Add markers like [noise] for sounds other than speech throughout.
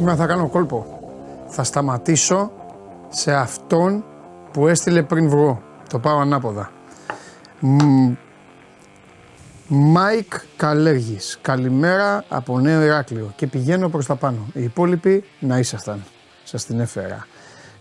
Σήμερα θα κάνω κόλπο. Θα σταματήσω σε αυτόν που έστειλε πριν βγω. Το πάω ανάποδα. Μάικ Καλέργης. Καλημέρα από Νέο Ηράκλειο. Και πηγαίνω προς τα πάνω. Οι υπόλοιποι να ήσασταν. Σας την έφερα.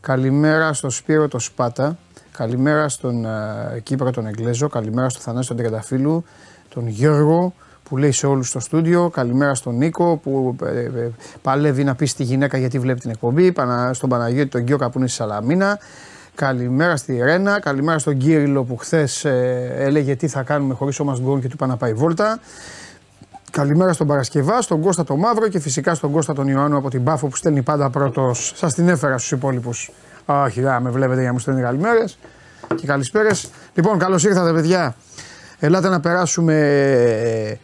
Καλημέρα στο Σπύρο το Σπάτα. Καλημέρα στον ε, Κύπρο τον Εγγλέζο. Καλημέρα στον Θανάση τον Τριανταφύλλου. Τον Γιώργο που λέει σε όλους στο στούντιο. Καλημέρα στον Νίκο που ε, ε, παλεύει να πεις στη γυναίκα γιατί βλέπει την εκπομπή. Στον Παναγιώτη τον Γκιόκα που είναι στη Σαλαμίνα. Καλημέρα στη Ρένα. Καλημέρα στον Κύριλο που χθες ε, έλεγε τι θα κάνουμε χωρίς ο Γκόν και του είπα να πάει βόλτα. Καλημέρα στον Παρασκευά, στον Κώστα τον Μαύρο και φυσικά στον Κώστα τον Ιωάννου από την Πάφο που στέλνει πάντα πρώτος. Σας την έφερα στους υπόλοιπους. Όχι, δεν με βλέπετε για να μου στέλνει καλημέρες και καλησπέρες. Λοιπόν, καλώς ήρθατε, παιδιά. Ελάτε να περάσουμε ε,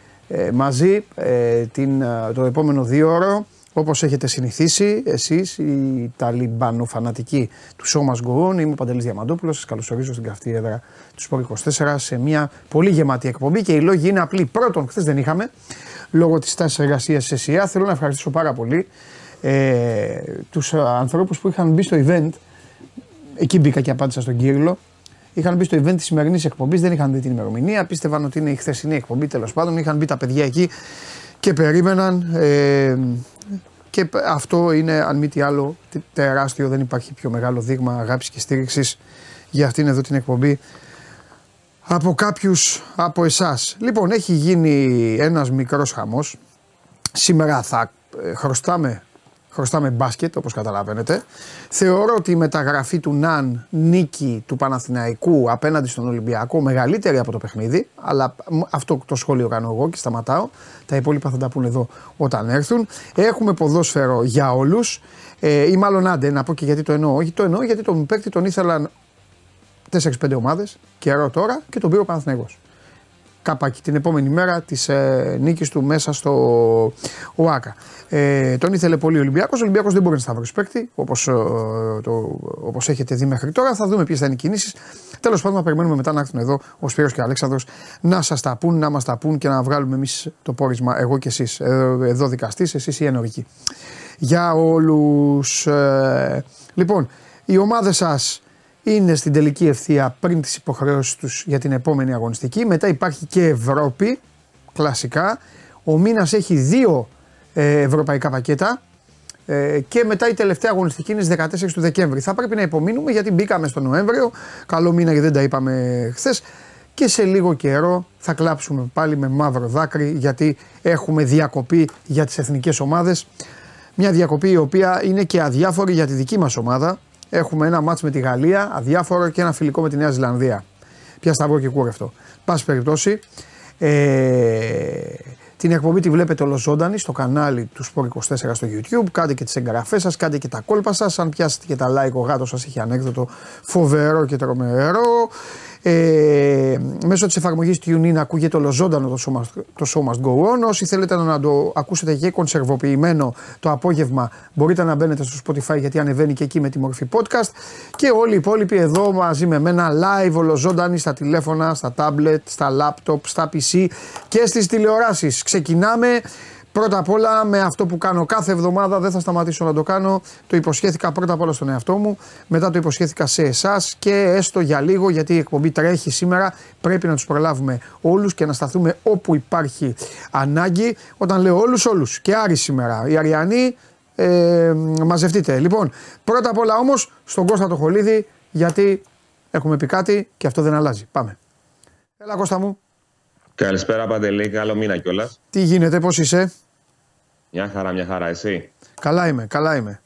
μαζί ε, την, το επόμενο δύο ώρο όπως έχετε συνηθίσει εσείς οι ταλιμπανοφανατικοί του Σώμα Γκορών. Είμαι ο Παντελής Διαμαντόπουλος, σας καλωσορίζω στην καυτή έδρα του Σπορ 24 σε μια πολύ γεμάτη εκπομπή και οι λόγοι είναι απλοί. Πρώτον, χθες δεν είχαμε, λόγω της τάσης εργασίας της ΕΣΥΑ. Θέλω να ευχαριστήσω πάρα πολύ ε, τους ανθρώπους που είχαν μπει στο event, εκεί μπήκα και απάντησα στον Κύριλο, Είχαν μπει στο event της σημερινής εκπομπής, δεν είχαν δει την ημερομηνία. Πίστευαν ότι είναι η χθεσινή εκπομπή τέλος πάντων. Είχαν μπει τα παιδιά εκεί και περίμεναν. Ε, και αυτό είναι, αν μη τι άλλο, τεράστιο. Δεν υπάρχει πιο μεγάλο δείγμα αγάπης και στήριξης για αυτήν εδώ την εκπομπή από κάποιους από εσάς. Λοιπόν, έχει γίνει ένας μικρός χαμός. Σήμερα θα ε, χρωστάμε χρωστάμε μπάσκετ όπως καταλαβαίνετε. Θεωρώ ότι η μεταγραφή του Ναν νίκη του Παναθηναϊκού απέναντι στον Ολυμπιακό μεγαλύτερη από το παιχνίδι, αλλά αυτό το σχόλιο κάνω εγώ και σταματάω. Τα υπόλοιπα θα τα πούνε εδώ όταν έρθουν. Έχουμε ποδόσφαιρο για όλους. Ε, ή μάλλον άντε να πω και γιατί το εννοώ. Όχι το εννοώ γιατί τον παίκτη τον ήθελαν 4-5 ομάδες, καιρό τώρα και τον πήρε ο Παναθηναϊκός κάπακι την επόμενη μέρα της ε, νίκης του μέσα στο ΟΑΚΑ. Ε, τον ήθελε πολύ ο Ολυμπιακός. Ο Ολυμπιακός δεν μπορεί να σταυρώσει παίκτη όπως ε, όπως έχετε δει μέχρι τώρα. Θα δούμε ποιες θα είναι οι κινήσεις. Τέλος πάντων, να περιμένουμε μετά να έρθουν εδώ ο Σπύρος και ο Αλέξανδρος να σας τα πούν, να μας τα πούν και να βγάλουμε εμείς το πόρισμα. Εγώ και εσείς. Εδώ, εδώ δικαστής, εσείς οι ενορικοί. Για όλους. Ε, λοιπόν, οι ομάδες σας είναι στην τελική ευθεία πριν τις υποχρεώσεις τους για την επόμενη αγωνιστική. Μετά υπάρχει και Ευρώπη, κλασικά. Ο μήνας έχει δύο ε, ευρωπαϊκά πακέτα ε, και μετά η τελευταία αγωνιστική είναι στις 14 του Δεκέμβρη. Θα πρέπει να υπομείνουμε γιατί μπήκαμε στο Νοέμβριο, καλό μήνα γιατί δεν τα είπαμε χθες. Και σε λίγο καιρό θα κλάψουμε πάλι με μαύρο δάκρυ γιατί έχουμε διακοπή για τις εθνικές ομάδες. Μια διακοπή η οποία είναι και αδιάφορη για τη δική μας ομάδα Έχουμε ένα μάτς με τη Γαλλία, αδιάφορο και ένα φιλικό με τη Νέα Ζηλανδία. Πια σταυρό και κούρευτο. Πάση περιπτώσει, ε, την εκπομπή τη βλέπετε ολοζώντανη στο κανάλι του Sport24 στο YouTube. Κάντε και τις εγγραφές σας, κάντε και τα κόλπα σας. Αν πιάσετε και τα like, ο γάτος σας έχει ανέκδοτο φοβερό και τρομερό. Ε, μέσω της εφαρμογής TuneIn ακούγεται ολοζώντανο το show, must, το show must go on. Όσοι θέλετε να το ακούσετε και κονσερβοποιημένο το απόγευμα, μπορείτε να μπαίνετε στο Spotify γιατί ανεβαίνει και εκεί με τη μορφή podcast. Και όλοι οι υπόλοιποι εδώ μαζί με μένα live ολοζώντανοι στα τηλέφωνα, στα tablet, στα laptop, στα PC και στις τηλεοράσεις. Ξεκινάμε. Πρώτα απ' όλα με αυτό που κάνω κάθε εβδομάδα, δεν θα σταματήσω να το κάνω. Το υποσχέθηκα πρώτα απ' όλα στον εαυτό μου, μετά το υποσχέθηκα σε εσάς και έστω για λίγο γιατί η εκπομπή τρέχει σήμερα. Πρέπει να τους προλάβουμε όλους και να σταθούμε όπου υπάρχει ανάγκη. Όταν λέω όλους, όλους. Και Άρη σήμερα. Οι Αριανοί, ε, μαζευτείτε. Λοιπόν, πρώτα απ' όλα όμως στον Κώστα το Χολίδη, γιατί έχουμε πει κάτι και αυτό δεν αλλάζει. Πάμε. Έλα Κώστα μου. Καλησπέρα Παντελή, καλό μήνα κιόλας. Τι γίνεται, πώς είσαι; Μια χαρά, μια χαρά, εσύ. Καλά είμαι, καλά είμαι.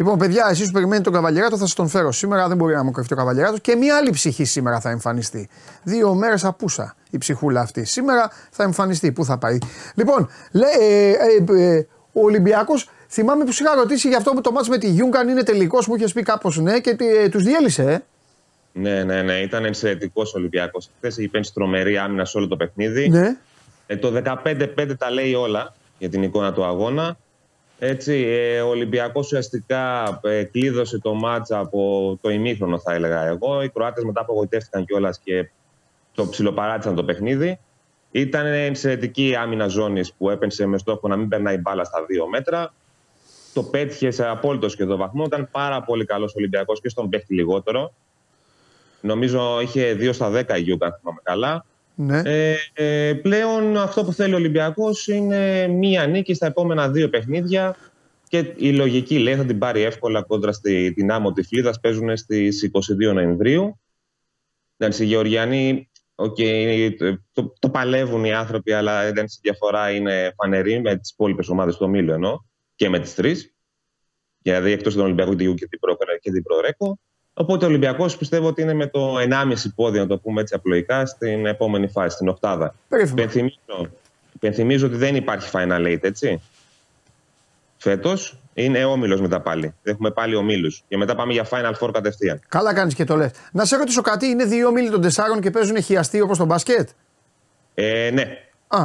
Λοιπόν, παιδιά, εσείς που περιμένετε τον Καβαλιεράτο θα σας τον φέρω. Σήμερα δεν μπορεί να μου κρυφτεί ο Καβαλιεράτο και μια άλλη ψυχή σήμερα θα εμφανιστεί. Δύο μέρες απούσα η ψυχούλα αυτή. Σήμερα θα εμφανιστεί. Πού θα πάει. Λοιπόν, λέει, ε, ε, ε, ο Ολυμπιακός, θυμάμαι που σου είχα ρωτήσει για αυτό που το μάτι με τη Γιούγκαν είναι τελικός, μου είχες πει κάπως ναι και ε, τους διέλυσε, ε. Ναι, ναι, ναι. Ήταν εξαιρετικός ο Ολυμπιακός. Χθες είχε πέντε τρομερή άμυνα σε όλο το παιχνίδι. Ναι. Ε, το 15-5 τα λέει όλα για την εικόνα του αγώνα. Έτσι, ε, ο Ολυμπιακός ουσιαστικά ε, κλείδωσε το μάτσα από το ημίχρονο θα έλεγα εγώ. Οι Κροάτες μετά απογοητεύτηκαν κιόλας και το ψιλοπαράτησαν το παιχνίδι. Ήταν εξαιρετική άμυνα ζώνης που έπαινσε με στόχο να μην περνάει μπάλα στα δύο μέτρα. το πέτυχε σε απόλυτο σχεδόν βαθμό. Ήταν πάρα πολύ καλός Ολυμπιακός και στον παίχτη λιγότερο. Νομίζω είχε 2 στα 10 η Γιούκα, αν θυμάμαι καλά. Ναι. Ε, ε, πλέον αυτό που θέλει ο Ολυμπιακός είναι μία νίκη στα επόμενα δύο παιχνίδια. Και η λογική λέει θα την πάρει εύκολα κόντρα στη δυνάμω της Φλίδας. Παίζουν στις 22 Νοεμβρίου. Εντάξει, οι Γεωργιανοί okay, το, το, παλεύουν οι άνθρωποι, αλλά η διαφορά είναι φανερή με τις υπόλοιπες ομάδες του ομίλου ενώ και με τις τρεις. Δηλαδή εκτός του Ολυμπιακού και την και την Προρέκο. Οπότε ο Ολυμπιακός πιστεύω ότι είναι με το 1,5 πόδι, να το πούμε έτσι απλοϊκά, στην επόμενη φάση, στην Οχτάδα. Υπενθυμίζω, ότι δεν υπάρχει Final Eight, έτσι. Φέτος είναι όμιλος μετά πάλι. Έχουμε πάλι ομίλους. Και μετά πάμε για Final Four κατευθείαν. Καλά κάνεις και το λες. Να σε ρωτήσω κάτι, είναι δύο όμιλοι των τεσσάρων και παίζουν χιαστή όπως το μπάσκετ; Ε, ναι. Α.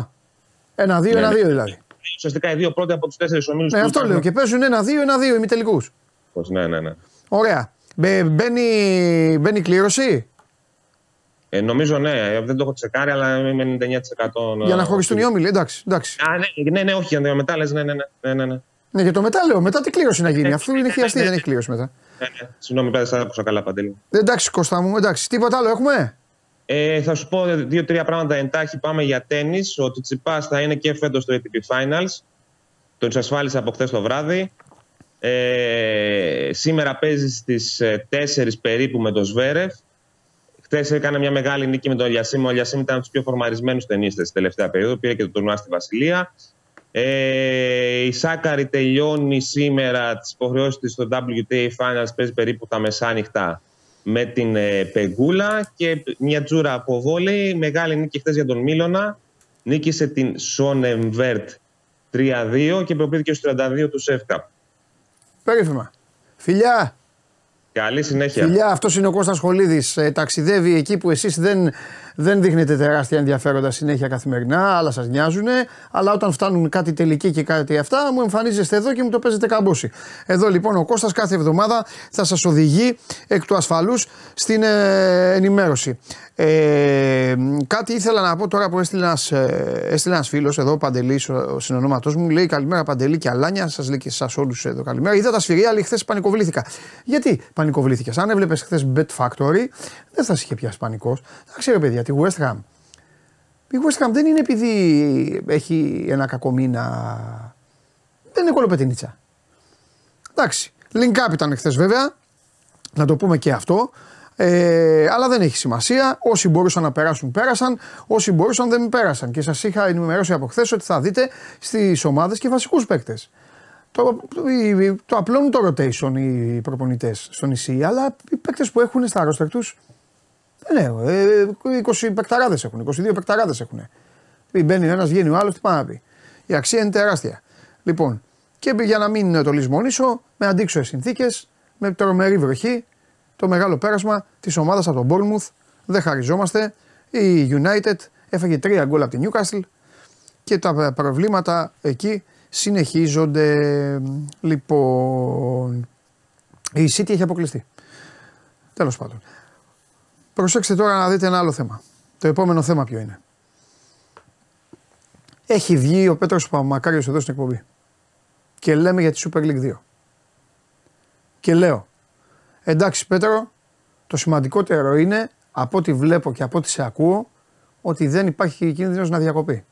Ένα-δύο, ναι, ένα-δύο ναι. δηλαδή. Ουσιαστικά οι δύο πρώτοι από τους τέσσερις ομίλους. Ναι, αυτό λέω. Και παίζουν ένα-δύο, ένα-δύο ημιτελικού. Ναι, ναι, ναι. Ωραία. Μπαίνει, μπαίνει κλήρωση; Ε, νομίζω ναι, δεν το έχω τσεκάρει, αλλά είμαι 99%. Για να χωριστούν οι όμιλοι, εντάξει. εντάξει. Α, ναι, ναι, ναι, όχι, για το μετά λες, ναι, ναι, ναι, ναι, ναι. Ναι, για το μετά λέω, μετά τι κλήρωση να γίνει. Αυτό είναι χειαστή, δεν έχει κλήρωση μετά. Ναι, ναι. Συγγνώμη, πέρα, δεν άκουσα καλά παντελή. Εντάξει, Κώστα μου, εντάξει. Τίποτα άλλο έχουμε; Ε, θα σου πω δύο-τρία πράγματα εντάχει. Πάμε για τέννη. Ο Τσιτσιπά θα είναι και φέτος στο ATP Finals. Τον εξασφάλισα από χθες το βράδυ. Ε, σήμερα παίζει στις 4 περίπου με τον Σβέρεφ. Χθε έκανε μια μεγάλη νίκη με τον Αλιασίμ. Ο Αλιασίμ ήταν από τους πιο φορμαρισμένους ταινίστες τη τελευταία περίοδο. Πήρε και το τουρνουά στη Βασιλεία. Ε, η Σάκαρη τελειώνει σήμερα τις υποχρεώσεις της στο WTA Finals. Παίζει περίπου τα μεσάνυχτα με την ε, Πεγκούλα και μια τζούρα από βόλεϊ. Μεγάλη νίκη χθε για τον Μίλωνα. Νίκησε την Σόνεμβέρτ 3-2 και προπήθηκε στους 32 του Σεύκα. Περίφημα. Φιλιά! Καλή συνέχεια. Φιλιά, αυτός είναι ο Κώστας Χολίδης. Ε, ταξιδεύει εκεί που εσείς δεν, δεν δείχνετε τεράστια ενδιαφέροντα συνέχεια καθημερινά, άλλα σας νοιάζουν. Αλλά όταν φτάνουν κάτι τελική και κάτι αυτά, μου εμφανίζεστε εδώ και μου το παίζετε καμπόση. Εδώ λοιπόν ο Κώστας κάθε εβδομάδα θα σας οδηγεί εκ του ασφαλούς στην ε, ενημέρωση. Ε, κάτι ήθελα να πω τώρα που έστειλε ένας ένας φίλος εδώ, ο Παντελής, ο συνονόματός μου, λέει Καλημέρα Παντελή και Αλάνια. Σας λέει και εσάς όλους εδώ καλημέρα. Είδα τα σφυρία, αλλά χθες πανικοβλήθηκα. Γιατί πανικοβλήθηκες, Αν έβλεπες χθες Bet Factory, δεν θα σε είχε πιάσει πανικός. Δεν ξέρω, παιδιά, τη West Ham. Η West Ham δεν είναι επειδή έχει ένα κακό μήνα. Δεν είναι κολοπετινίτσα. Εντάξει. Link up ήταν χθες βέβαια. Να το πούμε και αυτό. Ε, αλλά δεν έχει σημασία. Όσοι μπορούσαν να περάσουν, πέρασαν. Όσοι μπορούσαν, δεν πέρασαν. Και σας είχα ενημερώσει από χθες ότι θα δείτε στις ομάδες και βασικούς παίκτες. Το, το, το απλώνουν το rotation οι προπονητές στο νησί, αλλά οι παίκτες που έχουν στα ρόστερ τους. Δεν ε, 20 παικταράδε έχουν, 22 παικταράδε έχουν. Μπαίνει ένας, βγαίνει ο άλλος, τι πάει να πει. Η αξία είναι τεράστια. Λοιπόν, και για να μην το λησμονήσω, με αντίξωες συνθήκες, με τρομερή βροχή, το μεγάλο πέρασμα της ομάδας από τον Bournemouth. Δεν χαριζόμαστε. Η United έφαγε τρία γκολ από την Newcastle και τα προβλήματα εκεί συνεχίζονται. Λοιπόν, η City έχει αποκλειστεί. Τέλος πάντων. Προσέξτε τώρα να δείτε ένα άλλο θέμα. Το επόμενο θέμα ποιο είναι. Έχει βγει ο Πέτρος Παπαμακάριος εδώ στην εκπομπή και λέμε για τη Super League 2. Και λέω, Εντάξει Πέτρο, το σημαντικότερο είναι από ό,τι βλέπω και από ό,τι σε ακούω ότι δεν υπάρχει κίνδυνος να διακοπεί.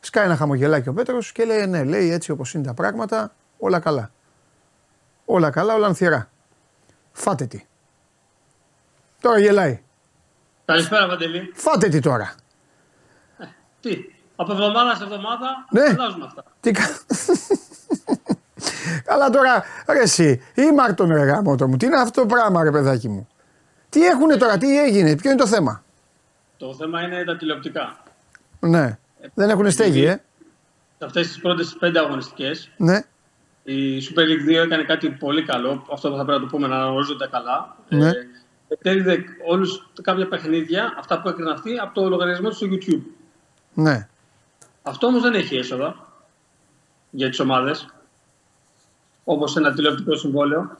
Σκάει ένα χαμογελάκι ο Πέτρος και λέει ναι, λέει έτσι όπως είναι τα πράγματα, όλα καλά. Όλα καλά, όλα ανθιερά. Φάτε τι. Τώρα γελάει. Καλησπέρα Παντελή. Φάτε τι τώρα. Ε, τι, από εβδομάδα σε εβδομάδα ναι. αλλάζουμε αυτά. Τι [laughs] Καλά τώρα, ρε εσύ, ή Μάρτον ρε γάμο μου, τι είναι αυτό το πράγμα ρε παιδάκι μου; Τι έχουνε τώρα, τι έγινε, ποιο είναι το θέμα; Το θέμα είναι τα τηλεοπτικά. Ναι, δεν έχουν στέγη, ε; Σε αυτές τις πρώτες πέντε αγωνιστικές, ναι. η Super League 2 έκανε κάτι πολύ καλό, αυτό θα πρέπει να το πούμε, να αναγνωρίζονται καλά. Ναι. Ε, όλους κάποια παιχνίδια, αυτά που έκρινε αυτή, από το λογαριασμό του στο YouTube. Ναι. Αυτό όμως δεν έχει έσοδα για τις ομάδες όπως ένα τηλεοπτικό συμβόλαιο.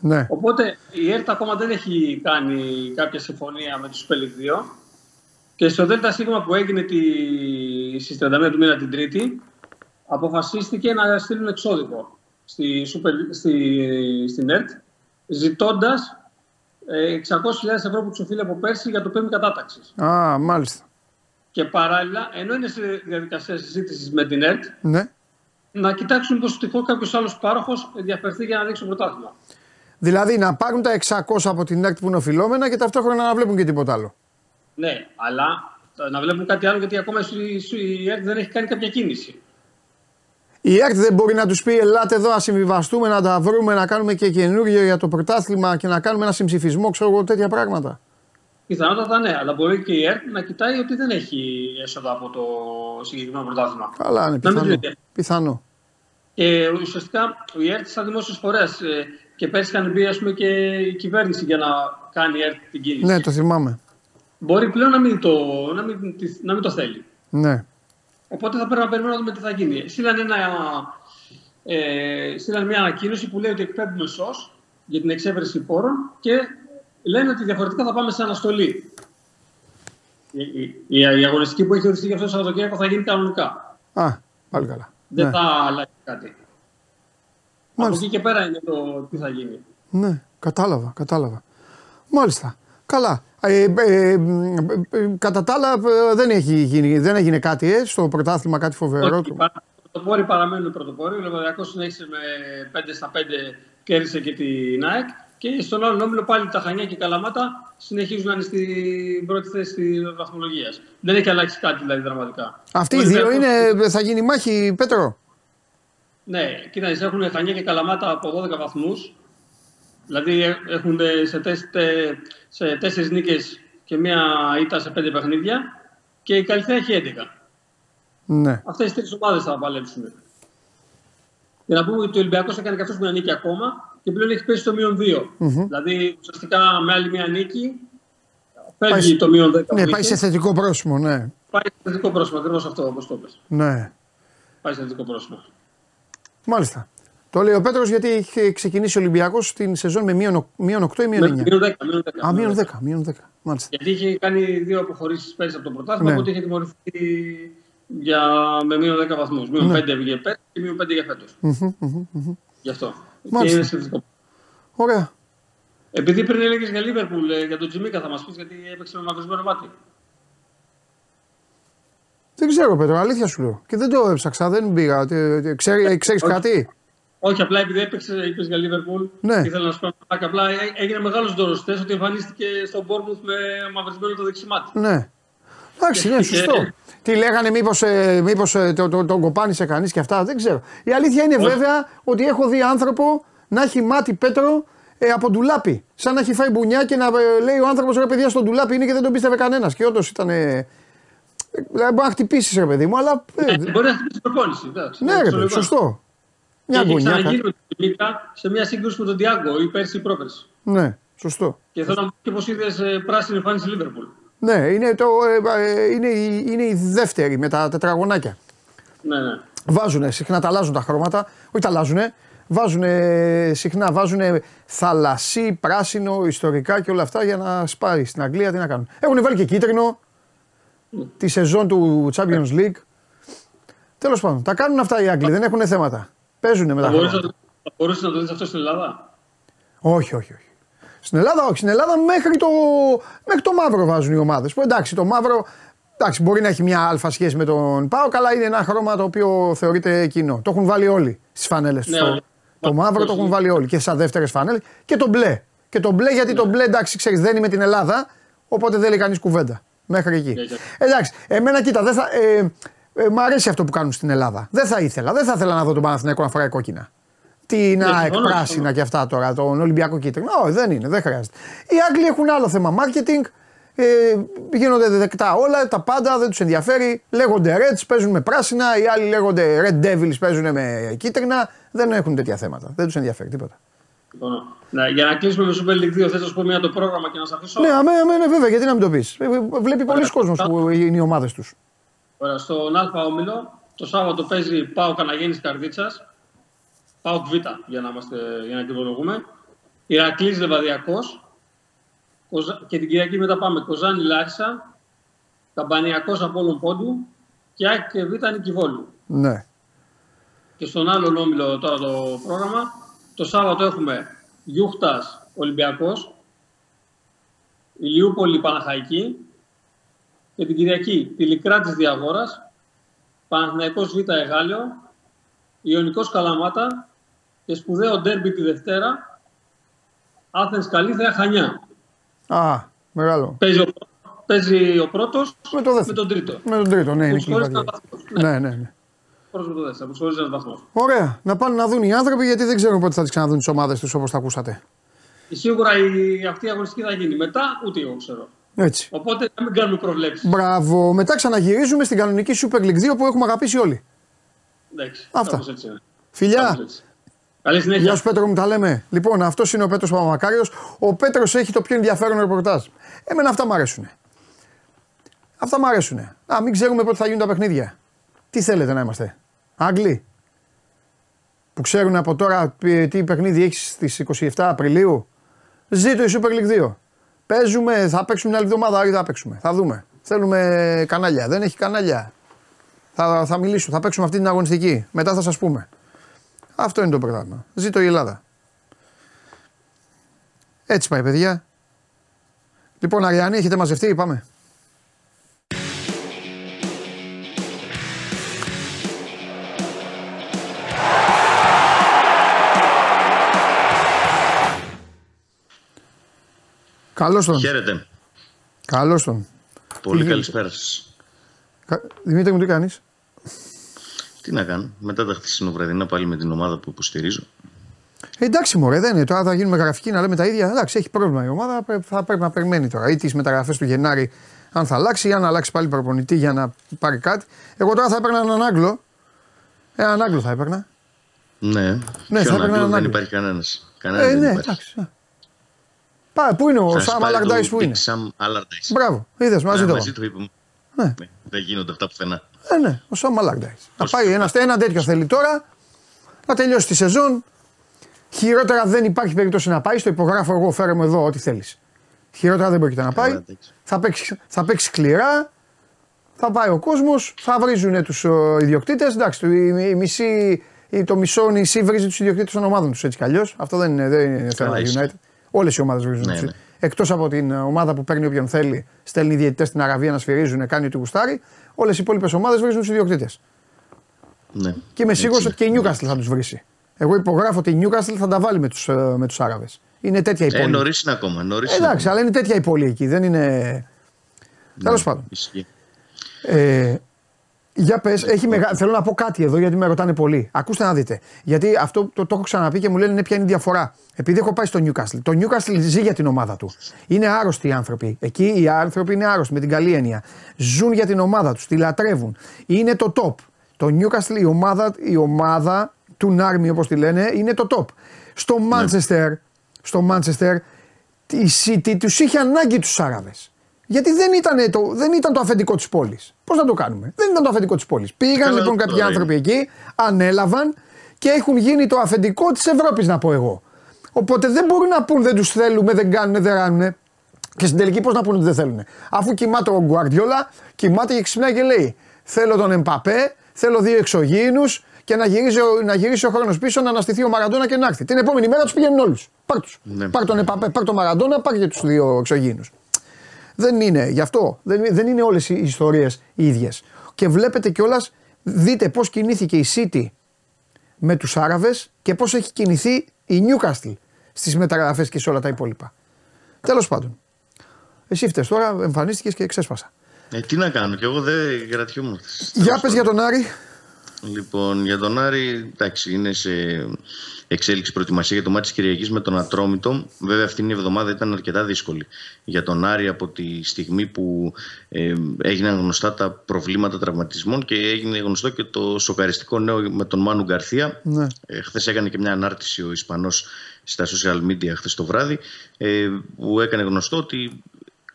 Ναι. Οπότε η ΕΡΤ ακόμα δεν έχει κάνει κάποια συμφωνία με τους Super 2 και στο ΔΣ που έγινε τη... στις 31 του μήνα την Τρίτη αποφασίστηκε να στείλουν εξώδικο στη, Super, στη, στην ΕΡΤ, ζητώντας 600.000 ευρώ που του οφείλει από πέρσι για το πέμπτη κατάταξης. Α, μάλιστα. Και παράλληλα, ενώ είναι σε διαδικασία συζήτησης με την ΕΡΤ, Ναι. να κοιτάξουν πω τυχόν κάποιος άλλος πάροχος ενδιαφερθεί για να δείξει το πρωτάθλημα. Δηλαδή να πάρουν τα 600 από την ΕΚΤ που είναι οφειλόμενα και ταυτόχρονα να βλέπουν και τίποτα άλλο. Ναι, αλλά να βλέπουν κάτι άλλο γιατί ακόμα η- η ΕΡΤ δεν έχει κάνει κάποια κίνηση. Η ΕΚΤ δεν μπορεί να τους πει: Ελάτε εδώ, να συμβιβαστούμε, να τα βρούμε, να κάνουμε και καινούργιο για το πρωτάθλημα και να κάνουμε ένα συμψηφισμό, ξέρω εγώ, τέτοια πράγματα. Πιθανότατα ναι, αλλά μπορεί και η ΕΡΤ να κοιτάει ότι δεν έχει έσοδα από το συγκεκριμένο πρωτάθλημα. Καλά, είναι Να μην πιθανό. το ενδιαφέρει. πιθανό. Και ουσιαστικά η ΕΡΤ σαν δημόσιος φορέας και πέρσι είχαν μπει ας πούμε, και η κυβέρνηση για να κάνει η ΕΡΤ την κίνηση. Ναι, το θυμάμαι. Μπορεί πλέον να μην, το, να, μην, να μην το θέλει. Ναι. Οπότε θα πρέπει να περιμένουμε να δούμε τι θα γίνει. Στείλαν, ένα, ε, στείλαν μια ανακοίνωση που λέει ότι εκπέμπουμε ΣΟΣ για την εξέβρεση πόρων και λένε ότι διαφορετικά θα πάμε σε αναστολή. Η, η, η, η αγωνιστική που έχει οριστεί για αυτό το Σαββατοκύριακο θα γίνει κανονικά. Α, πάλι καλά. Δεν ναι. θα αλλάξει κάτι. Από Μάλιστα. εκεί και πέρα είναι το τι θα γίνει. Ναι, κατάλαβα, κατάλαβα. Μάλιστα. Καλά. Ε, ε, ε, ε, κατά τα άλλα ε, δεν, έχει γίνει, δεν έγινε κάτι ε, στο πρωτάθλημα, κάτι φοβερό. Όχι, του. οι πρωτοπόροι παραμένουν πρωτοπόροι. Ο Λεβαδιακός συνέχισε με 5 στα 5, κέρδισε και την ΑΕΚ. Και στον άλλο όμιλο πάλι τα Χανιά και η Καλαμάτα συνεχίζουν να είναι στην πρώτη θέση της βαθμολογίας. Δεν έχει αλλάξει κάτι δηλαδή δραματικά. Αυτοί Ο οι δύο Ολυμπιακός- είναι, θα γίνει μάχη, Πέτρο; Ναι, κοίταξε, έχουν Χανιά και Καλαμάτα από 12 βαθμούς. Δηλαδή ε, έχουν σε, τεσ, τε- σε τέσσερις νίκες και μία ήττα σε πέντε παιχνίδια. Και η Καλυθέα έχει 11. Ναι. Αυτές οι τρεις ομάδες θα παλέψουν. Για να πούμε ότι ο Ολυμπιακός έκανε και αυτός μια νίκη ακόμα και πλέον έχει πέσει στο μείον 2. Δηλαδή ουσιαστικά με άλλη μια νίκη Πάει φεύγει σε- το μείον 10. Ναι, που πάει είχε. σε θετικό πρόσημο, ναι. Πάει σε θετικό πρόσωπο, ακριβώς αυτό όπως το πες. Ναι. Πάει σε θετικό πρόσωπο. Μάλιστα. Το λέει ο Πέτρος γιατί είχε ξεκινήσει ο Ολυμπιακός την σεζόν με μείον, ο- μείον 8 ή μείον 9. Μείον 10. Μείον 10. Α, μείον 10. Μείον 10. Μάλιστα. Γιατί είχε κάνει δύο αποχωρήσεις πέρυσι από το πρωτάθλημα, Ναι. οπότε είχε τιμωρηθεί για, με μείον 10 βαθμούς. Μείον Ναι. 5 για πέρυσι και μείον 5 για φέτος. Μμμ, μμμ, μμμ. Γι' αυτό. Μάλιστα. Και είναι σε θετικό. Ωραία. Επειδή πριν έλεγες για Λίβερπουλ, ε, για τον Τζιμίκα θα μας πεις γιατί έπαιξε με μαυρισμένο μάτι. Δεν ξέρω, Πέτρο, αλήθεια σου λέω. Και δεν το έψαξα, δεν πήγα. Τι- τι- Ξέρει, ξέρεις Όχι. κάτι; Όχι, απλά επειδή έπαιξε, είπες για Λίβερπουλ, Ναι. ήθελα να σου πω ένα πράγμα. Απλά έ- έγινε μεγάλος δωρωστέ ότι εμφανίστηκε στον Μπόρμουθ με μαυρισμένο το δεξιμάτι. Ναι. Εντάξει, ναι, Και- σωστό. Τι λέγανε, μήπως μήπως, ε, το, το, τον κοπάνισε κανείς και αυτά, δεν ξέρω. Η αλήθεια είναι Όχι. βέβαια ότι έχω δει άνθρωπο να έχει μάτι Πέτρο ε, από ντουλάπι. Σαν να έχει φάει μπουνιά και να ε, λέει ο άνθρωπος ρε παιδιά στον ντουλάπι είναι και δεν τον πίστευε κανένας. Και όντως ήταν. Ε, ε, δηλαδή μπορεί να χτυπήσεις ρε παιδί μου, αλλά. ε, Ε, μπορεί να χτυπήσει προπόνηση. εντάξει. ναι, ρε Στο παιδί, λεγόμενο. σωστό. Μια Είχε γωνιά. ξαναγίνει κάτι. με τον Τζιμίκα σε μια σύγκρουση με τον Τιάγκο ή πέρσι ή πρόπερσι. Ναι, σωστό. Και θέλω να μου πει πώς είδες πράσινη εμφάνιση Λίβερπουλ. Ναι, είναι, το, ε, ε, είναι, η- είναι η δεύτερη με τα τετραγωνάκια. Ναι, ναι. Βάζουν συχνά, τα αλλάζουν τα χρώματα. Όχι τα αλλάζουν, βάζουν συχνά, βάζουν θαλασσί, πράσινο, ιστορικά και όλα αυτά για να σπάρει στην Αγγλία. Τι να κάνουν. Έχουν βάλει και κίτρινο τη σεζόν του Champions League. Τέλος πάντων, τα κάνουν αυτά οι Άγγλοι, δεν έχουν θέματα. Παίζουν με τα Θα μπορούσες χρώματα. να, το- θα μπορούσες να το δεις αυτό στην Ελλάδα; Όχι, όχι, όχι. Στην Ελλάδα, όχι. Στην Ελλάδα μέχρι το, μέχρι το μαύρο βάζουν οι ομάδες. Που εντάξει, το μαύρο εντάξει, μπορεί να έχει μια αλφα σχέση με τον Πάο, αλλά είναι ένα χρώμα το οποίο θεωρείται κοινό. Το έχουν βάλει όλοι στις φανέλες του. Ναι, το, όλοι. το μαύρο το έχουν βάλει όλοι και σαν δεύτερες φανέλες. Και το μπλε. Και το μπλε γιατί το μπλε εντάξει, ξέρεις, δεν είναι με την Ελλάδα, οπότε δεν λέει κανείς κουβέντα. Μέχρι εκεί. Ναι, ναι. Εντάξει, εμένα κοίτα, δεν θα, ε, ε, μ' αρέσει αυτό που κάνουν στην Ελλάδα. Δεν θα ήθελα. Δεν θα ήθελα να δω τον Παναθηναϊκό να φοράει κόκκινα. Την ΑΕΚ συμφωνώ, πράσινα συμφωνώ. και αυτά τώρα, τον Ολυμπιακό κίτρινο. Όχι, δεν είναι, δεν χρειάζεται. Οι Άγγλοι έχουν άλλο θέμα marketing. Ε, γίνονται δεκτά όλα, τα πάντα, δεν τους ενδιαφέρει. Λέγονται Reds, παίζουν με πράσινα. Οι άλλοι λέγονται Red Devils, παίζουν με κίτρινα. Δεν έχουν τέτοια θέματα. Δεν τους ενδιαφέρει τίποτα. Λοιπόν, ναι, για να κλείσουμε με Super League 2, θες να σου πω μία το πρόγραμμα και να σα αφήσω. Ναι, αμέ, αμέ, ναι, βέβαια, γιατί να μην το πεις. Βλέπει πολλοί κόσμος που είναι οι ομάδες τους. Ωραία, στον Α όμιλο, το Σάββατο παίζει Πάο Καναγέννης Καρδίτσας. Πάο Β, για να, είμαστε, για να κυβολογούμε. Ηρακλής Λεβαδιακός. Και την Κυριακή μετά πάμε Κοζάνη Λάρισα. Καμπανιακός Απόλων Πόντου. Και Άκη και Β Νικηβόλου. Ναι. και στον άλλο όμιλο τώρα το πρόγραμμα. Το Σάββατο έχουμε Γιούχτας Ολυμπιακός, Ηλιούπολη Παναχαϊκή και την Κυριακή Τηλικράτης Διαγόρας, Παναθηναϊκός Β' Εγάλιο, Ιωνικός Καλαμάτα και σπουδαίο ντέρμπι τη Δευτέρα, Άθενς Καλήθρια Χανιά. Α, μεγάλο. Παίζει ο, παίζει ο πρώτος Με, το με τον τρίτο. Με τον τρίτο, ναι, είναι Που χωρίς κλιματική. ένα βαθμό. Ναι, Ναι, ναι, ναι. πρώτος με τον δεύτερο, που χωρίς ένα βαθμό. Ωραία. Να πάνε να δουν οι άνθρωποι γιατί δεν ξέρουν πότε θα τις ξαναδούν τις ομάδες τους όπως τα ακούσατε. Σίγουρα η, αυτή η αγωνιστική θα γίνει. Μετά ούτε εγώ ξέρω. Έτσι. Οπότε να μην κάνουμε προβλέψεις. Μπράβο. Μετά ξαναγυρίζουμε στην κανονική Super League 2 που έχουμε αγαπήσει όλοι. Εντάξει. Αυτά. κάπως έτσι είναι. Κάπως Φιλιά. έτσι. Καλή συνέχεια. Γεια σου Πέτρο μου τα λέμε. Λοιπόν, αυτός είναι ο Πέτρος Παπαμακάριος. Ο Πέτρος έχει το πιο ενδιαφέρον ρεπορτάζ. Εμένα αυτά μου αρέσουν. Αυτά μου αρέσουν. Α, μην ξέρουμε πότε θα γίνουν τα παιχνίδια. Τι θέλετε να είμαστε, Άγγλοι; Που ξέρουν από τώρα ε, τι παιχνίδι έχεις στις 27 Απριλίου; Ζήτω η Super League 2. Παίζουμε, θα παίξουμε μια άλλη εβδομάδα, άλλη θα παίξουμε. Θα δούμε. Θέλουμε κανάλια. Δεν έχει κανάλια. Θα, θα μιλήσουμε, θα παίξουμε αυτή την αγωνιστική. Μετά θα σας πούμε. Αυτό είναι το πράγμα. Ζήτω η Ελλάδα. Έτσι πάει, παιδιά. Λοιπόν, Αριάννη, έχετε μαζευτεί, πάμε. Καλώς τον. Χαίρετε. Καλώς τον. Πολύ Τι καλησπέρα σας. Κα- Δημήτρη μου, τι κάνεις; Τι να κάνω, μετά τα χθεσινοβραδινά πάλι με την ομάδα που υποστηρίζω. Ε, εντάξει, μωρέ, δεν είναι. Τώρα θα γίνουμε γραφικοί να λέμε τα ίδια. Εντάξει, έχει πρόβλημα η ομάδα. πρέ- Θα πρέπει να περιμένει τώρα. Ή τις μεταγραφές του Γενάρη, αν θα αλλάξει, ή αν αλλάξει πάλι προπονητή για να πάρει κάτι. Εγώ τώρα θα έπαιρνα έναν Άγγλο. Έναν Άγγλο θα έπαιρνα. Ναι, Ναι, Ποιον θα έπαιρνα Άγγλο, έναν δεν Άγγλο. υπάρχει κανένας. Κανένα Ε, δεν ναι, υπάρχει. εντάξει. Πάει, πού είναι ο Θα Σάμ σπάει το Αλαρντάις που Big είναι; Sam Allardyce. Μπράβο, είδες μαζί Ναι, το. μαζί το είπαμε. Ναι. Ναι, δεν γίνονται αυτά πουθενά. Ε, ναι, ο Σάμ Αλαρντάις. Να πάει ένα, ένα τέτοιο θέλει τώρα να τελειώσει τη σεζόν. Χειρότερα δεν υπάρχει περίπτωση να πάει. Στο υπογράφω εγώ, φέρε μου εδώ ό,τι θέλεις. Χειρότερα δεν πρόκειται να πάει. Καλά, εντάξει. θα παίξει, θα παίξει σκληρά, θα πάει ο κόσμος, θα βρίζουν τους ιδιοκτήτες. Εντάξει, το, η, η μισή, η- το μισό νησί βρίζει τους ιδιοκτήτες των ομάδων τους έτσι κι αλλιώς. Αυτό δεν είναι, δεν είναι θέμα Καλά, ισχύει. United. Όλες οι ομάδες βρίζουν Ναι, τους ναι. Εκτός από την ομάδα που παίρνει όποιον θέλει, στέλνει διαιτητές στην Αραβία να σφυρίζουν, κάνει ό,τι γουστάρει. Όλες οι υπόλοιπες ομάδες βρίζουν του ιδιοκτήτες. Ναι. Και είμαι Έτσι σίγουρος είναι. ότι και η Newcastle θα τους βρίσει. Εγώ υπογράφω ότι η Newcastle θα τα βάλει με τους με τους Άραβες. Είναι τέτοια η Ε, πόλη. νωρίς είναι ακόμα. Νωρίς Ε, είναι εντάξει, ακόμα. αλλά είναι τέτοια η πόλη εκεί. Δεν είναι. Ναι, Τέλος πάντων. ισχύει. Ε, για πες, έχει μεγα... θέλω να πω κάτι εδώ γιατί με ρωτάνε πολύ. Ακούστε να δείτε. Γιατί αυτό το, το έχω ξαναπεί και μου λένε ναι, ποια είναι η διαφορά. Επειδή έχω πάει στο Newcastle. Το Newcastle ζει για την ομάδα του. Είναι άρρωστοι οι άνθρωποι. Εκεί οι άνθρωποι είναι άρρωστοι με την καλή έννοια. Ζουν για την ομάδα τους, τη λατρεύουν. Είναι το top. Το Newcastle, η ομάδα, η ομάδα του Νάρμι όπως τη λένε, είναι το top. Στο Manchester, στο Manchester η City τους είχε ανάγκη τους Άραβες. Γιατί δεν ήταν το, δεν ήταν το αφεντικό της πόλης. Πώς να το κάνουμε; Δεν ήταν το αφεντικό της πόλης. Πήγαν Καλά, λοιπόν κάποιοι τώρα άνθρωποι εκεί, ανέλαβαν και έχουν γίνει το αφεντικό της Ευρώπης, να πω εγώ. Οπότε δεν μπορούν να πούν δεν τους θέλουμε, δεν κάνουν, δεν ράνουν. Και στην τελική πώς να πούνε ότι δεν θέλουν. Αφού κοιμάται ο Γκουαρδιόλα, κοιμάται και ξυπνάει και λέει: Θέλω τον Εμπαπέ, θέλω δύο εξωγήινους και να γυρίσει, ο- να γυρίσει ο χρόνος πίσω, να αναστηθεί ο Μαραντόνα και να έρθει. Την επόμενη μέρα τους πηγαίνουν όλους. Πάρ τους. Ναι. Πάρ τον Εμπαπέ, πάρ τον Μαραντόνα, πάρ και τους δύο εξωγήινους. Δεν είναι γι' αυτό. Δεν, δεν είναι όλες οι ιστορίες ίδιες. Και βλέπετε κιόλας, δείτε πώς κινήθηκε η City με τους Άραβες και πώς έχει κινηθεί η Newcastle στις μεταγραφές και σε όλα τα υπόλοιπα. Τέλος πάντων. Εσύ φταίει τώρα, εμφανίστηκες και ξέσπασα. Ε, τι να κάνω, κι εγώ δεν κρατιόμουν χθες. Για Τέλος πες πάντων. για τον Άρη. Λοιπόν, για τον Άρη, εντάξει, είναι σε εξέλιξη προετοιμασία για το μάτι της Κυριακής με τον Ατρόμητο. Βέβαια, αυτήν η εβδομάδα ήταν αρκετά δύσκολη για τον Άρη από τη στιγμή που ε, έγιναν γνωστά τα προβλήματα τραυματισμών και έγινε γνωστό και το σοκαριστικό νέο με τον Μάνου Γκαρθία. Ναι. Ε, Χθες έκανε και μια ανάρτηση ο Ισπανός στα social media χθες το βράδυ, ε, που έκανε γνωστό ότι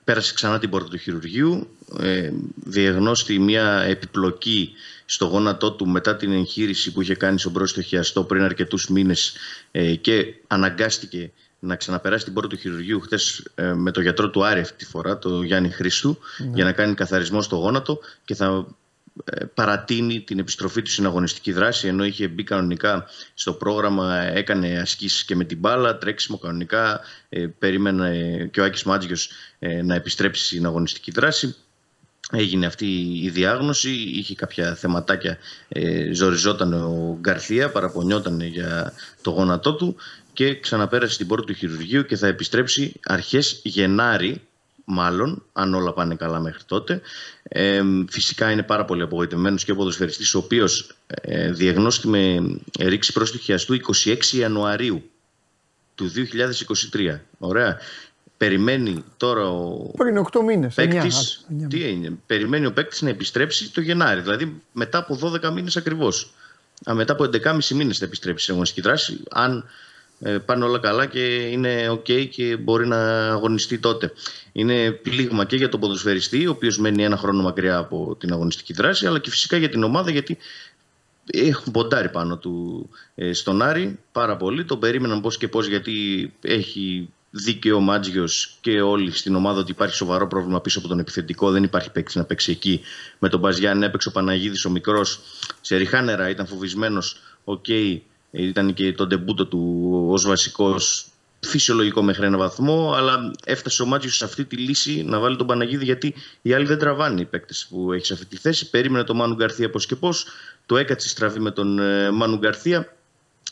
πέρασε ξανά την πόρτα του χειρουργείου, ε, διαγνώστη μια επιπλοκή στο γόνατό του μετά την εγχείρηση που είχε κάνει στον πρόσθετο χιαστό πριν αρκετούς μήνες ε, και αναγκάστηκε να ξαναπεράσει την πόρτα του χειρουργείου χθες με το γιατρό του Άρη αυτή τη φορά, το Γιάννη Χρήστου, για να κάνει καθαρισμό στο γόνατο και θα ε, παρατείνει την επιστροφή του στην αγωνιστική δράση ενώ είχε μπει κανονικά στο πρόγραμμα, έκανε ασκήσεις και με την μπάλα, τρέξιμο κανονικά, ε, περίμενε και ο Άκης Μάτζιος ε, να επιστρέψει στην αγωνιστική δράση. Έγινε αυτή η διάγνωση, είχε κάποια θεματάκια, ε, ζοριζόταν ο Γκαρθία, παραπονιόταν για το γόνατό του και ξαναπέρασε στην πόρτα του χειρουργείου και θα επιστρέψει αρχές Γενάρη μάλλον, αν όλα πάνε καλά μέχρι τότε. Ε, φυσικά είναι πάρα πολύ απογοητευμένος και ο ποδοσφαιριστής ο οποίος ε, διαγνώστη με ρήξη πρόστιχιαστού 26 Ιανουαρίου του 2023. Ωραία. Περιμένει τώρα ο Πριν 8 μήνες, παίκτης, τι είναι, περιμένει ο παίκτης να επιστρέψει το Γενάρη, δηλαδή μετά από 12 μήνες ακριβώς. Α, μετά από 11,5 μήνες θα επιστρέψει σε αγωνιστική δράση, αν ε, πάνε όλα καλά και είναι ok και μπορεί να αγωνιστεί τότε. Είναι πλήγμα και για τον ποδοσφαιριστή, ο οποίος μένει ένα χρόνο μακριά από την αγωνιστική δράση, αλλά και φυσικά για την ομάδα, γιατί έχουν ποντάρει πάνω του ε, στον Άρη πάρα πολύ. Τον περίμεναν πώς και πώς γιατί έχει δίκαιο ο Μάτζιος και όλοι στην ομάδα ότι υπάρχει σοβαρό πρόβλημα πίσω από τον επιθετικό. Δεν υπάρχει παίκτης να παίξει εκεί. Με τον Μπαζιάν έπαιξε ο Παναγίδης ο μικρός σε ριχά νερά, ήταν φοβισμένος. OK, okay, ήταν και το ντεμπούτο του ως βασικός φυσιολογικό μέχρι ένα βαθμό, αλλά έφτασε ο Μάτζιος σε αυτή τη λύση να βάλει τον Παναγίδη γιατί οι άλλοι δεν τραβάνε οι παίκτες που έχει σε αυτή τη θέση. Περίμενε τον Μάνου Γκαρθία πώς και πώς, το έκατσε στραβή με τον ε, Μάνου Γκαρθία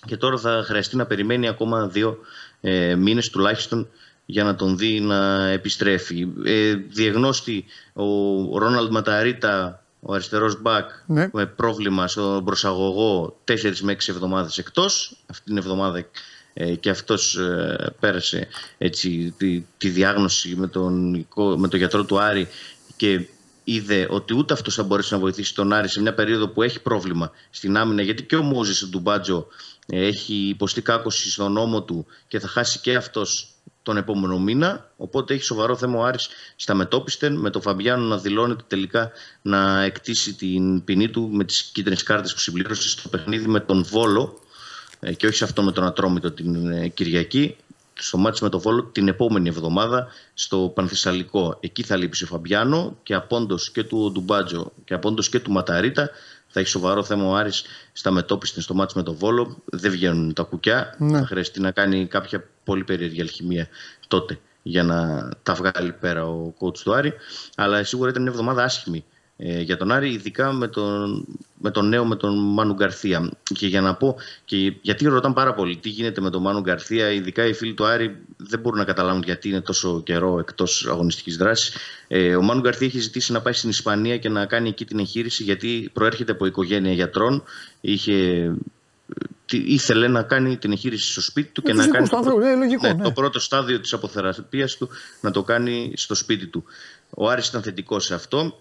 και τώρα θα χρειαστεί να περιμένει ακόμα δύο ε, μήνες τουλάχιστον για να τον δει να επιστρέφει. Ε, διεγνώστη ο Ρόναλντ Ματαρίτα, ο αριστερός μπακ, ναι. με πρόβλημα στον προσαγωγό 4 με 6 εβδομάδες εκτός. Αυτή την εβδομάδα ε, και αυτός ε, πέρασε έτσι, τη, τη διάγνωση με τον, με τον γιατρό του Άρη και είδε ότι ούτε αυτός θα μπορέσει να βοηθήσει τον Άρη σε μια περίοδο που έχει πρόβλημα στην άμυνα γιατί και ο Μόζης του Μπάτζο έχει υποστεί κάκωση στον νόμο του και θα χάσει και αυτός τον επόμενο μήνα. Οπότε έχει σοβαρό θέμα ο Άρης στα μετόπιστεν με τον Φαμπιάνο να δηλώνεται τελικά να εκτίσει την ποινή του με τις κίτρινες κάρτες που συμπλήρωσε στο παιχνίδι με τον Βόλο ε, και όχι σε αυτό με τον Ατρόμητο την ε, Κυριακή στο μάτι με τον Βόλο την επόμενη εβδομάδα στο Πανθυσσαλικό. Εκεί θα λείψει ο Φαμπιάνο και απόντος και του Ντουμπάτζο και απόντος και του Ματαρίτα θα έχει σοβαρό θέμα ο Άρης στα μετόπιστα στο μάτς με τον Βόλο. Δεν βγαίνουν τα κουκιά. Ναι. Θα χρειαστεί να κάνει κάποια πολύ περίεργη αλχημία τότε για να τα βγάλει πέρα ο coach του Άρη. Αλλά σίγουρα ήταν μια εβδομάδα άσχημη ε, για τον Άρη, ειδικά με τον, με τον νέο, με τον Μάνου Γκαρθία. Και για να πω, και γιατί ρωτάνε πάρα πολύ τι γίνεται με τον Μάνου Γκαρθία, ειδικά οι φίλοι του Άρη δεν μπορούν να καταλάβουν γιατί είναι τόσο καιρό εκτός αγωνιστικής δράσης. Ε, ο Μάνου Γκαρθία έχει ζητήσει να πάει στην Ισπανία και να κάνει εκεί την εγχείρηση, γιατί προέρχεται από οικογένεια γιατρών. Είχε ήθελε να κάνει την εγχείρηση στο σπίτι του και να κάνει το, ναι, λογικό, ναι, ναι. το πρώτο στάδιο της αποθεραπείας του να το κάνει στο σπίτι του. Ο Άρης ήταν θετικός σε αυτό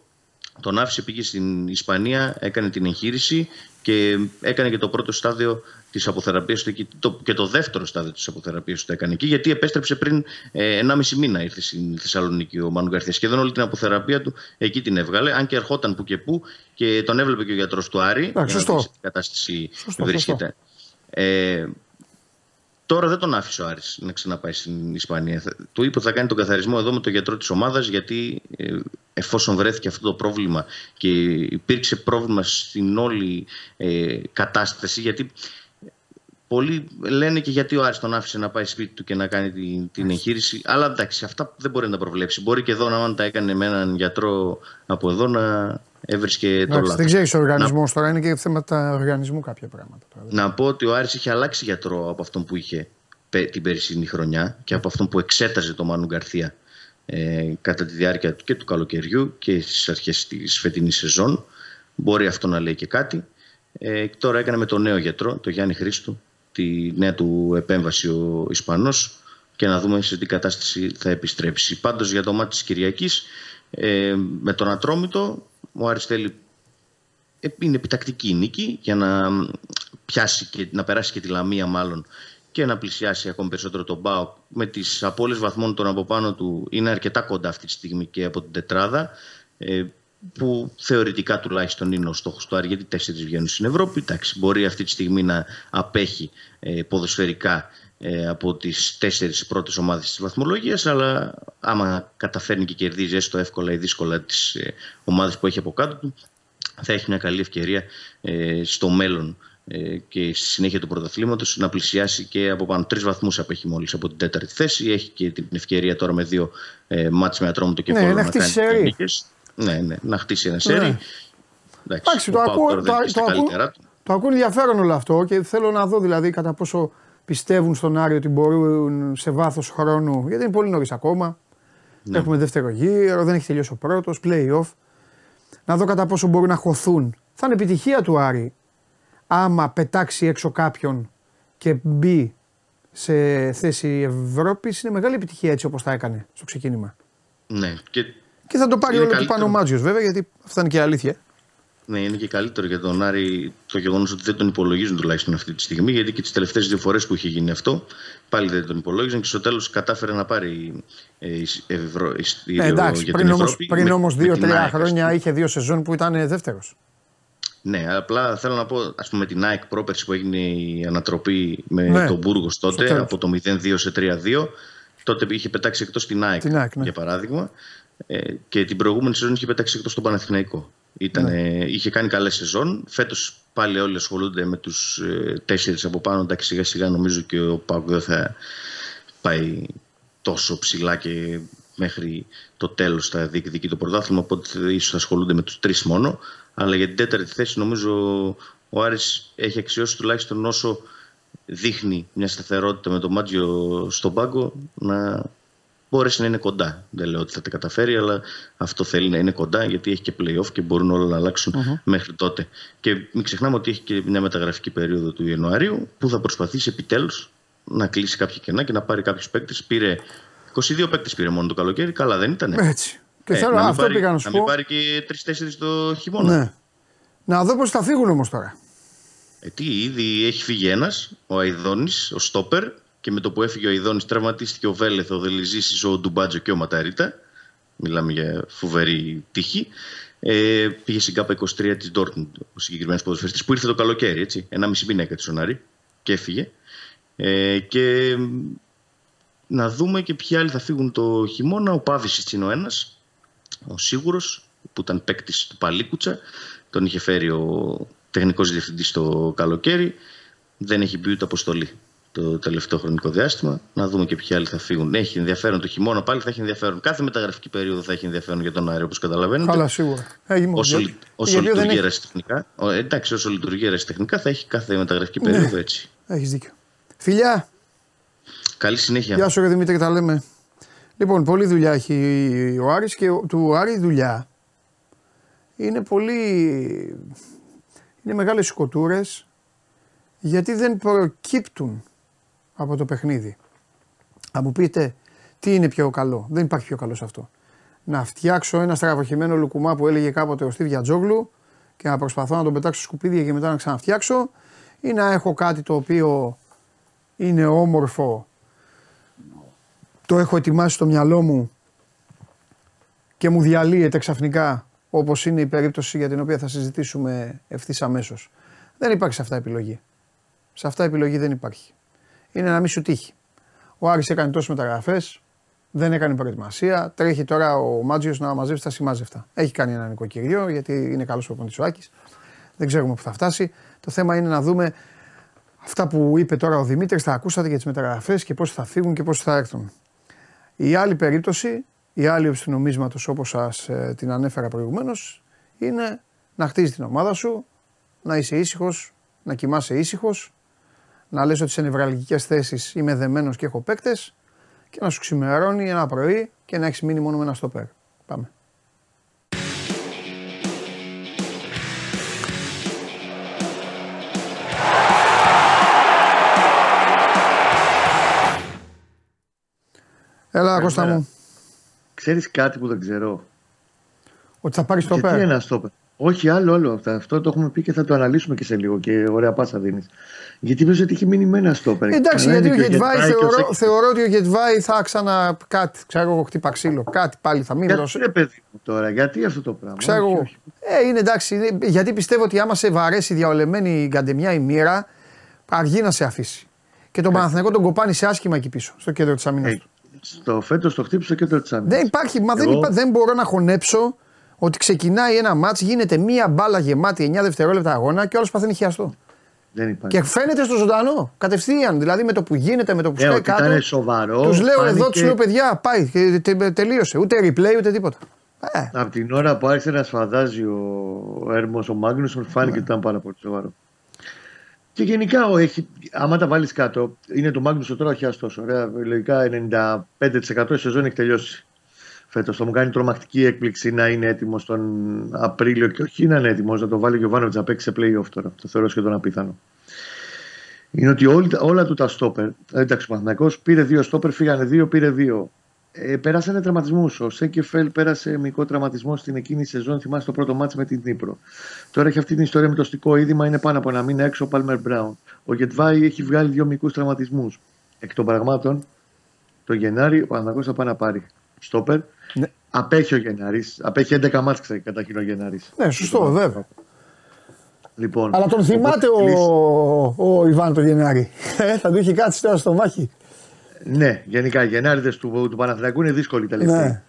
τον άφησε, πήγε στην Ισπανία, έκανε την εγχείρηση και έκανε και το πρώτο στάδιο της αποθεραπείας του και το δεύτερο στάδιο της αποθεραπείας του το έκανε εκεί, γιατί επέστρεψε πριν ε, 1,5 μήνα ήρθε στην Θεσσαλονίκη ο Μάνου Γκαρθία. Σχεδόν όλη την αποθεραπεία του εκεί την έβγαλε, αν και ερχόταν που και που και τον έβλεπε και ο γιατρός του Άρη. για να δει κατάσταση βρίσκεται. Ε, Τώρα δεν τον άφησε ο Άρης να ξαναπάει στην Ισπανία. Του είπε ότι θα κάνει τον καθαρισμό εδώ με τον γιατρό της ομάδας γιατί ε, εφόσον βρέθηκε αυτό το πρόβλημα και υπήρξε πρόβλημα στην όλη ε, κατάσταση γιατί Πολλοί λένε και γιατί ο Άρης τον άφησε να πάει σπίτι του και να κάνει την, την εγχείρηση. Αλλά εντάξει, αυτά δεν μπορεί να τα προβλέψει. Μπορεί και εδώ να τα έκανε με έναν γιατρό από εδώ να έβρισκε το λάθος. Δεν ξέρεις ο οργανισμός να... τώρα, είναι και θέματα οργανισμού κάποια πράγματα. Να πω ότι ο Άρης είχε αλλάξει γιατρό από αυτόν που είχε την περσινή χρονιά και από αυτόν που εξέταζε το Μάνου Γκαρθία ε, κατά τη διάρκεια του και του καλοκαιριού και στις αρχές της φετινής σεζόν. Μπορεί αυτό να λέει και κάτι. Ε, τώρα έκανε με τον νέο γιατρό, τον Γιάννη Χρήστο, τη νέα του επέμβαση ο Ισπανός και να δούμε σε τι κατάσταση θα επιστρέψει. Πάντως για το μάτι της Κυριακής ε, με τον Ατρόμητο ο Άρης θέλει ε, είναι επιτακτική νίκη για να πιάσει και να περάσει και τη Λαμία μάλλον και να πλησιάσει ακόμη περισσότερο τον Μπάο με τις απώλειες βαθμών των από πάνω του είναι αρκετά κοντά αυτή τη στιγμή και από την τετράδα ε, που θεωρητικά τουλάχιστον είναι ο στόχος του Άρη γιατί τέσσερις βγαίνουν στην Ευρώπη. Εντάξει, μπορεί αυτή τη στιγμή να απέχει ε, ποδοσφαιρικά ε, από τις τέσσερις πρώτες ομάδες της βαθμολογίας αλλά άμα καταφέρνει και κερδίζει έστω εύκολα ή δύσκολα τις ε, ομάδες που έχει από κάτω του θα έχει μια καλή ευκαιρία ε, στο μέλλον ε, και στη συνέχεια του πρωταθλήματος να πλησιάσει και από πάνω. Τρεις βαθμούς απέχει μόλις από την τέταρτη θέση. Έχει και την ευκαιρία τώρα με δύο ε, μάτς με ατρόμητο και ναι, να, να χτίσει σερί. Ναι, ναι, να χτίσει ένα σερί. Ναι. Εντάξει, το, ακούω, το, το, ακούω, το ακούω ενδιαφέρον όλο αυτό και θέλω να δω δηλαδή κατά πόσο πιστεύουν στον Άρη ότι μπορούν σε βάθος χρόνου, γιατί είναι πολύ νωρίς ακόμα. Ναι. Έχουμε δεύτερο γύρο, δεν έχει τελειώσει ο πρώτος, playoff. Να δω κατά πόσο μπορούν να χωθούν. Θα είναι επιτυχία του Άρη άμα πετάξει έξω κάποιον και μπει σε θέση Ευρώπης, είναι μεγάλη επιτυχία έτσι όπως τα έκανε στο ξεκίνημα. Ναι. Και, και θα το πάρει όλο του πάνω ο Μάτζιος βέβαια, γιατί αυτά είναι και αλήθεια. Ναι, είναι και καλύτερο για τον Άρη το γεγονός ότι δεν τον υπολογίζουν τουλάχιστον αυτή τη στιγμή, γιατί και τις τελευταίες δύο φορές που είχε γίνει αυτό, πάλι δεν τον υπολόγιζαν και στο τέλος κατάφερε να πάρει ε, ευρώ, ναι, εντάξει, για πριν όμως, πριν όμως δύο-τρία χρόνια είχε δύο σεζόν που ήταν δεύτερος. Ναι, απλά θέλω να πω, ας πούμε, την ΑΕΚ πρόπερση που έγινε η ανατροπή με ναι, τον Μπούργος τότε, από το 0-2 σε 3-2. Τότε είχε πετάξει εκτός την ΑΕΚ, την ΑΕΚ ναι. για παράδειγμα. Ε, και την προηγούμενη σεζόν είχε πετάξει εκτός τον Παναθηναϊκό. Ήτανε, ναι. Είχε κάνει καλές σεζόν. Φέτος πάλι όλοι ασχολούνται με τους ε, τέσσερις από πάνω. Εντάξει, σιγά σιγά νομίζω και ο Πάουκ δεν θα πάει τόσο ψηλά και μέχρι το τέλος θα διεκδικεί το πρωτάθλημα. Οπότε ίσως θα ασχολούνται με τους τρεις μόνο. Αλλά για την τέταρτη θέση νομίζω ο Άρης έχει αξιώσει τουλάχιστον όσο δείχνει μια σταθερότητα με το Μάτζιο στον πάγκο να μπορέσει να είναι κοντά. Δεν λέω ότι θα τα καταφέρει, αλλά αυτό θέλει να είναι κοντά γιατί έχει και playoff και μπορούν όλα να αλλαξουν μέχρι τότε. Και μην ξεχνάμε ότι έχει και μια μεταγραφική περίοδο του Ιανουαρίου που θα προσπαθήσει επιτέλους να κλείσει κάποια κενά και να πάρει κάποιους παίκτες. Πήρε 22 παίκτες πήρε μόνο το καλοκαίρι. Καλά δεν ήταν. Έτσι. Και ε, θέλω να αυτό πάρει, πήγα να σου να μην πάρει και τρει-τέσσερι το χειμώνα. Ναι. Να δω πώς θα φύγουν όμως τώρα. Ε, τι, ήδη έχει φύγει ένας, ο Αϊδόνης, ο Στόπερ, και με το που έφυγε ο Αϊδόνη τραυματίστηκε ο Βέλεθ, ο Δελιζήση, ο Ντουμπάτζο και ο Ματαρίτα. Μιλάμε για φοβερή τύχη. Ε, πήγε στην ΚΑΠΑ 23 της Ντόρκμουντ ο συγκεκριμένος ποδοσφαιριστής που ήρθε το καλοκαίρι, έτσι. Ένα μισή μήνα έκανε στον Άρη και έφυγε. Ε, και να δούμε και ποιοι άλλοι θα φύγουν το χειμώνα. Ο Πάβηση είναι ο ένας, ο σίγουρος, που ήταν παίκτης του Παλίκουτσα. Τον είχε φέρει ο τεχνικός διευθυντής το καλοκαίρι. Δεν έχει μπει ούτε αποστολή το τελευταίο χρονικό διάστημα. Να δούμε και ποιοι άλλοι θα φύγουν. Έχει ενδιαφέρον το χειμώνα πάλι, θα έχει ενδιαφέρον. Κάθε μεταγραφική περίοδο θα έχει ενδιαφέρον για τον Άρη, όπως καταλαβαίνετε. Καλά, σίγουρα. όσο, για... όσο λειτουργεί έχει... τεχνικά, εντάξει, όσο λειτουργεί τεχνικά θα έχει κάθε μεταγραφική ναι. περίοδο έτσι. Έχεις δίκιο. Φιλιά! Καλή συνέχεια. Γεια σου, Δημήτρη, τα λέμε. Λοιπόν, πολλή δουλειά έχει ο Άρης και του Άρη δουλειά είναι πολύ... είναι μεγάλες σκοτούρες γιατί δεν προκύπτουν από το παιχνίδι. Θα μου πείτε τι είναι πιο καλό; Δεν υπάρχει πιο καλό σε αυτό. Να φτιάξω ένα στραβοχημένο λουκουμά που έλεγε κάποτε ο Στίβια Τζόγλου και να προσπαθώ να τον πετάξω σκουπίδια και μετά να ξαναφτιάξω ή να έχω κάτι το οποίο είναι όμορφο το έχω ετοιμάσει στο μυαλό μου και μου διαλύεται ξαφνικά όπως είναι η περίπτωση για την οποία θα συζητήσουμε ευθύς αμέσως. Δεν υπάρχει σε αυτά επιλογή. Σε αυτά επιλογή δεν υπάρχει. Είναι να μην σου τύχει. Ο Άρης έκανε τόσες μεταγραφές, δεν έκανε προετοιμασία. Τρέχει τώρα ο Μάτζιος να μαζέψει τα σημάζευτα. Έχει κάνει ένα νοικοκυριό γιατί είναι καλός ο Ποντισουάκη. Δεν ξέρουμε πού θα φτάσει. Το θέμα είναι να δούμε αυτά που είπε τώρα ο Δημήτρης. Τα ακούσατε για τις μεταγραφές και πώς θα φύγουν και πώς θα έρθουν. Η άλλη περίπτωση, η άλλη όψη του νομίσματος όπως σας ε, την ανέφερα προηγουμένως, είναι να χτίζεις την ομάδα σου, να είσαι ήσυχος, να κοιμάσαι ήσυχος, να λες ότι σε νευραλγικές θέσεις είμαι δεμένος και έχω παίκτες και να σου ξημερώνει ένα πρωί και να έχεις μείνει μόνο με ένα στόπερ. Πάμε. Έλα, Κώστα μου. Ξέρεις κάτι που δεν ξέρω; Ότι θα πάρεις το πέρα. Τι ένα στόπερ; Όχι, άλλο, άλλο. Αυτό το έχουμε πει και θα το αναλύσουμε και σε λίγο. Και ωραία πάσα δίνεις. Γιατί νομίζω ότι έχει μείνει με ένα στόπερ. Εντάξει, γιατί ο Γετβάη θεωρώ, θεωρώ ότι ο Γετβάη θα ξανά κάτι. Ξέρω εγώ, χτύπα ξύλο. Κάτι πάλι θα μείνει. Γιατί ρε παιδί μου τώρα, γιατί αυτό το πράγμα. Ξέρω εγώ. Ε, είναι εντάξει. Είναι, γιατί πιστεύω ότι άμα σε βαρέσει διαολεμένη η γκαντεμιά η μοίρα, αργεί να σε αφήσει. Και τον ε. Παναθηναϊκό τον κοπάνει σε άσχημα εκεί πίσω, στο κέντρο της αμήνα ε, του. Στο φέτος το χτύπησε και το τσάμι. Δεν υπάρχει, μα δεν, υπά, δεν μπορώ να χωνέψω ότι ξεκινάει ένα μάτς, γίνεται μία μπάλα γεμάτη 9 δευτερόλεπτα αγώνα και όλος παθαίνει χιαστό. Δεν υπάρχει. Και φαίνεται στο ζωντανό, κατευθείαν. Δηλαδή με το που γίνεται, με το που Ναι, σκάει ότι κάτω. ήταν σοβαρό. Τους λέω φάνηκε- εδώ, τους λέω παιδιά, πάει, και τε- τελείωσε. Ούτε replay ούτε τίποτα. Ε, Από την ώρα που άρχισε να σφαδάζει ο Έρμος ο Μάγνουσον, φάνηκε Ναι. ότι ήταν πάρα πολύ σοβαρό. Και γενικά, ο, έχει, άμα τα βάλεις κάτω, είναι το Μάγνουσον τώρα χιαστός. Ωραία, λογικά 95% η σεζόν έχει τελειώσει. Φέτος θα μου κάνει τρομακτική έκπληξη να είναι έτοιμος τον Απρίλιο και όχι να είναι έτοιμος να το βάλει ο Γιωβάνοβιτς να παίξει σε playoff τώρα. Το θεωρώ σχεδόν απίθανο. Είναι ότι όλοι, όλα του τα στόπερ. Εντάξει, ο Παναθηναϊκός πήρε δύο στόπερ, φύγανε δύο, πήρε δύο. Ε, περάσανε τραυματισμούς. Ο Σέκεφελ πέρασε μικρό τραυματισμό στην εκείνη σεζόν. Θυμάσαι το πρώτο μάτσο με την Νύπρο. Τώρα έχει αυτή την ιστορία με το στικό είδημα. Είναι πάνω από ένα μήνα έξω ο Πάλμερ Μπράουν. Ο Γετβάη έχει βγάλει δύο μικρού τραυματισμούς. Εκ των πραγμάτων, το Γενάρη ο Παναθηναϊκός θα πάει να πάρει στόπερ. Ναι. Απέχει ο Γενάρης. Απέχει 11 μάτς ξέρει, καταρχήν ο Γενάρης. ναι, σωστό, βέβαια. Λοιπόν, Αλλά τον θυμάται οπότε ο, ο Ιβάν το Γενάρη. Ε, θα του έχει κάτσει τώρα στο μάχη. Ναι, γενικά οι Γενάριδες του, του Παναθηναϊκού είναι δύσκολοι τελευταίοι. Ναι.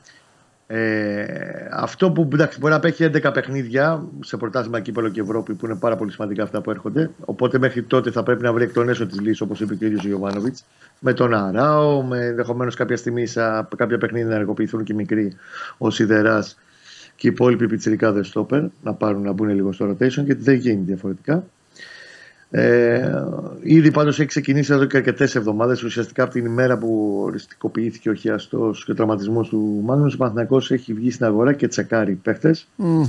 Ε, αυτό που εντάξει, μπορεί να παίξει 11 παιχνίδια σε πρωτάθλημα κύπελο και Ευρώπη που είναι πάρα πολύ σημαντικά αυτά που έρχονται. Οπότε μέχρι τότε θα πρέπει να βρει εκ των έσω της λύσης όπως είπε και ο ίδιος ο Γιωβάνοβιτς. Με τον Αράο, με ενδεχομένως κάποια στιγμή σε κάποια παιχνίδια να ενεργοποιηθούν και οι μικροί ο Σιδερά και οι υπόλοιποι πιτσιρικάδες στόπερ να πάρουν να μπουν λίγο στο rotation γιατί δεν γίνει διαφορετικά. Ε, ήδη πάντως έχει ξεκινήσει εδώ και αρκετές εβδομάδες. Ουσιαστικά από την ημέρα που οριστικοποιήθηκε ο χιαστός και ο τραυματισμός του Μάγνους, ο Παναθηναϊκός έχει βγει στην αγορά και τσεκάρει παίχτες Μμμ.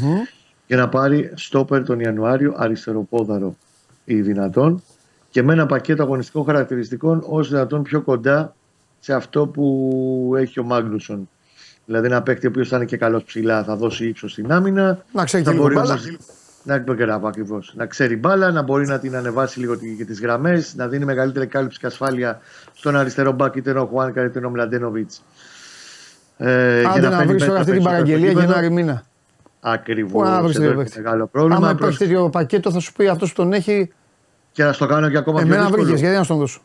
για να πάρει στόπερ τον Ιανουάριο αριστεροπόδαρο ή δυνατόν και με ένα πακέτο αγωνιστικών χαρακτηριστικών όσο δυνατόν πιο κοντά σε αυτό που έχει ο Μάγνουσον. Δηλαδή ένα παίκτη ο οποίος θα είναι και καλός ψηλά, θα δώσει ύψος στην άμυνα. Να ξέρει θα και λίγο μπορεί μπάλα. όμως να μπράβο ακριβώς. Να ξέρει μπάλα, να μπορεί να την ανεβάσει λίγο και τις γραμμές, να δίνει μεγαλύτερη κάλυψη και ασφάλεια στον αριστερό μπακ, είτε είναι ο Χουάνκα είτε είναι ο Μλαντένοβιτς. Ε, Άντε να βρεις τώρα αυτή την παραγγελία Γενάρη μήνα. Ακριβώς. Πού να βρεις τέτοιο παίκτη. Μεγάλο πρόβλημα. Άμα Προς- υπάρχει τέτοιο πακέτο, θα σου πει αυτός που τον έχει. Και να στο κάνω και ακόμα Εμένα πιο δύσκολο. βρήκες, γιατί να στον δώσω;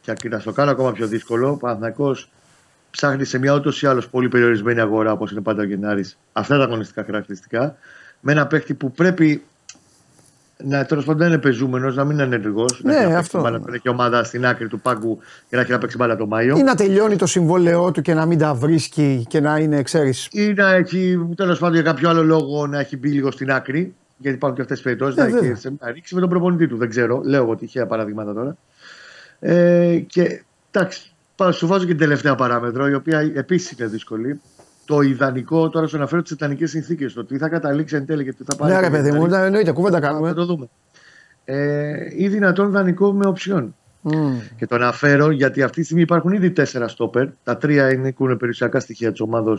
Και να στο κάνω ακόμα πιο δύσκολο. Ο Παναθηναϊκός ψάχνει σε μια ούτως ή άλλως πολύ περιορισμένη αγορά όπως είναι πάντα ο Γενάρης αυτά τα αγωνιστικά χαρακτηριστικά. Με ένα παίχτη που πρέπει να τέλος πάντων να είναι πεζούμενος, να μην είναι ενεργός. Ναι, να έχει να παίξει αυτό. Μπάλα, να έχει ομάδα στην άκρη του πάγκου και να έχει να παίξει μπάλα το Μάιο. Ή να τελειώνει το συμβόλαιό του και να μην τα βρίσκει και να είναι, ξέρεις. Ή να έχει τέλος πάντων για κάποιο άλλο λόγο να έχει μπει λίγο στην άκρη. Γιατί υπάρχουν και αυτές τις περιπτώσεις. Ε, να, έχει βέβαια. σε- να ρίξει με τον προπονητή του. Δεν ξέρω. Λέω εγώ τυχαία παραδείγματα τώρα. Ε, και εντάξει, πάω- σου βάζω και την τελευταία παράμετρο, η οποία επίσης είναι δύσκολη. Το ιδανικό, τώρα σου αναφέρω τι ιδανικέ συνθήκε. Το τι θα καταλήξει εν τέλει και τι θα πάρει. Ναι, ρε το παιδί μου, Γενάρη, εννοείται, κουβέντα Θα κάνουμε. το δούμε. Ε, ή δυνατόν δανεικό με οψιόν. Μμ. Και το αναφέρω γιατί αυτή τη στιγμή υπάρχουν ήδη τέσσερα στόπερ. Τα τρία είναι έχουν περιουσιακά στοιχεία της ομάδα.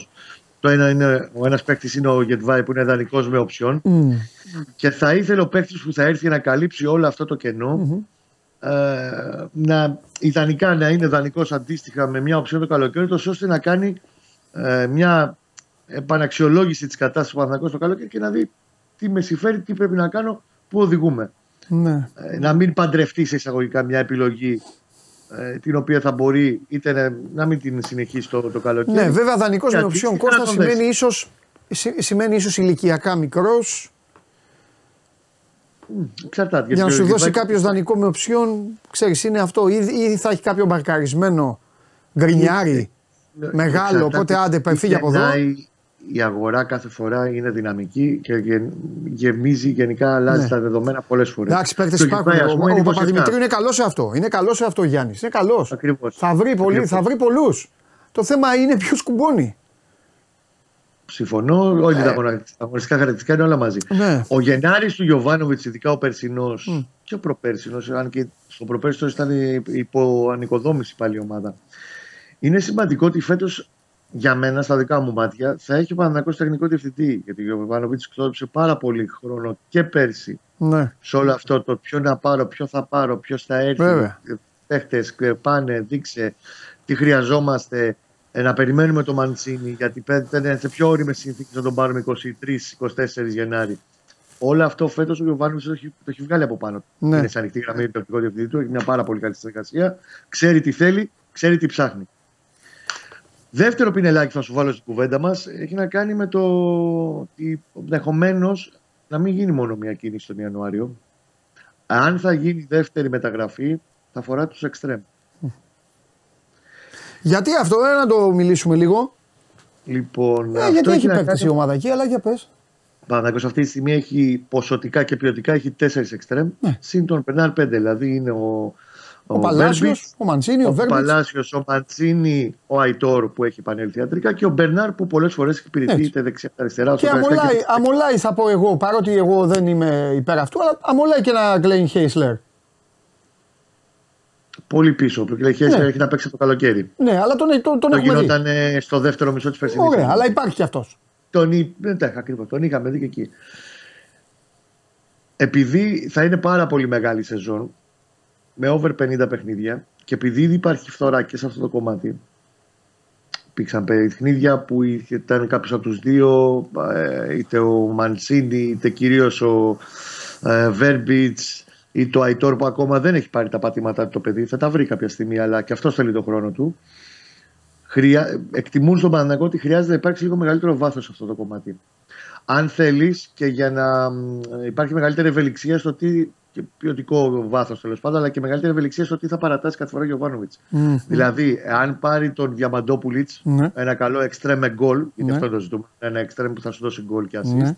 Το ένα είναι, ο ένας παίκτης είναι ο Γετβάη που είναι δανεικός με οψιόν. Μμ. Και θα ήθελε ο παίκτης που θα έρθει για να καλύψει όλο αυτό το κενο Μμμ. ε, να, ιδανικά να είναι δανεικός αντίστοιχα με μια οψιόν το καλοκαίρι, τόσο ώστε να κάνει ε, μια επαναξιολόγηση της κατάστασης του Παναθηναϊκού το καλοκαίρι και να δει τι με συμφέρει, τι πρέπει να κάνω, πού οδηγούμε. Ναι. Ε, να μην παντρευτεί σε εισαγωγικά μια επιλογή ε, την οποία θα μπορεί είτε να, να μην την συνεχίσει το, το καλοκαίρι. Ναι, βέβαια δανεικός Και με αντίστοιχα οψιόν να Κώστας τον σημαίνει δέσει. ίσω σημαίνει ίσως ηλικιακά μικρός Εξαρτάται. για να γιατί σου ο δώσει Γετβάη- κάποιος δανεικό με οψιόν. Ξέρεις, είναι αυτό. Ήδη, ήδη θα έχει κάποιο μπαρκαρισμένο γκρινιάρι Ναι, μεγάλο. εξαρτάται Οπότε άντε, τι φύγει από εδώ. γεννάει Η αγορά κάθε φορά είναι δυναμική και γε- γεμίζει γενικά, αλλάζει Ναι. τα δεδομένα πολλές φορές. Εντάξει, παίκτες υπάρχουν. Ο, ο Παπαδημητρίου είναι καλός σε αυτό. Είναι καλός σε αυτό ο Γιάννης. Είναι καλός. Ακριβώς. Θα βρει, πολύ, Ακριβώς. θα βρει πολλούς. Το θέμα είναι ποιος κουμπώνει. Συμφωνώ. Όλοι τα αγωνα- τα αγωνιστικά χαρακτηριστικά είναι όλα μαζί. Ναι. Ο Γενάρης του Γιωβάνοβιτς, ειδικά ο περσινός και ο προπέρσινος, αν και στο προπέρσινο ήταν υπό ανοικοδόμηση πάλι η ομάδα. Είναι σημαντικό ότι φέτος για μένα, στα δικά μου μάτια, θα έχει ο Παναγιώτο τεχνικό διευθυντή. Γιατί ο Γιωβάνοβιτ ξόδεψε πάρα πολύ χρόνο και πέρσι Ναι. σε όλο αυτό το ποιο να πάρω, ποιο θα πάρω, ποιος θα έρθει. Βέβαια. Παίχτες, πάνε, δείξε τι χρειαζόμαστε. Ε, να περιμένουμε το Μαντσίνη, γιατί ήταν σε πιο όριμες συνθήκες να τον πάρουμε 23-24 Γενάρη. Όλο αυτό φέτος ο Γιωβάνη το, έχει- το έχει βγάλει από πάνω. Ναι. Είναι σε ανοιχτή γραμμή του τεχνικού διευθυντή του, έχει μια πάρα πολύ καλή συνεργασία. Ξέρει τι θέλει, ξέρει τι ψάχνει. Δεύτερο πινελάκι θα σου βάλω στην κουβέντα μας έχει να κάνει με το ότι ενδεχομένως να μην γίνει μόνο μια κίνηση τον Ιανουάριο. Αν θα γίνει δεύτερη μεταγραφή, θα αφορά τους εξτρέμ. Γιατί αυτό, ε, να το μιλήσουμε λίγο. Λοιπόν, Ε, αυτό γιατί έχει να παίκτη κάνει- η ομάδα εκεί, αλλά για πες. Παναθηναϊκός αυτή τη στιγμή έχει ποσοτικά και ποιοτικά έχει τέσσερις εξτρέμ. Ναι. Συν τον Περνάρ πέντε. Δηλαδή είναι ο, Ο Παλάσιος, Βέρμπιτς, ο Μαντσίνη, ο, ο Βέρμπιτς. Παλάσιος, ο Ματσίνη, ο Αϊτόρ που έχει επανέλθει ιατρικά και ο Μπερνάρ που πολλές φορές υπηρετεί Έτσι. είτε δεξιά είτε αριστερά. Και στο αριστερά αμολάει, και- αμολάει, θα πω εγώ, παρότι εγώ δεν είμαι υπέρ αυτού, αλλά αμολάει και ένα Γκλέιν Χέισλερ. Πολύ πίσω. Το Κλέχε Ναι. έχει να παίξει από το καλοκαίρι. Ναι, αλλά τον, τον, τον Το έχουμε δει. γινόταν ε, στο δεύτερο μισό της περσινής. Ωραία, αλλά υπάρχει και αυτός. Τον, εί- ναι, ναι, ακριβώς, τον είχαμε δει και εκεί. Επειδή θα είναι πάρα πολύ μεγάλη σεζόν, με over 50 παιχνίδια, και επειδή ήδη υπάρχει φθορά και σε αυτό το κομμάτι, υπήρξαν παιχνίδια που ήταν κάποιος από τους δύο, ε, είτε ο Μαντσίνη, είτε κυρίως ο ε, Βέρμπιτς ή το Αϊτόρ που ακόμα δεν έχει πάρει τα πατήματά του το παιδί. Θα τα βρει κάποια στιγμή, αλλά και αυτός θέλει τον χρόνο του. Χρειά... Εκτιμούν στον Παναγιώτο ότι χρειάζεται να υπάρξει λίγο μεγαλύτερο βάθος σε αυτό το κομμάτι. Αν θέλεις και για να μ, υπάρχει μεγαλύτερη ευελιξία στο τι. Και ποιοτικό βάθος τέλος πάντων, αλλά και μεγαλύτερη ευελιξία στο τι θα παρατάσει κάθε φορά ο Γιωβάνοβιτς. Μμμ. Δηλαδή, αν πάρει τον Διαμαντόπουλιτς, Ναι. ένα καλό εξτρέμ με γκολ, γιατί Ναι. αυτό το ζητούμε, ένα εξτρέμ που θα σου δώσει γκολ και assist, Ναι.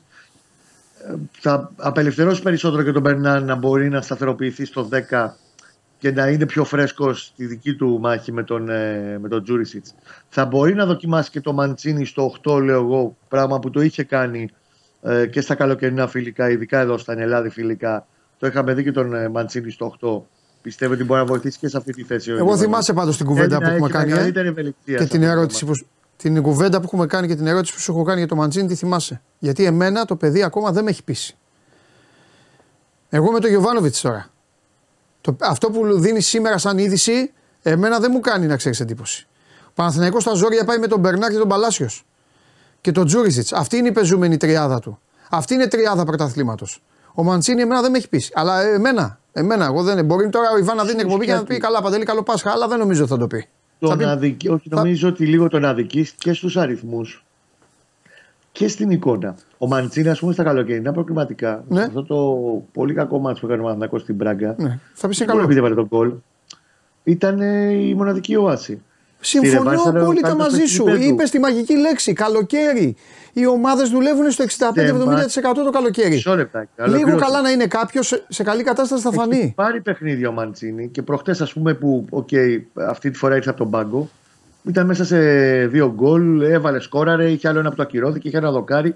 θα απελευθερώσει περισσότερο και τον Μπερνάν να μπορεί να σταθεροποιηθεί στο 10 και να είναι πιο φρέσκος στη δική του μάχη με τον, ε, με τον Τζούρισιτς. Θα μπορεί να δοκιμάσει και το Μαντσίνη στο 8, λέω εγώ, πράγμα που το είχε κάνει ε, και στα καλοκαιρινά φιλικά, ειδικά εδώ στα Ελλάδη φιλικά. Το είχαμε δει και τον ε, Μαντσίνη στο 8. Πιστεύω ότι μπορεί να βοηθήσει και σε αυτή τη θέση. ο Εγώ Ιωβάνοβιτς. θυμάσαι πάντως την κουβέντα Θέλει που να έχουμε έχει κάνει. ε, μεγαλύτερη ευελιξία και σε την αυτό το ερώτηση κομμάτι. που. Την κουβέντα που έχουμε κάνει και την ερώτηση που σου έχω κάνει για το Μαντζίνη, τι θυμάσαι. Γιατί εμένα το παιδί ακόμα δεν με έχει πείσει. Εγώ με τον Γιωβάνοβιτς τώρα. Το, αυτό που δίνει σήμερα σαν είδηση, εμένα δεν μου κάνει να ξέρεις εντύπωση. Ο Παναθηναϊκός στα ζόρια πάει με τον Μπερνάρ και τον Παλάσιος. Και τον Τζούριζιτς. Αυτή είναι η πεζούμενη τριάδα του. Αυτή είναι η τριάδα πρωταθλήματος. Ο Μαντσίνη εμένα δεν με έχει πείσει. Αλλά εμένα, εμένα, εγώ δεν. Μπορεί τώρα ο Ιβάν να δίνει εκπομπή και να πει καλά, παντελή, καλό Πάσχα, αλλά δεν νομίζω ότι θα το πει. Θα Τον πει- αδικεί, όχι, θα- νομίζω ότι λίγο τον αδικείς και στους αριθμούς και στην εικόνα. Ο Μαντσίνη, ας πούμε, στα καλοκαιρινά προκριματικά, Ναι. αυτό το πολύ κακό μάτσο που έκανε ο Παναθηναϊκός στην Πράγκα, Ναι, θα πει είναι δεν καλό. επειδή έβαλε τον γκολ, ήταν ε, η μοναδική οάση. Συμφωνώ Στη Ρεβάνς ήταν απόλυτα ο μαζί σου. καλύτερος Είπες τη μαγική λέξη, καλοκαίρι. Οι ομάδες δουλεύουν στο 65-70% το καλοκαίρι. Μισό λεπτάκι. Λίγο ολοκλήρωσε. καλά να είναι κάποιος σε καλή κατάσταση θα Έχει φανεί. πάρει παιχνίδια ο Μαντσίνη και προχτές, ας πούμε, που okay, αυτή τη φορά ήρθε από τον πάγκο, ήταν μέσα σε δύο γκολ, έβαλε σκόραρε, είχε άλλο ένα που το ακυρώθηκε, είχε ένα δοκάρι.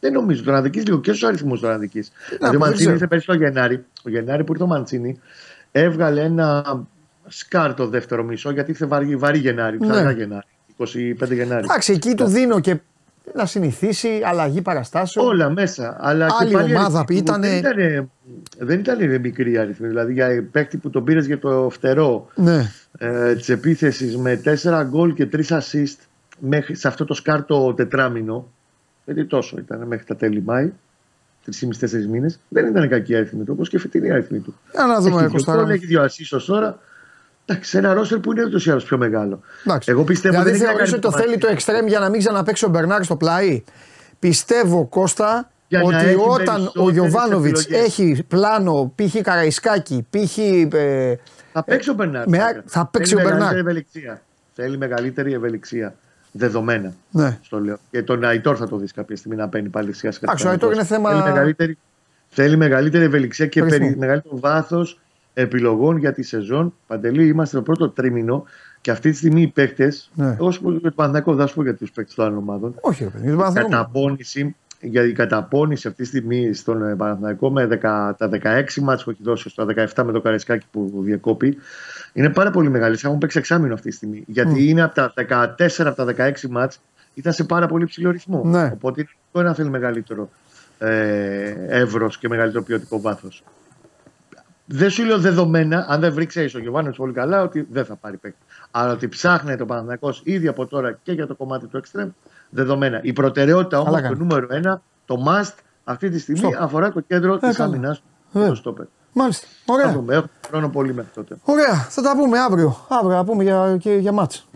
Δεν νομίζω τον αδική λίγο και στους αριθμούς τον αδική. Δηλαδή, δεν ο Μαντσίνη ξέρω. ήρθε πέρσι το Γενάρη. Ο Γενάρη που ήρθε ο Μαντσίνη έβγαλε ένα σκάρ το δεύτερο μισό γιατί ήρθε βαρύ, βαρύ Γενάρη, Ναι. ψαργά Γενάρη. 25 Γενάρη. Εντάξει, εκεί του δίνω και να συνηθίσει, αλλαγή παραστάσεων. Όλα μέσα. Αλλά Άλλη και πάλι ομάδα αριθμοί του ήτανε- Δεν ήταν, δεν ήταν μικρή η αριθμή. Δηλαδή για παίκτη που τον πήρες για το φτερό Ναι. ε, της επίθεσης με 4 γκολ και 3 assist μέχρι, σε αυτό το σκάρτο τετράμινο. Γιατί τόσο ήταν μέχρι τα τέλη Μάη. 3,5-4 μήνες. Δεν ήταν κακή η αριθμή του, όπως και η φετινή αριθμή του. Για να δούμε, έχει, δύο Κωνσταντά. γκολ, έχει δύο assist ως τώρα. Εντάξει, σε ένα ρόστερ που είναι ούτως ή άλλως πιο μεγάλο. Εντάξει. Εγώ πιστεύω δηλαδή δεν έχει να θεωρείς κάνει ότι το με θέλει το εξτρέμ για να μην ξαναπέξει ο Μπερνάρ στο πλάι; Πιστεύω, Κώστα, Για να ότι έχει όταν ο περισσότερες Γιωβάνοβιτ επιλογές. έχει πλάνο π.χ. Καραϊσκάκη, π.χ. Ε, Θα παίξει ο Μπερνάρ. με- βέβαια. θα παίξει Θέλει ο Μπερνάρ. μεγαλύτερη ευελιξία. Θέλει μεγαλύτερη ευελιξία. Δεδομένα. ναι. Στο λέω. Και τον Αϊτόρ θα το δεις κάποια στιγμή να παίρνει πάλι σιγά σιγά. Εντάξει, ο Αϊτόρ είναι θέμα- Θέλει μεγαλύτερη, θέλει μεγαλύτερη ευελιξία και Αριθμού. περι, μεγαλύτερο βάθος επιλογών για τη σεζόν. Παντελή, είμαστε το πρώτο τρίμηνο και αυτή τη στιγμή οι παίκτες. Ναι. Εγώ σου πω για το Παναθηναϊκό, δεν θα σου πω για τους παίκτες των άλλων ομάδων. Όχι, ρε παιδί, τον Παναθηναϊκό. Καταπώνηση, για η καταπώνηση αυτή τη στιγμή στον ε, Παναθηναϊκό με 10, τα 16 μάτς που έχει δώσει, στα 17 με το Καρεσκάκι που διεκόπη, είναι πάρα πολύ μεγάλη. Έχουν παίξει εξάμεινο αυτή τη στιγμή. Γιατί είναι από τα 14 από τα 16 μάτς ήταν σε πάρα πολύ ψηλό ρυθμό. Ναι. Οπότε είναι λογικό να θέλει μεγαλύτερο ε, εύρος και μεγαλύτερο ποιοτικό βάθος. Δεν σου λέω δεδομένα, αν δεν βρει, ξέρεις ο Γιωβάνος πολύ καλά, ότι δεν θα πάρει παίκτη. Αλλά ότι ψάχνει το Παναθυνακό ήδη από τώρα και για το κομμάτι του εξτρεμ, δεδομένα. Η προτεραιότητα όμως, Καλά το κάνει. νούμερο ένα, το must αυτή τη στιγμή Στο. αφορά το κέντρο της καλά. άμυνας Ε. του. Το στόπερ. Μάλιστα. Θα Ωραία. δούμε. Έχουμε χρόνο πολύ μέχρι τότε. Ωραία. Θα τα πούμε αύριο. Αύριο θα πούμε για, και για μάτς.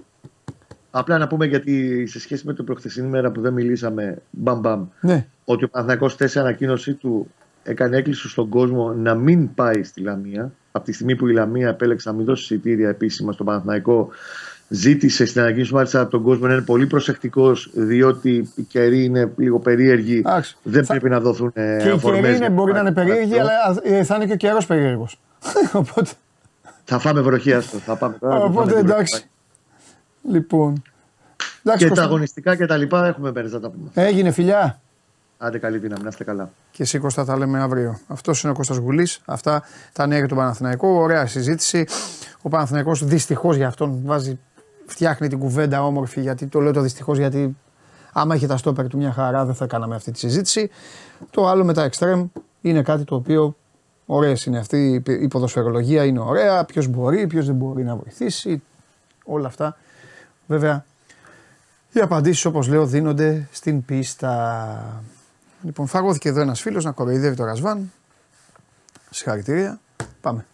Απλά να πούμε γιατί σε σχέση με την προχθεσινή μέρα που δεν μιλήσαμε, μπαμ μπαμ, Ναι. ότι ο Παναθηναϊκός θέση ανακοίνωσή του έκανε έκκληση στον κόσμο να μην πάει στη Λαμία. Από τη στιγμή που η Λαμία επέλεξε να μην δώσει εισιτήρια επίσημα στον Παναθηναϊκό, ζήτησε στην ανακοίνωση μάλιστα από τον κόσμο να είναι πολύ προσεκτικός, διότι οι καιροί είναι λίγο περίεργοι. Εντάξει. Δεν Θα- πρέπει να δοθούν ε, Και οι αφορμές καιροί είναι, για μπορεί να είναι πάρτι περίεργοι, αυτό. αλλά ε, θα είναι και ο καιρός περίεργος. [laughs] Οπότε, Θα φάμε βροχή αυτό. Θα πάμε τώρα. θα οπότε φάμε εντάξει. βροχή. Λοιπόν. Εντάξει, Και τα Κώστα. αγωνιστικά και τα λοιπά έχουμε μέρες να τα πούμε. Έγινε φιλιά. Άντε καλή δύναμη, να είστε καλά. Και εσύ Κώστα τα λέμε αύριο. Αυτός είναι ο Κώστας Γουλής. Αυτά τα νέα για τον Παναθηναϊκό. Ωραία συζήτηση. Ο Παναθηναϊκός δυστυχώς για αυτόν βάζει, φτιάχνει την κουβέντα όμορφη γιατί το λέω το δυστυχώς γιατί άμα είχε τα στόπερ του μια χαρά δεν θα κάναμε αυτή τη συζήτηση. Το άλλο με τα εξτρέμ είναι κάτι το οποίο ωραίες είναι αυτή η ποδοσφαιρολογία είναι ωραία. Ποιος μπορεί, ποιος δεν μπορεί να βοηθήσει. Όλα αυτά. Βέβαια οι απαντήσεις όπως λέω δίνονται στην πίστα. Λοιπόν, φαγώθηκε εδώ ένας φίλος να κοροϊδεύει το Ρασβάν. Συγχαρητήρια. Πάμε.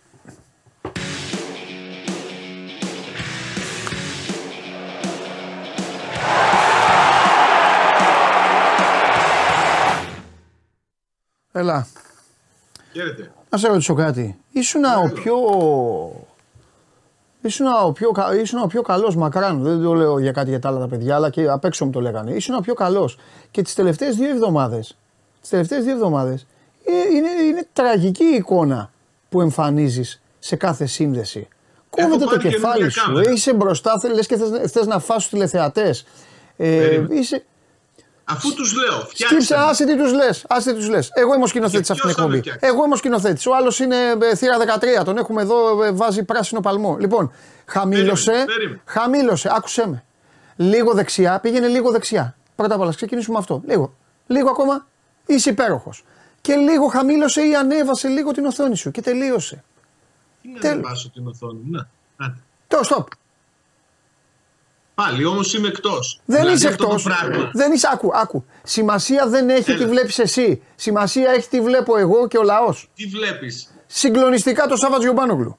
Έλα, Χαίρετε. να σε ρωτήσω κάτι. Ήσουν ο πιο. Ήσουν ο πιο, κα- ήσουν ο πιο καλός μακράν, δεν το λέω για κάτι για τα άλλα τα παιδιά, αλλά και απ' έξω μου το λέγανε. Ήσουν ο πιο καλός. Και τις τελευταίες δύο εβδομάδες, τις τελευταίες δύο εβδομάδες, ε, είναι, είναι τραγική η εικόνα που εμφανίζεις σε κάθε σύνδεση. Κόβεται το πάρει κεφάλι καινούργια σου, κάμερα. ε, είσαι μπροστά, θε- λες και θες, θες να φας τους τηλεθεατές. Ε, Περίμενε. είσαι, Αφού τους λέω, Σκύψε, φτιάξτε. άσε τι τους λες. Άσε τι τους λες. Εγώ είμαι ο σκηνοθέτης Και αυτή την ποιος θα με εκπομπή. φτιάξει; Εγώ είμαι ο σκηνοθέτης. Ο άλλος είναι ε, θύρα 13. Τον έχουμε εδώ, ε, βάζει πράσινο παλμό. Λοιπόν, χαμήλωσε. Περίμενε, περίμενε. Χαμήλωσε, άκουσέ με. Λίγο δεξιά, πήγαινε λίγο δεξιά. Πρώτα απ' όλα, ας ξεκινήσουμε με αυτό. Λίγο. Λίγο ακόμα είσαι υπέροχος. Και λίγο χαμήλωσε ή ανέβασε λίγο την οθόνη σου και τελείωσε. Τι να Τέλ- ανεβάσω την οθόνη. Να, άντε. Το stop. Πάλι όμως είμαι εκτός. Δεν είσαι εκτός. Πράγμα. Δεν είσαι, άκου, άκου. Σημασία δεν έχει Έλα. τι βλέπεις εσύ. Σημασία έχει τι βλέπω εγώ και ο λαός. Τι βλέπεις; Συγκλονιστικά το Σάββατ Γιωμπάνογλου.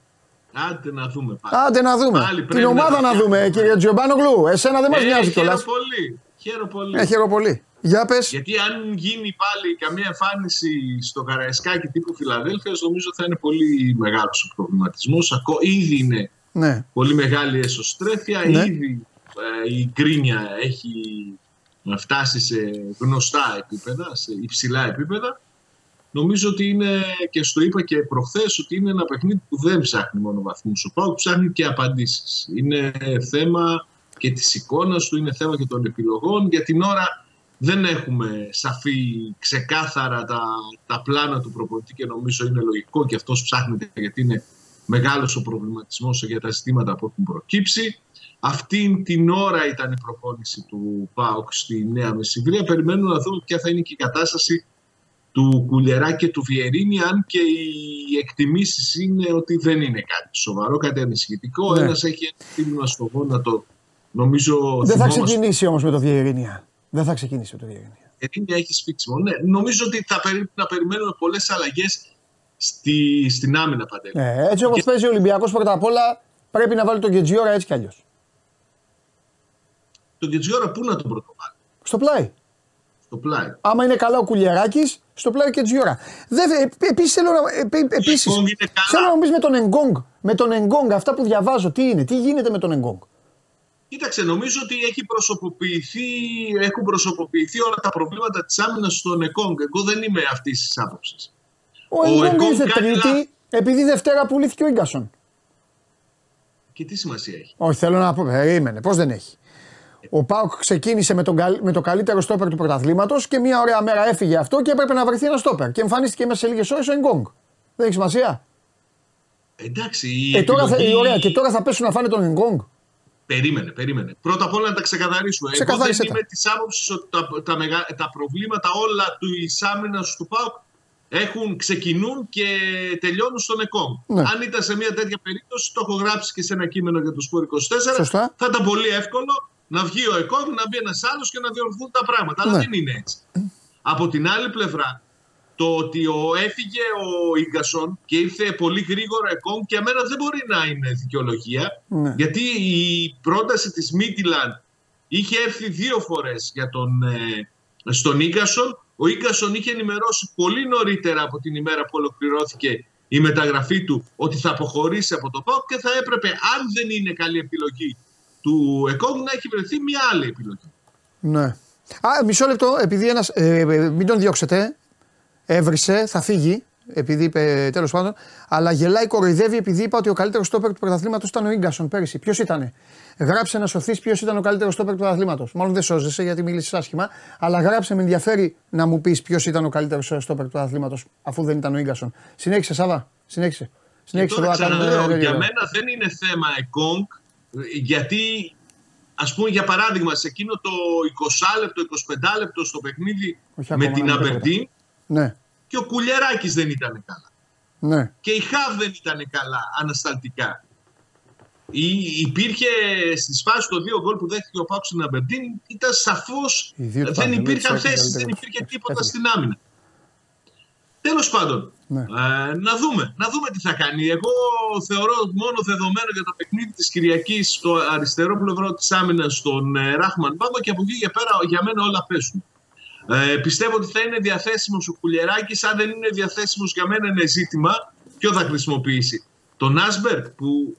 Άντε να δούμε πάλι. Άντε να δούμε. Πάλι Την πρέπει ομάδα να να, τα δούμε, φτιάχνουμε. κύριε Τζιομπάνογλου. Εσένα δεν μας Ε, νοιάζει κιόλας. Χαίρομαι πολύ. Χαίρομαι πολύ. Ε, χαίρομαι πολύ. Για πες. Γιατί αν γίνει πάλι καμία εμφάνιση στο Καραϊσκάκι τύπου Φιλαδέλφιας, νομίζω θα είναι πολύ μεγάλος ο προβληματισμός. Ήδη είναι Ναι. πολύ μεγάλη εσωστρέφεια. Ναι. Ήδη ε, η γκρίνια έχει φτάσει σε γνωστά επίπεδα, σε υψηλά επίπεδα. Νομίζω ότι είναι, και στο είπα και προχθές, ότι είναι ένα παιχνίδι που δεν ψάχνει μόνο βαθμούς. Ο ΠΑΟΚ ψάχνει και απαντήσεις. Είναι θέμα και της εικόνας του, είναι θέμα και των επιλογών. Για την ώρα δεν έχουμε σαφή, ξεκάθαρα τα, τα πλάνα του προπονητή και νομίζω είναι λογικό και αυτός ψάχνεται γιατί είναι μεγάλος ο προβληματισμός για τα ζητήματα που έχουν προκύψει. Αυτή την ώρα ήταν η προπόνηση του ΠΑΟΚ στη Νέα Μεσημβρία. Περιμένουμε να δούμε ποια θα είναι και η κατάσταση του Κουλερά και του Βιερίνη, αν και οι εκτιμήσεις είναι ότι δεν είναι κάτι σοβαρό, κάτι ανησυχητικό. Ναι. Ένας έχει ένα τίμημα στο γόνατο, νομίζω. Δεν θα θυμόμαστε, ξεκινήσει όμως με το Βιερίνια. Δεν θα ξεκινήσει με το Βιερίνια. Βιερίνη έχει σφίξιμο. Ναι, νομίζω ότι θα πρέπει να περιμένουμε πολλές αλλαγές στη, στην άμυνα παντέλη. Ναι, έτσι όπως παίζει ο Ολυμπιακός πρώτα απ' όλα πρέπει να βάλει τον Γκετζιόρα έτσι κι αλλιώς. Τον Κετζιόρα πού να τον πρωτοβάλει, Στο πλάι. στο πλάι. Άμα είναι καλά ο Κουλιαράκης, στο πλάι ο Γκετζιόρα. Επίσης θέλω να. επί- επίσης, Εκόνγκ είναι καλά. θέλω να μου πεις με τον Εκόνγκ. Με τον Εκόνγκ, αυτά που διαβάζω, τι είναι, τι γίνεται με τον Εκόνγκ. Κοίταξε, νομίζω ότι έχει προσωποποιηθεί, έχουν προσωποποιηθεί όλα τα προβλήματα της άμυνας στον Εκόνγκ. Εγώ δεν είμαι αυτής της άποψης. Ο, Ο Εγκόγκ Εγκόγκ ήρθε κάνει Τρίτη, λάθος. επειδή Δευτέρα πουλήθηκε ο γκασον. Και τι σημασία έχει; Όχι, θέλω να πω, περίμενε, πώς δεν έχει; Ο Πάουκ ξεκίνησε με, τον, καλ- με το καλύτερο στόπερ του πρωταθλήματος και μια ωραία μέρα έφυγε αυτό και έπρεπε να βρεθεί ένα στόπερ. Και εμφανίστηκε μέσα σε λίγες ώρες ο Εγκόγκ. Δεν έχει σημασία. Εντάξει, η Ε, τώρα θα, επιλογή- ωραία, και τώρα θα πέσουν να φάνε τον Εγκόγκ. Περίμενε, περίμενε. Πρώτα απ' όλα να τα ξεκαθαρίσουμε. Εγώ δεν Ξεκαθάρισε τα. είμαι της άποψης ότι τα, τα, μεγα- τα προβλήματα όλα του άμυνας του ΠΑΟΚ έχουν, ξεκινούν και τελειώνουν στον ΕΚΟΜ. Ναι. Αν ήταν σε μια τέτοια περίπτωση, το έχω γράψει και σε ένα κείμενο για το Σπορ 24, Σωστά. θα ήταν πολύ εύκολο να βγει ο ΕΚΟΜ, να μπει ένας άλλος και να διορθωθούν τα πράγματα. Αλλά Ναι. δεν είναι έτσι. Από την άλλη πλευρά, το ότι ο, έφυγε ο Ίγκασον και ήρθε πολύ γρήγορα εκόν και εμένα δεν μπορεί να είναι δικαιολογία. Ναι. Γιατί η πρόταση της Μίτιλαν είχε έρθει δύο φορές για τον, ε, στον Ίγκασον. Ο Ίγκασον είχε ενημερώσει πολύ νωρίτερα από την ημέρα που ολοκληρώθηκε η μεταγραφή του ότι θα αποχωρήσει από το ΠΑΟΚ και θα έπρεπε, αν δεν είναι καλή επιλογή του Εκόνγκ, να έχει βρεθεί μια άλλη επιλογή. Ναι. Α, μισό λεπτό, επειδή ένας, ε, ε, μην τον διώξετε, έβρισε, θα φύγει, επειδή είπε τέλος πάντων, αλλά γελάει, κοροϊδεύει επειδή είπα ότι ο καλύτερος στόπερ του πρωταθλήματος ήταν ο γκασον πέρυσι. Ποιος ήταν, Γράψε να σωθείς ποιος ήταν ο καλύτερος στόπερ του πρωταθλήματος. Μάλλον δεν σώζεσαι γιατί μίλησες άσχημα, αλλά γράψε με ενδιαφέρει να μου πεις ποιος ήταν ο καλύτερος στόπερ του πρωταθλήματος, αφού δεν ήταν ο γκασον. Συνέχισε, Σάβα, συνέχισε. Συνέχισε τώρα, ξαναλέω, για μένα δεν είναι θέμα εκόνγκ, γιατί Α πούμε για παράδειγμα σε εκείνο το 20 λεπτό, 25 λεπτό στο παιχνίδι με την Αμπερντίν ναι και ο Κουλιεράκης δεν ήταν καλά. Ναι. Και η Χαβ δεν ήταν καλά ανασταλτικά. Ή, υπήρχε στη φάση των δύο γκολ που δέχτηκε ο Πάουκ στην Αμπερντίν, ήταν σαφώς. Δεν υπήρχαν θέσεις, δεν υπήρχε τίποτα στην άμυνα. Τέλος πάντων, ναι. ε, να δούμε, να δούμε τι θα κάνει. Εγώ θεωρώ μόνο δεδομένο για το παιχνίδι της Κυριακής στο αριστερό πλευρό της άμυνας στον ε, Ράχμαν Μπάμπα και από εκεί και πέρα για μένα όλα πέσουν. Ε, πιστεύω ότι θα είναι διαθέσιμος ο Κουλιεράκη. Αν δεν είναι διαθέσιμος, για μένα είναι ζήτημα ποιο θα χρησιμοποιήσει. Τον Άσμπερκ που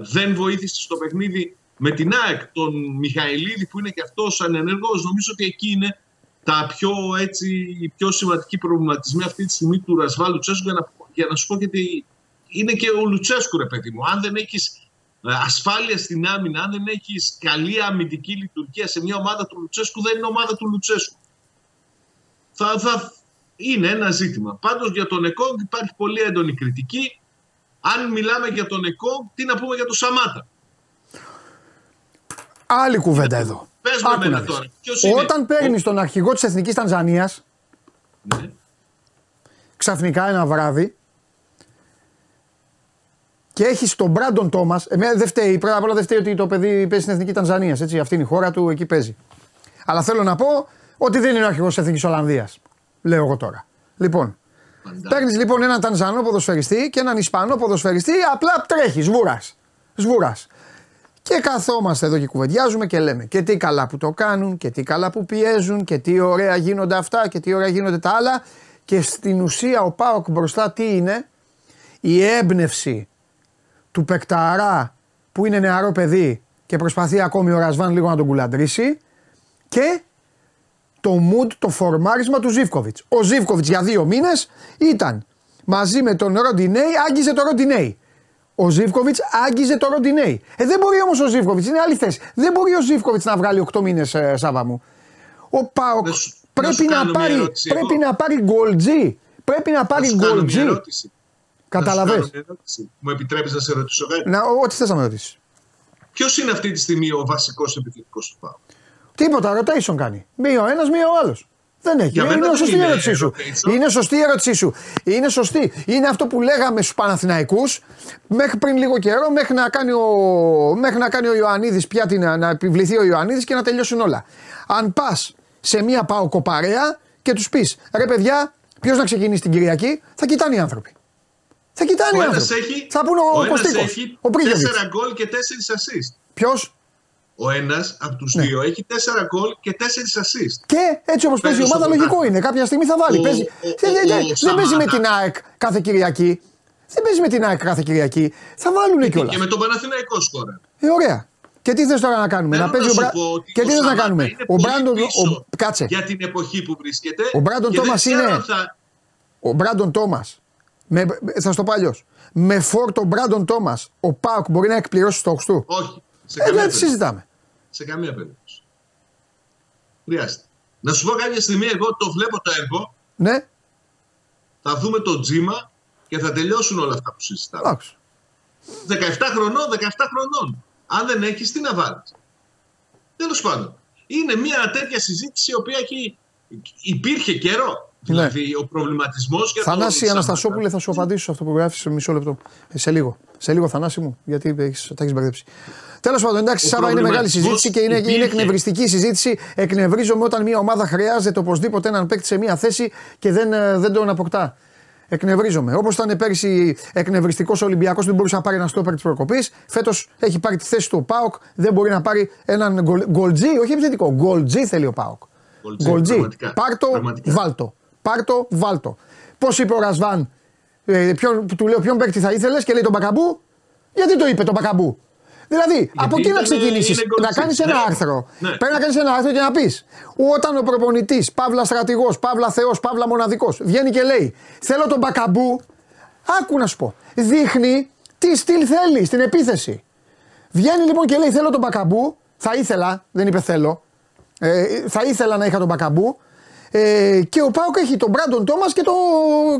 δεν βοήθησε στο παιχνίδι με την ΑΕΚ, τον Μιχαηλίδη που είναι και αυτός ανενεργός. Νομίζω ότι εκεί είναι τα πιο, έτσι, οι πιο σημαντικοί προβληματισμοί αυτή τη στιγμή του Ρασβάλ Λουτσέσκου. Για να, για να σου πω γιατί είναι και ο Λουτσέσκου, ρε παιδί μου. Αν δεν έχεις ε, ασφάλεια στην άμυνα, αν δεν έχεις καλή αμυντική λειτουργία σε μια ομάδα του Λουτσέσκου, δεν είναι ομάδα του Λουτσέσκου θα, θα είναι ένα ζήτημα. Πάντως για τον ΕΚΟΓ υπάρχει πολύ έντονη κριτική. Αν μιλάμε για τον ΕΚΟΓ, τι να πούμε για τον Σαμάτα; Άλλη κουβέντα εδώ. Πες με εμένα τώρα. Όταν παίρνεις τον αρχηγό της Εθνικής Τανζανίας, ναι. ξαφνικά ένα βράδυ, και έχεις τον Μπράντον Τόμας. Εμένα δεν φταίει. Πρώτα απ' όλα δεν φταίει ότι το παιδί παίζει στην Εθνική Τανζανίας. Αυτή είναι η χώρα του, εκεί παίζει. Αλλά θέλω να πω ότι δεν είναι ο αρχηγός της Εθνικής Ολλανδίας. Λέω εγώ τώρα. Λοιπόν, παίρνεις λοιπόν έναν Τανζανό ποδοσφαιριστή και έναν Ισπανό ποδοσφαιριστή, απλά τρέχεις, σβούρα. Σβούρα. Και καθόμαστε εδώ και κουβεντιάζουμε και λέμε και τι καλά που το κάνουν και τι καλά που πιέζουν και τι ωραία γίνονται αυτά και τι ωραία γίνονται τα άλλα. Και στην ουσία ο Πάοκ μπροστά τι είναι, η έμπνευση του Πεκταρά που είναι νεαρό παιδί και προσπαθεί ακόμη ο Ρασβάν λίγο να τον κουλαντρήσει και το mood, το φορμάρισμα του Ζήφκοβιτς. Ο Ζήφκοβιτς για δύο μήνες ήταν μαζί με τον Ροντινέη, άγγιζε τον Ροντινέη. Ο Ζήφκοβιτς άγγιζε τον Ροντινέη. Ε, δεν μπορεί όμως ο Ζήφκοβιτς, είναι άλλη θέση. Δεν μπορεί ο Ζήφκοβιτς να βγάλει 8 μήνες, ε, Σάβα μου. Ο Πάοκ πρέπει, να, πάρει, πρέπει να πάρει γκολτζή. Πρέπει να πάρει γκολτζή. Καταλαβέ. Μου επιτρέπεις να σε ρωτήσω κάτι. Να, ό,τι θες να με ρωτήσεις. Ποιος είναι αυτή τη στιγμή ο βασικός επιθετικός του Πάου. Τίποτα, rotation κάνει. Μία ο ένας, μία ο άλλος. Δεν έχει. είναι, είναι σωστή η ερώτησή σου. Είναι σωστή η ερώτησή σου. Είναι σωστή. Είναι αυτό που λέγαμε στους Παναθηναϊκούς μέχρι πριν λίγο καιρό, μέχρι να κάνει ο, μέχρι να κάνει ο Ιωαννίδης πια την, να επιβληθεί ο Ιωαννίδης και να τελειώσουν όλα. Αν πας σε μία πάω κοπαρέα και τους πεις ρε παιδιά, ποιος να ξεκινήσει την Κυριακή, θα κοιτάνε οι άνθρωποι. Θα κοιτάνε οι άνθρωποι. Έχει, θα πούνε ο, ο Κωστίκος, ο 4 γκολ και 4 assist. Ποιος; Ο ένας από τους ναι. δύο έχει 4 γκολ και 4 assist. Και έτσι όπως παίζει η ομάδα, λογικό είναι. Κάποια στιγμή θα βάλει. Ο, παίζει... Ο, ο, δεν παίζει με την ΑΕΚ κάθε Κυριακή. Δεν παίζει με την ΑΕΚ κάθε Κυριακή. Θα βάλουν κιόλα. Και με τον Παναθηναϊκό σκόρε. Ε, ωραία. Και τι θες τώρα να κάνουμε, να παίζει ο Μπρα... Και τι θες να κάνουμε; Ο Μπράντον. Ο... Κάτσε. Για την εποχή που βρίσκεται. Ο Μπράντον Τόμας είναι. Θα... Ο Μπράντον Τόμας. Με... Θα στο πω αλλιώς. Με φόρτο Μπράντον Τόμας, ο Πάουκ μπορεί να εκπληρώσει τους στόχους του; Όχι. Σε ε, δεν συζητάμε. Σε καμία περίπτωση. Χρειάζεται. Να σου πω κάποια στιγμή, εγώ το βλέπω το έργο. Ναι. Θα δούμε το τζίμα και θα τελειώσουν όλα αυτά που συζητάμε. 17 χρονών, 17 χρονών. Αν δεν έχεις, τι να βάλεις. Τέλος πάντων. Είναι μια τέτοια συζήτηση η οποία έχει... υπήρχε καιρό. Ναι. Δηλαδή ο προβληματισμός για Θανάση Αναστασόπουλε, θα σου απαντήσω σε αυτό που γράφεις σε μισό λεπτό. Ε, σε λίγο. Σε λίγο, Θανάση μου, γιατί έχεις, τα έχεις μπερδέψει. Τέλος πάντων, εντάξει, Σάβα είναι μεγάλη συζήτηση και είναι, είναι εκνευριστική συζήτηση. Εκνευρίζομαι όταν μια ομάδα χρειάζεται οπωσδήποτε έναν παίκτη σε μια θέση και δεν, ε, δεν τον αποκτά. Εκνευρίζομαι. Όπως ήταν πέρυσι εκνευριστικός Ολυμπιακός που δεν μπορούσε να πάρει ένα στόπερ της προκοπής. Φέτος έχει πάρει τη θέση του ο Πάοκ. Δεν μπορεί να πάρει έναν γκολ- γκολτζή, όχι επιθετικό. Γκολτζή θέλει ο Πάοκ. Γκολτζή, Γκολτζή. πραγματικά. Πάρτο, Πραγματικά. βάλτο. Πάρτο, βάλτο. Πώς είπε ο Ρασβάν, ε, ποιον, του λέω ποιον παίκτη θα ήθελες και λέει τον Μπακαμπού. Γιατί το είπε τον Μπακαμπού; Δηλαδή, από εκεί να ήταν- ξεκινήσεις, είναι να γκολτζής. κάνεις ένα Ναι. άρθρο. Ναι. Πρέπει να κάνεις ένα άρθρο και να πεις όταν ο προπονητής, παύλα στρατηγός, παύλα θεός, παύλα μοναδικός, βγαίνει και λέει Θέλω τον Μπακαμπού. Άκου να σου πω. Δείχνει τι στυλ θέλει στην επίθεση. Βγαίνει λοιπόν και λέει: Θέλω τον Μπακαμπού. Θα ήθελα, δεν είπε θέλω. Ε, θα ήθελα να είχα τον Μπακαμπού. Ε, και ο Πάουκ έχει τον Μπράντον Τόμας και το,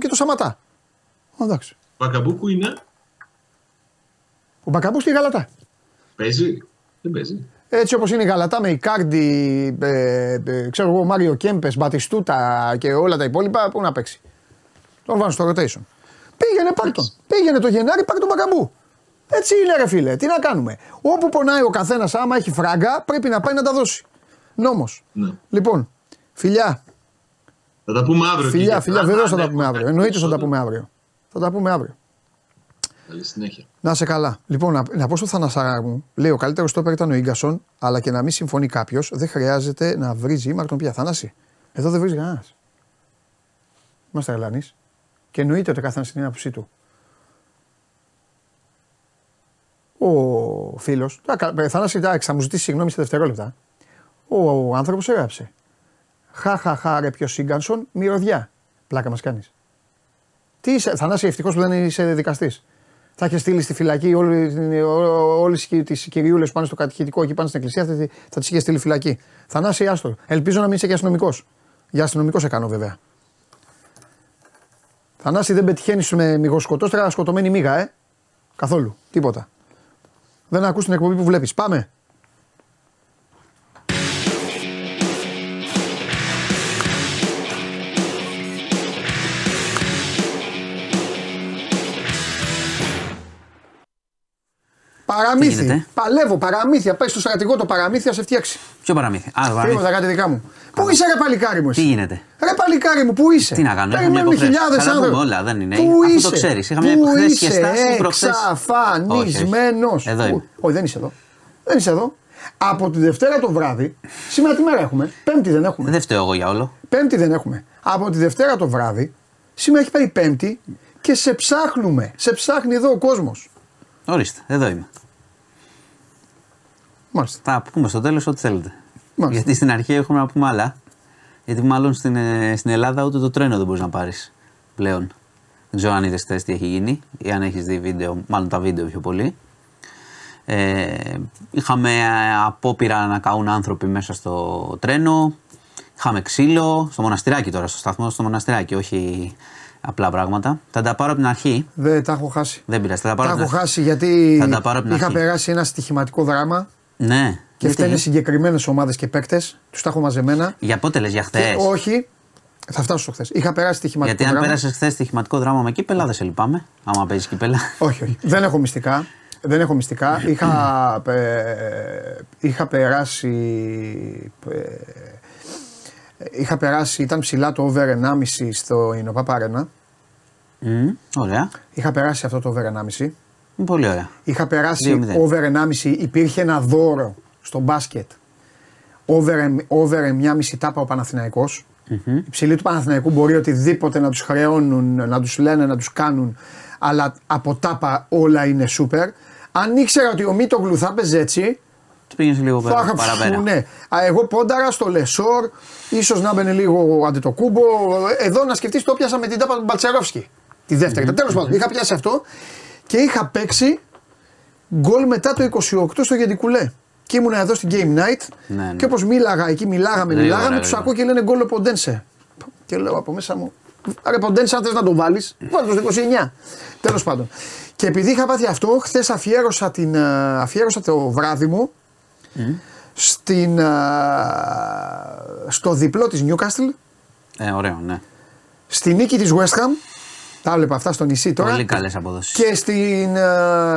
και το Σαματά. Ω, Εντάξει. Μπακαμπούκου είναι; Ο Μπακαμπούς στη Γαλατά. Παίζει; Δεν παίζει. Έτσι όπως είναι η Γαλατά με η Κάρντι, ε, ε, ξέρω εγώ, Μάριο Κέμπες, Μπατιστούτα και όλα τα υπόλοιπα, πού να παίξει. Τον βάλω στο rotation. Πήγαινε πάρ' τον. Πήγαινε το Γενάρη, πάρ' τον Μπακαμπού. Έτσι είναι ρε φίλε, τι να κάνουμε. Όπου πονάει ο καθένας, άμα έχει φράγκα, πρέπει να πάει να τα δώσει. Νόμος. Ναι. Λοιπόν, φιλιά, Θα τα πούμε αύριο. φιλιά, Κυριακά. φιλιά, Αν- βεβαίως αν θα τα έχουμε πούμε αύριο. κάτι Εννοείται θα τα περισσότερο. πούμε αύριο. Θα τα πούμε αύριο. Καλή συνέχεια. Να είσαι καλά. Λοιπόν, να, να πω στο Θανασαρά μου, λέει ο καλύτερος στόπερ ήταν ο γκασον, αλλά και να μην συμφωνεί κάποιος, δεν χρειάζεται να βρίζει ήμαρτον πια. Θανάση. Εδώ δεν βρίζει κανένας. Είμαστε γαλανεί. Και εννοείται ότι ο καθένα είναι η άποψή του. Ο φίλος, Θανάση, εντάξει, θα μου ζητήσει συγγνώμη σε δευτερόλεπτα. Ο, ο άνθρωπος έγραψε. Χα, χα, χα, ρε ποιος Σίγκανσον, μυρωδιά. Πλάκα μας κάνεις. Τι είσαι, Θανάση, ευτυχώς που δεν είσαι δικαστής. Θα είχε στείλει στη φυλακή όλες τις κυριούλες που πάνε στο κατηχητικό εκεί πάνε στην εκκλησία, θα, θα τις είχες στείλει φυλακή. Θανάση, άστο. Ελπίζω να μην είσαι και αστυνομικός. Για αστυνομικό σε κάνω βέβαια. Θανάση δεν πετυχαίνεις με μυγοσκοτόστρα σκοτωμένη μίγα, ε. Καθόλου. Τίποτα. Δεν ακούς την εκπομπή που βλέπεις. Πάμε. Παραμύθι. γίνεται; Παλεύω, παραμύθια. Πάει στο στρατηγό το παραμύθι, θα σε φτιάξει. Ποιο παραμύθι; Α, το παραμύθι. Τίποτα, κάτι δικά μου. Πού είσαι, ρε παλικάρι μου, εσύ; Τι γίνεται; Ρε παλικάρι μου, πού είσαι; Τι να κάνω, έχω μια Περιμένουν υποχρέωση. χιλιάδες Θα τα πούμε άνθρωποι. όλα, δεν είναι. Πού Αφού είσαι; το ξέρεις, είχα μια Πού υποχρέωση και είσαι, στάση προχθές. Εξαφανισμένος. Όχι, όχι. Εδώ είμαι. Όχι, δεν είσαι εδώ. Δεν είσαι εδώ. Από τη Δευτέρα το βράδυ, σήμερα τι μέρα έχουμε; Πέμπτη δεν έχουμε. Δεν φταίω εγώ για όλο. Πέμπτη δεν έχουμε. Από τη Δευτέρα το βράδυ, σήμερα έχει πάει Πέμπτη και σε ψάχνουμε. Σε ψάχνει εδώ ο κόσμος. Ορίστε, εδώ είμαι. Μάλιστα. Θα πούμε στο τέλος ό,τι θέλετε. Μάλιστα. Γιατί στην αρχή έχουμε να πούμε άλλα. Γιατί μάλλον στην, ε, στην Ελλάδα ούτε το τρένο δεν μπορείς να πάρεις πλέον. Δεν ξέρω αν είδες χθες τι έχει γίνει ή αν έχεις δει βίντεο, μάλλον τα βίντεο πιο πολύ. Ε, είχαμε ε, απόπειρα να καούν άνθρωποι μέσα στο τρένο. Είχαμε ξύλο στο μοναστηράκι τώρα, στο σταθμό στο μοναστηράκι, όχι απλά πράγματα. Θα τα πάρω από την αρχή. Δεν τα έχω χάσει. Δεν πειράζει, θα τα Τα πάρω από έχω την αρχή. χάσει γιατί Θα τα πάρω από την είχα αρχή. περάσει ένα στοιχηματικό δράμα Ναι. και Γιατί; φταίνε συγκεκριμένες ομάδες και παίκτες. Τους τα έχω μαζεμένα. Για πότε λες, για χθες; Και όχι, θα φτάσω στο χθες. Είχα περάσει στοιχηματικό Γιατί αν δράμα. πέρασε χθες στοιχηματικό δράμα με κύπελα, δεν σε λυπάμαι. Άμα παίζεις κύπελα. Όχι, όχι. Δεν έχω μυστικά. Δεν έχω μυστικά. Είχα, ε, είχα περάσει. ε, είχα περάσει, ήταν ψηλά το over 1,5 στο Ινοπάπα Αρένα. Μμμ, ωραία. Είχα περάσει αυτό το over 1,5. Είναι πολύ ωραία. Είχα περάσει 2-0. over 1,5. Υπήρχε ένα δώρο στο μπάσκετ. Over, over 1,5 τάπα ο Παναθηναϊκός. Οι ψηλοί του Παναθηναϊκού μπορεί οτιδήποτε να τους χρεώνουν, να τους λένε, να τους κάνουν, αλλά από τάπα όλα είναι σούπερ. Αν ήξερα ότι ο Μίτογλου θα παίζει έτσι, Του πήγαινε λίγο θα πέρα, είχα παραπέρα. ναι. Α, εγώ πόνταρα στο Λεσόρ, ίσως να μπαινε λίγο αντιτοκούμπο. Εδώ να σκεφτείς, το πιάσα με την τάπα του Μπαλτσερόφσκι. Τη δεύτερη. Τέλος πάντων, είχα πιάσει αυτό και είχα παίξει γκολ μετά το 28 στο Γεντικουλέ. Και ήμουνα εδώ στην Game Night Ναι, ναι. και όπως μίλαγα εκεί, μιλάγαμε, Γρήγορα, μιλάγαμε, τους γρήγορα. ακούω και λένε γκολ ο Ποντένσε. Και λέω από μέσα μου, Ρε Ποντένσε, αν θες να τον βάλεις, βάλει το 29. Τέλος πάντων. Και επειδή είχα πάθει αυτό, χθες αφιέρωσα, την, ε, αφιέρωσα το βράδυ μου στην, ε, στο διπλό της Newcastle, Ε, ωραίο, ναι. στη νίκη της West Ham, τα έβλεπα αυτά στο νησί τώρα, Πολύ καλές αποδόσεις. και, στην, ε,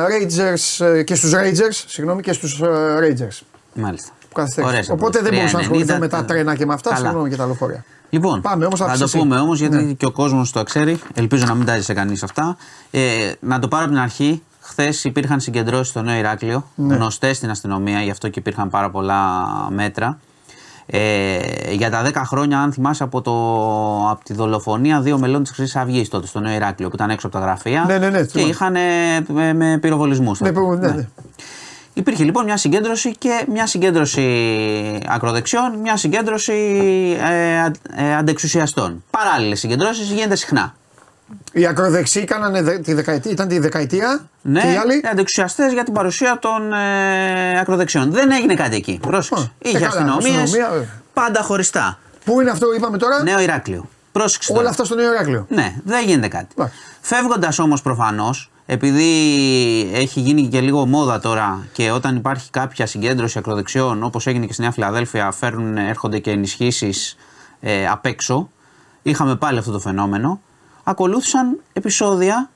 Rangers, ε, και στους Rangers, συγγνώμη, και στους ε, Rangers. Μάλιστα. καθυστέρηση. Ωραίες Οπότε δεν μπορούσα να 3.90, ασχοληθώ με τα τε- τρένα και με αυτά, Καλά. συγγνώμη για τα λεωφορεία. Λοιπόν, Πάμε, όμως, θα άφησε το εσύ. πούμε όμως γιατί Ναι. και ο κόσμος το ξέρει. Ελπίζω να μην τάζει κανείς αυτά. Ε, να το πάρω από την αρχή. Χθες υπήρχαν συγκεντρώσεις στο Νέο Ηράκλειο, Ναι. γνωστές στην αστυνομία, γι' αυτό και υπήρχαν πάρα πολλά μέτρα. Ε, για τα 10 χρόνια, αν θυμάσαι, από, το, από τη δολοφονία δύο μελών της Χρυσής Αυγής τότε στο Νέο Ηράκλειο που ήταν έξω από τα γραφεία Ναι, ναι, ναι, και θυμάμαι. είχαν με, με πυροβολισμούς. Ναι, ναι, ναι, ναι. Υπήρχε λοιπόν μια συγκέντρωση και μια συγκέντρωση ακροδεξιών, μια συγκέντρωση ε, αν- ε, αντεξουσιαστών. Παράλληλες συγκεντρώσεις γίνεται συχνά. Οι ακροδεξιοί κάνανε δε- τη δεκαετία, ήταν τη δεκαετία Ναι, και οι άλλοι. αντεξουσιαστέ για την παρουσία των ε, ακροδεξιών. Δεν έγινε κάτι εκεί. Πρόσεξε. Α, ε, Είχε καλά, αστυνομίες αστυνομία, βέβαια. πάντα χωριστά. Πού είναι αυτό που είπαμε τώρα, Νέο Ηράκλειο. Πρόσεξε. όλα τώρα. αυτά στο Νέο Ηράκλειο. Ναι, δεν γίνεται κάτι. Εντάξει. Φεύγοντας όμως προφανώς, επειδή έχει γίνει και λίγο μόδα τώρα και όταν υπάρχει κάποια συγκέντρωση ακροδεξιών, όπως έγινε και στη Νέα Φιλαδέλφια, φέρνουν, έρχονται και ενισχύσεις ε, απ' έξω. Είχαμε πάλι αυτό το φαινόμενο. Ακολούθησαν επεισόδια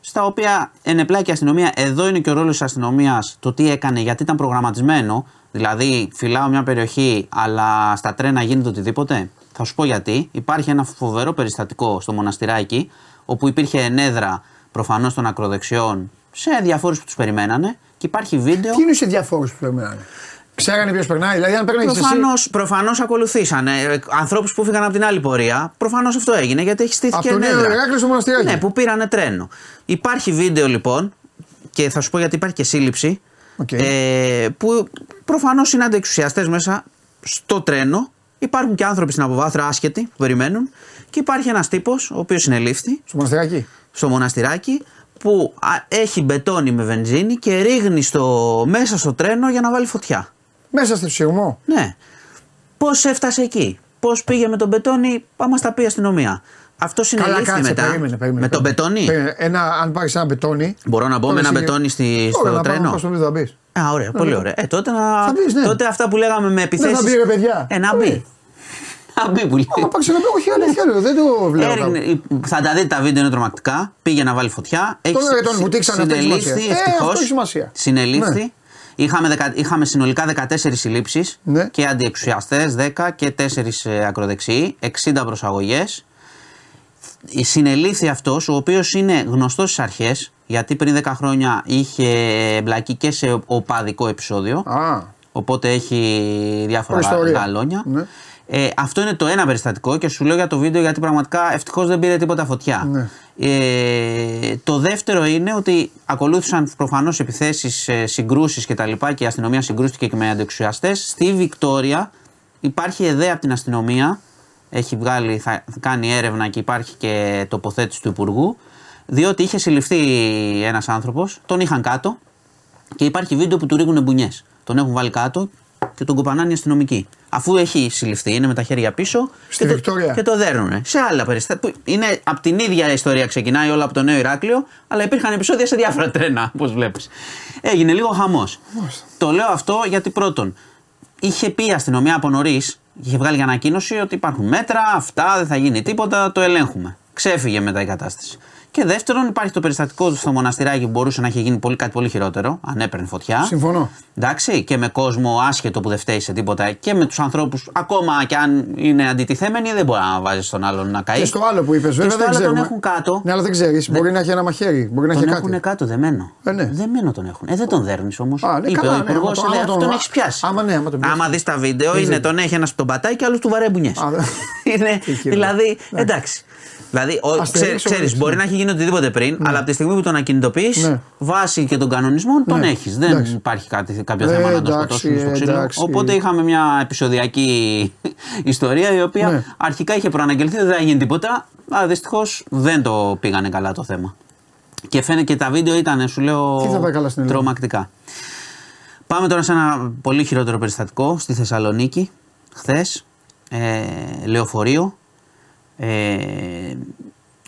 στα οποία ενεπλάκη η αστυνομία, εδώ είναι και ο ρόλος της αστυνομίας, το τι έκανε, γιατί ήταν προγραμματισμένο. Δηλαδή, φυλάω μια περιοχή, αλλά στα τρένα γίνεται οτιδήποτε. Θα σου πω γιατί. Υπάρχει ένα φοβερό περιστατικό στο μοναστηράκι, όπου υπήρχε ενέδρα προφανώς των ακροδεξιών σε διαφόρους που τους περιμένανε και υπάρχει βίντεο. Τι είναι οι διαφόρους που περνάνε. Ξέρανε ποιος περνάει, δηλαδή αν περνάει εσύ. Προφανώς, προφανώς ακολουθήσανε ε, ανθρώπους που φύγαν από την άλλη πορεία. Προφανώς αυτό έγινε γιατί έχει στήθηκε Από το Νέο ενέδρα. Ηράκλειο στο μοναστηράκι. Ναι, που πήρανε τρένο. Υπάρχει βίντεο λοιπόν και θα σου πω γιατί υπάρχει και σύλληψη. Οκ. Ε, που προφανώς είναι αντιεξουσιαστές μέσα στο τρένο. Υπάρχουν και άνθρωποι στην αποβάθρα άσχετοι που περιμένουν. Και υπάρχει ένας τύπος, ο οποίος συνελήφθη Στο μοναστηράκι. στο μοναστηράκι, που α, έχει μπετόνι με βενζίνη και ρίχνει στο, μέσα στο τρένο για να βάλει φωτιά. Μέσα στο συρμό. Ναι. Πώς έφτασε εκεί, Πώς πήγε με το μπετόνι, άμα στα πει η αστυνομία. Αυτό Καλά, συνελήφθη κάτσε, μετά. περίμενε, περίμενε. με τον μπετόνι. Περίμενε. Ένα, αν πάρεις ένα μπετόνι. Μπορώ να μπω τώρα με ένα εσύ- μπετόνι στη, Ωραία, στο να πάμε τρένο; να στο βίντεο να μπεις. Α, ωραία, πολύ ωραία. Ε, τότε, να... Θα μπεις, ναι. τότε αυτά που λέγαμε με επιθέσει. θα μπει, ρε, παιδιά. Ε, να Ε. μπει. Να μπει που λέει. Άμα πάρεις ένα μπετόνι, όχι αλήθεια, λέω, δεν το βλέπω. Έριχνε- κάπου. θα τα δείτε τα βίντεο, είναι τρομακτικά. Πήγε να βάλει φωτιά. Έχεις Τώρα, τον συ- βουτήξανε, αυτό έχει συνελήφθη, σημασία. Ε, ευτυχώς. αυτό έχει σημασία. Συνελήφθη. Ναι. Είχαμε, δεκα- είχαμε συνολικά 14 συλλήψεις Ναι. και αντιεξουσιαστές 10 και 4 ακροδεξιοί, 60 προσαγωγές. Συνελήφθη αυτός, ο οποίος είναι γνωστός στις αρχές, γιατί πριν 10 χρόνια είχε εμπλακεί και σε οπαδικό επεισόδιο. Α, Οπότε έχει διάφορα Προϊστορία. γαλόνια. Ναι. Ε, αυτό είναι το ένα περιστατικό και σου λέω για το βίντεο γιατί πραγματικά ευτυχώς δεν πήρε τίποτα φωτιά. Ναι. Ε, το δεύτερο είναι ότι ακολούθησαν προφανώς επιθέσεις, συγκρούσεις κτλ. Και, και η αστυνομία συγκρούστηκε και με αντεξουσιαστέ. Στη Βικτόρια υπάρχει ιδέα από την αστυνομία. Έχει βγάλει, θα κάνει έρευνα και υπάρχει και τοποθέτηση του Υπουργού. Διότι είχε συλληφθεί ένας άνθρωπος, τον είχαν κάτω και υπάρχει βίντεο που του ρίχνουν μπουνιές. Τον έχουν βάλει κάτω και τον κοπανάνε οι αστυνομικοί. Αφού έχει συλληφθεί, είναι με τα χέρια πίσω Στη και, το, Βικτόρια. και το δέρνουν. Σε άλλα περιστατικά. που Είναι από την ίδια ιστορία, ξεκινάει όλα από το Νέο Ηράκλειο, αλλά υπήρχαν επεισόδια σε διάφορα τρένα, όπως βλέπεις. Έγινε λίγο χαμός. Το λέω αυτό γιατί πρώτον, είχε πει η αστυνομία από νωρίς, είχε βγάλει για ανακοίνωση ότι υπάρχουν μέτρα, αυτά, δεν θα γίνει τίποτα, το ελέγχουμε. Ξέφυγε μετά η κατάσταση. Και δεύτερον, υπάρχει το περιστατικό στο μοναστηράκι που μπορούσε να έχει γίνει πολύ, κάτι πολύ χειρότερο, αν έπαιρνε φωτιά. συμφωνώ. Εντάξει, και με κόσμο άσχετο που δεν φταίει σε τίποτα και με τους ανθρώπους, ακόμα και αν είναι αντιτιθέμενοι, δεν μπορεί να βάζεις τον άλλον να καείς. Και στο άλλο που είπες, βέβαια στο δεν άλλο τον ξέρουμε. έχουν κάτω. Ναι, αλλά δεν ξέρεις. Μπορεί να έχει ένα μαχαίρι, μπορεί να Τον έχει έχουν κάτι. κάτω, δεμένο. Ε, ναι. Δεμένο τον έχουν. Ε, δεν τον δέρνεις όμως. Α, ναι, Είπε καλά, ο ναι, υπουργός, άμα το- άμα αυτό τον- τον έχεις πιάσει. άμα ναι, άμα τον πιάσεις. Άμα δεις τα βίντεο, Δεν είναι ξέρω. τον έχει ένας τον πατάει και άλλο του βαρέ μπουνιές. Α, δε- [laughs] είναι, Τι χειρότερο. δηλαδή, Ναι. εντάξει. Δηλαδή, ο, Αστερίξ, ξέρεις, Οβέλιξ, μπορεί ναι. να έχει γίνει οτιδήποτε πριν, αλλά από τη στιγμή που τον ακινητοποιεί, Ναι. βάσει και των κανονισμών, τον Ναι. έχεις. Δεν Εντάξει. υπάρχει κάτι, κάποιο Ε, θέμα να τον εντάξει, σκοτώσουν στο ξύλο. εντάξει. Οπότε είχαμε μια επεισοδιακή [laughs] ιστορία η οποία Ναι. αρχικά είχε προαναγγελθεί ότι δεν θα γίνει τίποτα, αλλά δυστυχώς δεν το πήγανε καλά το θέμα. Και φαίνεται και τα βίντεο ήταν, σου λέω, Τι θα πάει καλά στην Ελλάδα; τρομακτικά. Πάμε τώρα σε ένα πολύ χειρότερο περιστατικό στη Θεσσαλονίκη. Χθες, ε, λεωφορείο. Ε,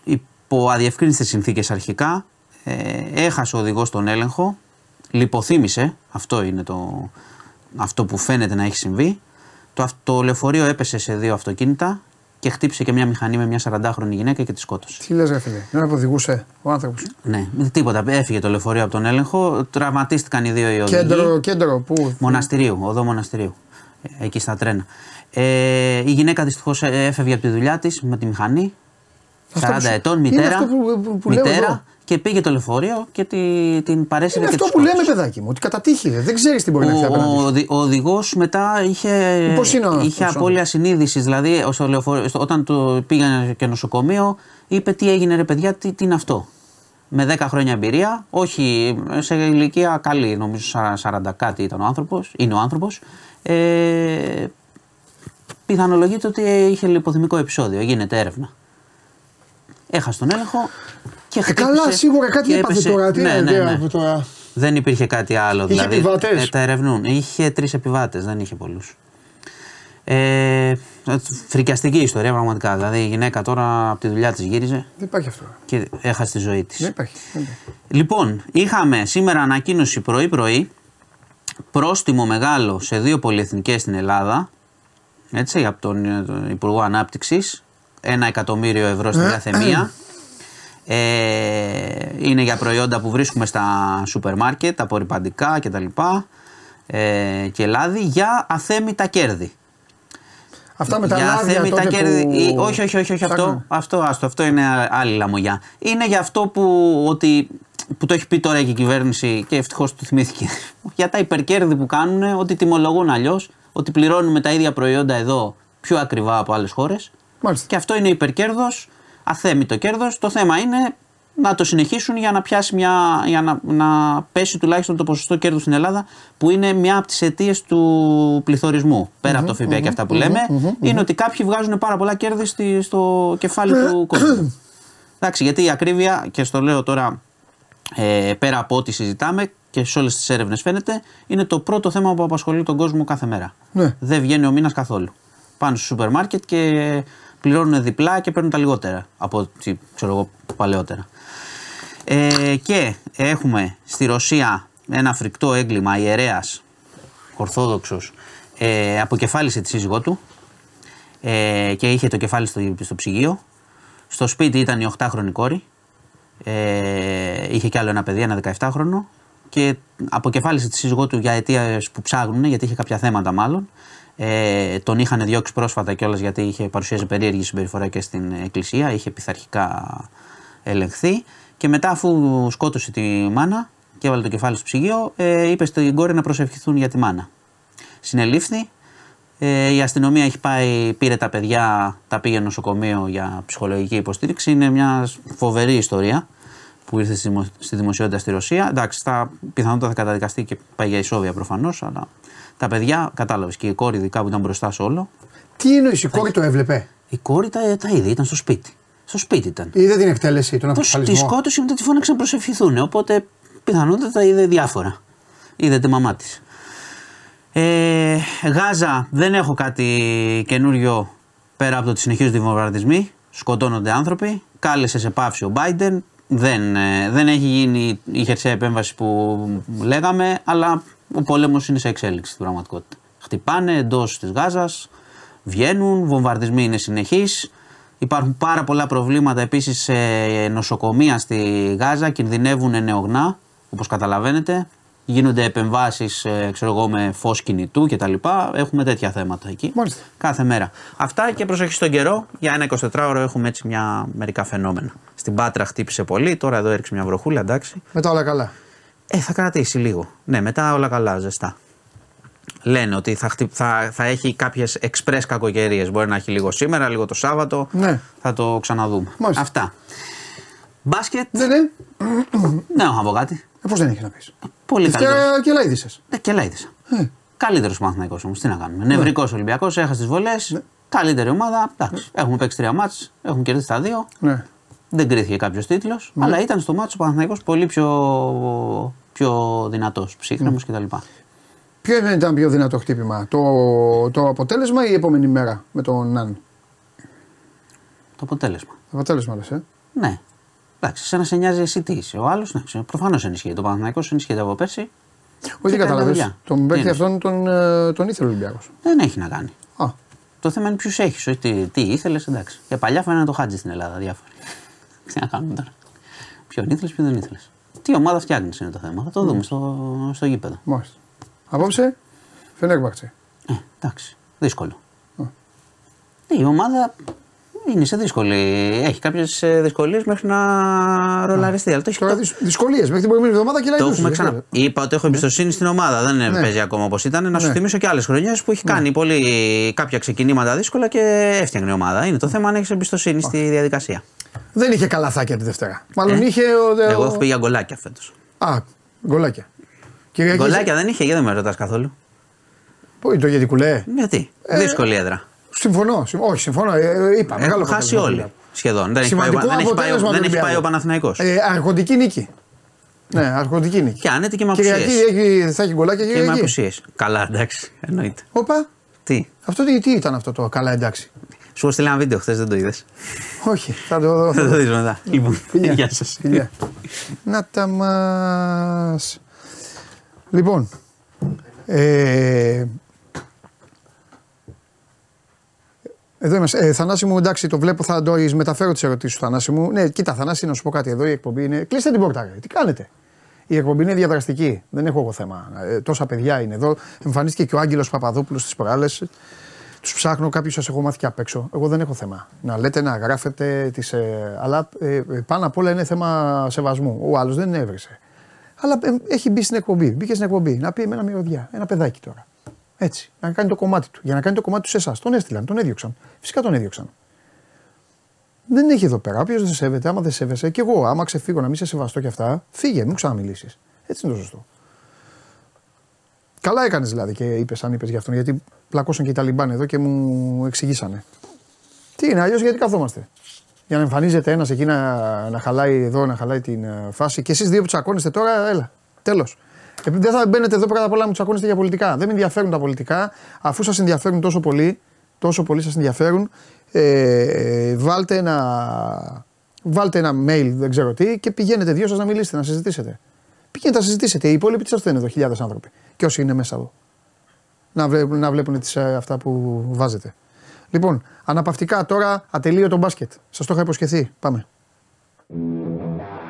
υπό αδιευκρίνηστε συνθήκες αρχικά. Ε, έχασε ο οδηγός τον έλεγχο. Λιποθύμησε. Αυτό είναι το, αυτό που φαίνεται να έχει συμβεί. Το, αυ- το λεωφορείο έπεσε σε δύο αυτοκίνητα και χτύπησε και μια μηχανή με μια 40χρονη γυναίκα και τη σκότωσε. Τι λες, ρε φίλε, δεν που οδηγούσε ο άνθρωπος; Ναι, τίποτα. Έφυγε το λεωφορείο από τον έλεγχο. Τραυματίστηκαν οι δύο οι οδηγοί. Κέντρο, κέντρο, πού; Μοναστηρίου, οδό μοναστηρίου. Ε, Εκεί στα τρένα. Ε, η γυναίκα δυστυχώς έφευγε από τη δουλειά της με τη μηχανή. 40 Αυτό που σου- ετών, είναι μητέρα. αυτό που- που- που λέω μητέρα εγώ. και πήγε το λεωφορείο και τη, την παρέσυρε Είναι και αυτό τη που λέμε, σκότωσε. παιδάκι μου, ότι κατά τύχη ρε, δεν ξέρεις τι μπορεί να έχει Ο, απέναντι. ο, σου. οδη- ο οδηγός μετά είχε, Πώς είναι ο είχε αυτός ο απώλεια συνείδησης. Δηλαδή, στο λεωφορείο, στο- όταν το πήγανε και νοσοκομείο, είπε τι έγινε, ρε παιδιά, τι, τι είναι αυτό; Με 10 χρόνια εμπειρία, όχι σε ηλικία καλή, νομίζω σα- 40 κάτι ήταν ο άνθρωπος, είναι ο άνθρωπος. Ε, πιθανολογείται ότι είχε λιποθυμικό επεισόδιο, γίνεται έρευνα. Έχασε τον έλεγχο και Ε, χτύπησε καλά, σίγουρα κάτι και έπαθε έπεσε. τώρα. Τι ναι, είναι, ναι, τι ναι. έπαθε τώρα. Δεν υπήρχε κάτι άλλο. Είχε δηλαδή, επιβάτες; ε, τα ερευνούν. Είχε τρεις επιβάτες, δεν είχε πολλούς. Ε, φρικιαστική ιστορία πραγματικά. Δηλαδή η γυναίκα τώρα από τη δουλειά της γύριζε Δεν υπάρχει αυτό. και έχασε τη ζωή της. Δεν υπάρχει. δεν υπάρχει. Λοιπόν, είχαμε σήμερα ανακοίνωση πρωί-πρωί πρόστιμο μεγάλο σε δύο πολυεθνικές στην Ελλάδα. Έτσι, από τον, ε, τον Υπουργό Ανάπτυξης. Ένα εκατομμύριο ευρώ στην κάθε μία. Ε, είναι για προϊόντα που βρίσκουμε στα σούπερ μάρκετ, απορριπαντικά κτλ. Ε, και λάδι για αθέμητα κέρδη. Αυτά με τα για λάδια αθέμητα τότε κέρδη. που... ή- Όχι, όχι, όχι, όχι αυτό, Ψάχνω. αυτό, άστο, αυτό είναι άλλη λαμογιά. Είναι για αυτό που, ότι, που το έχει πει τώρα και η κυβέρνηση και ευτυχώς το θυμήθηκε. [laughs] για τα υπερκέρδη που κάνουν, ότι τιμολογούν αλλιώς, ότι πληρώνουμε τα ίδια προϊόντα εδώ πιο ακριβά από άλλες χώρες. Μάλιστα. Και αυτό είναι υπερκέρδος, αθέμητο κέρδος. Το θέμα είναι να το συνεχίσουν για να, πιάσει μια, για να, να πέσει τουλάχιστον το ποσοστό κέρδους στην Ελλάδα, που είναι μια από τις αιτίες του πληθωρισμού. Πέρα από το ΦΠΑ και αυτά που λέμε, είναι ότι κάποιοι βγάζουν πάρα πολλά κέρδη στη- στο κεφάλι του [coughs] κόσμου. Εντάξει, γιατί η ακρίβεια, και στο λέω τώρα ε, πέρα από ό,τι συζητάμε και σε όλες τις έρευνες φαίνεται, είναι το πρώτο θέμα που απασχολεί τον κόσμο κάθε μέρα. Ναι. Δεν βγαίνει ο μήνας καθόλου. Πάνε στο σούπερ μάρκετ και πληρώνουν διπλά και παίρνουν τα λιγότερα από ό,τι ξέρω εγώ παλαιότερα. Ε, και έχουμε στη Ρωσία ένα φρικτό έγκλημα ιερέας Ορθόδοξος ε, αποκεφάλισε τη σύζυγό του ε, και είχε το κεφάλι στο, στο ψυγείο. Στο σπίτι ήταν η 8χρονη κόρη. Ε, είχε κι άλλο ένα παιδί, ένα 17χρονο. Και αποκεφάλισε τη σύζυγό του για αιτίες που ψάχνουν, γιατί είχε κάποια θέματα μάλλον. Ε, τον είχαν διώξει πρόσφατα κιόλας γιατί είχε παρουσίαζε περίεργη συμπεριφορά και στην εκκλησία. Είχε πειθαρχικά ελεγχθεί. Και μετά, αφού σκότωσε τη μάνα και έβαλε το κεφάλι στο ψυγείο, ε, είπε στην κόρη να προσευχηθούν για τη μάνα. Συνελήφθη. Ε, η αστυνομία έχει πάει, πήρε τα παιδιά, τα πήγε νοσοκομείο για ψυχολογική υποστήριξη. Είναι μια φοβερή ιστορία που ήρθε στη, δημο- στη δημοσιότητα στη Ρωσία. Εντάξει, τα πιθανότατα θα καταδικαστεί και πάει για ισόβια προφανώς, αλλά τα παιδιά, κατάλαβες και η κόρη ειδικά που ήταν μπροστά σε όλο. Τι εννοείς, η κόρη το έβλεπε; Η κόρη τα, τα είδε, ήταν στο σπίτι. Στο σπίτι ήταν. Είδε την εκτέλεση, τον Πώ τη αποκεφαλισμό. σκότωσε μετά τη φώναξαν να προσευχηθούν. Οπότε πιθανότατα είδε διάφορα. Είδε τη μαμά της. Ε, Γάζα δεν έχω κάτι καινούριο πέρα από το ότι συνεχίζονται οι βομβαρδισμοί. Σκοτώνονται άνθρωποι. Κάλεσε σε πάυση ο Biden. Δεν, ε, δεν έχει γίνει η χερσαία επέμβαση που λέγαμε, αλλά ο πόλεμος είναι σε εξέλιξη στην πραγματικότητα. Χτυπάνε εντός της Γάζας, βγαίνουν, βομβαρδισμοί είναι συνεχείς. Υπάρχουν πάρα πολλά προβλήματα επίσης σε νοσοκομεία στη Γάζα, κινδυνεύουν νεογνά, όπως καταλαβαίνετε. Γίνονται επεμβάσεις, ε, ξέρω εγώ, με φως κινητού κτλ. Έχουμε τέτοια θέματα εκεί. Μάλιστα. Κάθε μέρα. Αυτά και προσοχή στον καιρό. Για ένα 24ωρο έχουμε έτσι μια μερικά φαινόμενα. Στην Πάτρα χτύπησε πολύ, τώρα εδώ έριξε μια βροχούλα, εντάξει. Μετά όλα καλά. Ε, θα κρατήσει λίγο. Ναι, μετά όλα καλά, ζεστά. Λένε ότι θα, χτυ- θα, θα έχει κάποιες εξπρές κακοκαιρίες. Μπορεί να έχει λίγο σήμερα, λίγο το Σάββατο. Ναι. Θα το ξαναδούμε. Μάλιστα. Αυτά. Μπάσκετ. Δεν είναι. Δεν έχω να πω κάτι. Ε, Πώς δεν έχει να πεις. Πολύ καλύτερος. Δευτέρα και λαίδησε. Ε, και λαϊδησα. Ε. Καλύτερος Παναθυναϊκό όμως. Τι να κάνουμε. Νευρικός Ολυμπιακός, έχασε τις βολές. Ναι. Καλύτερη ομάδα. Εντάξει. Έχουμε παίξει τρία μάτς, έχουμε κερδίσει τα δύο. Ναι. Δεν κρίθηκε κάποιος τίτλος. Αλλά ήταν στο μάτσο ο Παναθηναϊκός πολύ πιο, πιο δυνατός, ψύχρεμος Ναι. κτλ. Ποιο ήταν πιο δυνατό χτύπημα, το, το αποτέλεσμα ή η επόμενη μέρα με τον Ναν; Το αποτέλεσμα. Το αποτέλεσμα λες, ε. Ναι. Εντάξει, σαν να σε νοιάζει εσύ τι είσαι. Ο άλλος, ναι, προφανώς ενισχύει. Το Παναθηναϊκός ενισχύεται από πέρσι. Όχι, Και δεν κάνει κατάλαβε. δουλειά. Τον παίκτη Τι αυτόν τον, ε, τον ήθελε ο Ολυμπιακός. Δεν έχει να κάνει. Α, Το θέμα είναι ποιους έχεις, όχι τι, τι ήθελες, εντάξει. Για παλιά φαίνεται το χάτζι στην Ελλάδα, διάφοροι. [laughs] Τι να κάνουμε τώρα. Ποιον ήθελες, ποιον δεν ήθελες. Τι ομάδα φτιάχνεις είναι το θέμα. Θα το δούμε στο, στο γήπεδο. Μάλιστα. Απόψε, Φενέρμπαχτσε. Ε, εντάξει. Δύσκολο. Ναι, η ομάδα είναι σε δύσκολη. Έχει κάποιες δυσκολίες μέχρι να ρολαριστεί. Αλλά το έχει Τώρα το- δυσκολίες μέχρι την προηγούμενη εβδομάδα και Το λαϊδούς, έχουμε δεν ξανά. ξέρω. Είπα ότι έχω εμπιστοσύνη στην ομάδα. Δεν Ναι. παίζει ακόμα όπως ήταν. Να σου Ναι. θυμίσω και άλλες χρονιές που έχει κάνει πολύ κάποια ξεκινήματα δύσκολα και έφτιαχνε η ομάδα. Είναι το θέμα αν έχεις εμπιστοσύνη στη διαδικασία. Δεν είχε καλαθάκια τη Δευτέρα. Μάλλον είχε. Ο, Ε; Εγώ ο- έχω πει για γκολάκια φέτος. Α, γκολάκια. Κυριακή. Γκολάκια δεν είχε, γιατί δεν με ρωτάς καθόλου. Πού είναι το γιατί κουλέ. Γιατί; Ε, Δύσκολη έδρα. Συμφωνώ. συμ- Όχι, συμφωνώ. Ε, ε, είπα, μεγάλο Έχουν χάσει αποτέλεσμα. όλοι. Σχεδόν. Δεν έχει πάει, Σημαντικό δεν έχει πάει, αποτέλεσμα δεν του έχει πάει ο Ολυμπιακού. Παναθηναϊκός. Ε, αρχοντική νίκη. Ναι, αρχοντική νίκη. Και άνετη και με Κυριακή απουσίες. έχει, θα έχει γκολάκια Και με Κυριακή. απουσίες. Καλά, εντάξει. Εννοείται. Όπα. Τι; Αυτό τι, τι ήταν αυτό το καλά εντάξει. Σου έχω στείλει ένα βίντεο χθες, δεν το είδες. Όχι, θα το δω. Θα το δεις μετά. Λοιπόν, [laughs] Φιλιά. γεια σας. Φιλιά. Να τα μας. Λοιπόν, ε, εδώ είμαστε. Ε, Θανάση μου, εντάξει, το βλέπω, θα το μεταφέρω τις ερωτήσεις σου, Θανάση μου. Ναι, κοίτα, Θανάση, να σου πω κάτι. Εδώ η εκπομπή είναι. Κλείστε την πόρτα, ρε. Τι κάνετε; Η εκπομπή είναι διαδραστική. Δεν έχω εγώ θέμα. Ε, τόσα παιδιά είναι εδώ. Εμφανίστηκε και ο Άγγελος Παπαδόπουλος τι προάλλε. Τους ψάχνω, κάποιου σας έχω μάθει και απ' έξω. Εγώ δεν έχω θέμα. Να λέτε, να γράφετε. Τις, ε, αλλά ε, ε, πάνω απ' όλα είναι θέμα σεβασμού. Ο άλλος δεν έβρισε. Αλλά ε, έχει μπει στην εκπομπή. Μπήκε στην εκπομπή να πει με ένα μυρωδιά. Ένα παιδάκι τώρα. Έτσι. Να κάνει το κομμάτι του. Για να κάνει το κομμάτι του σε εσάς. Τον έστειλαν, τον έδιωξαν. Φυσικά τον έδιωξαν. Δεν έχει εδώ πέρα. Όποιος δεν σε σέβεται, άμα δεν σέβεσαι, και εγώ, άμα ξεφύγω να μην σε σεβαστώ και αυτά, φύγε, μην ξαναμιλήσεις. Έτσι είναι το σωστό. Καλά έκανες δηλαδή και είπες, αν είπες για αυτόν, γιατί πλακώσαν και οι Ταλιμπάν εδώ και μου εξηγήσανε. Τι είναι, αλλιώς γιατί καθόμαστε; Για να εμφανίζεται ένας εκεί να, να χαλάει εδώ, να χαλάει την ε, φάση. Και εσείς δύο που τσακώνεστε τώρα, έλα. Τέλος. Δεν θα μπαίνετε εδώ πρώτα απ' όλα να μου τσακώνεστε για πολιτικά. Δεν με ενδιαφέρουν τα πολιτικά, αφού σας ενδιαφέρουν τόσο πολύ, τόσο πολύ σας ενδιαφέρουν, ε, ε, βάλτε, ένα, βάλτε ένα mail, δεν ξέρω τι, και πηγαίνετε δύο σας να μιλήσετε, να συζητήσετε. Πηγαίνετε να συζητήσετε. Οι υπόλοιποι τι σας φταίνουν εδώ, χιλιάδες άνθρωποι. Και όσοι είναι μέσα εδώ. Να, βλέ, να βλέπουν τις, ε, αυτά που βάζετε. Λοιπόν, αναπαυτικά τώρα ατελείωτο μπάσκετ. Σας το είχα υποσχεθεί. Πάμε.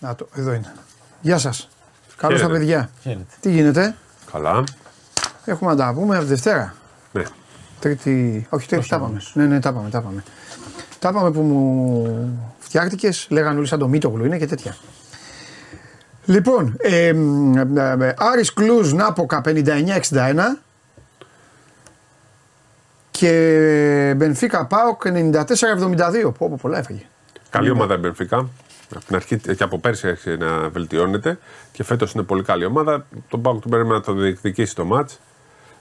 Να το, εδώ είναι. Γεια σας. Καλώς τα Χαίρετε. παιδιά. Χαίρετε. Τι γίνεται, Καλά. Έχουμε να τα πούμε από Δευτέρα. Ναι. Τρίτη. Όχι, τρίτη τα πάμε. Ναι, ναι, τα πάμε, τα πάμε. Τα πάμε που μου φτιάχτηκες, λέγανε όλοι σαν το Μίτογλου είναι και τέτοια. Λοιπόν, ε, ε, ε, Άρης Κλούζ Νάποκα 59-61 και Μπενφίκα Πάοκ 94-72. Πω, πω, πολλά έφαγε. Καλή ομάδα η Μπενφίκα. Από την αρχή και από πέρσι άρχισε να βελτιώνεται και φέτος είναι πολύ καλή ομάδα. Τον Πάοκ τον περίμενα να τον διεκδικήσει το μάτ.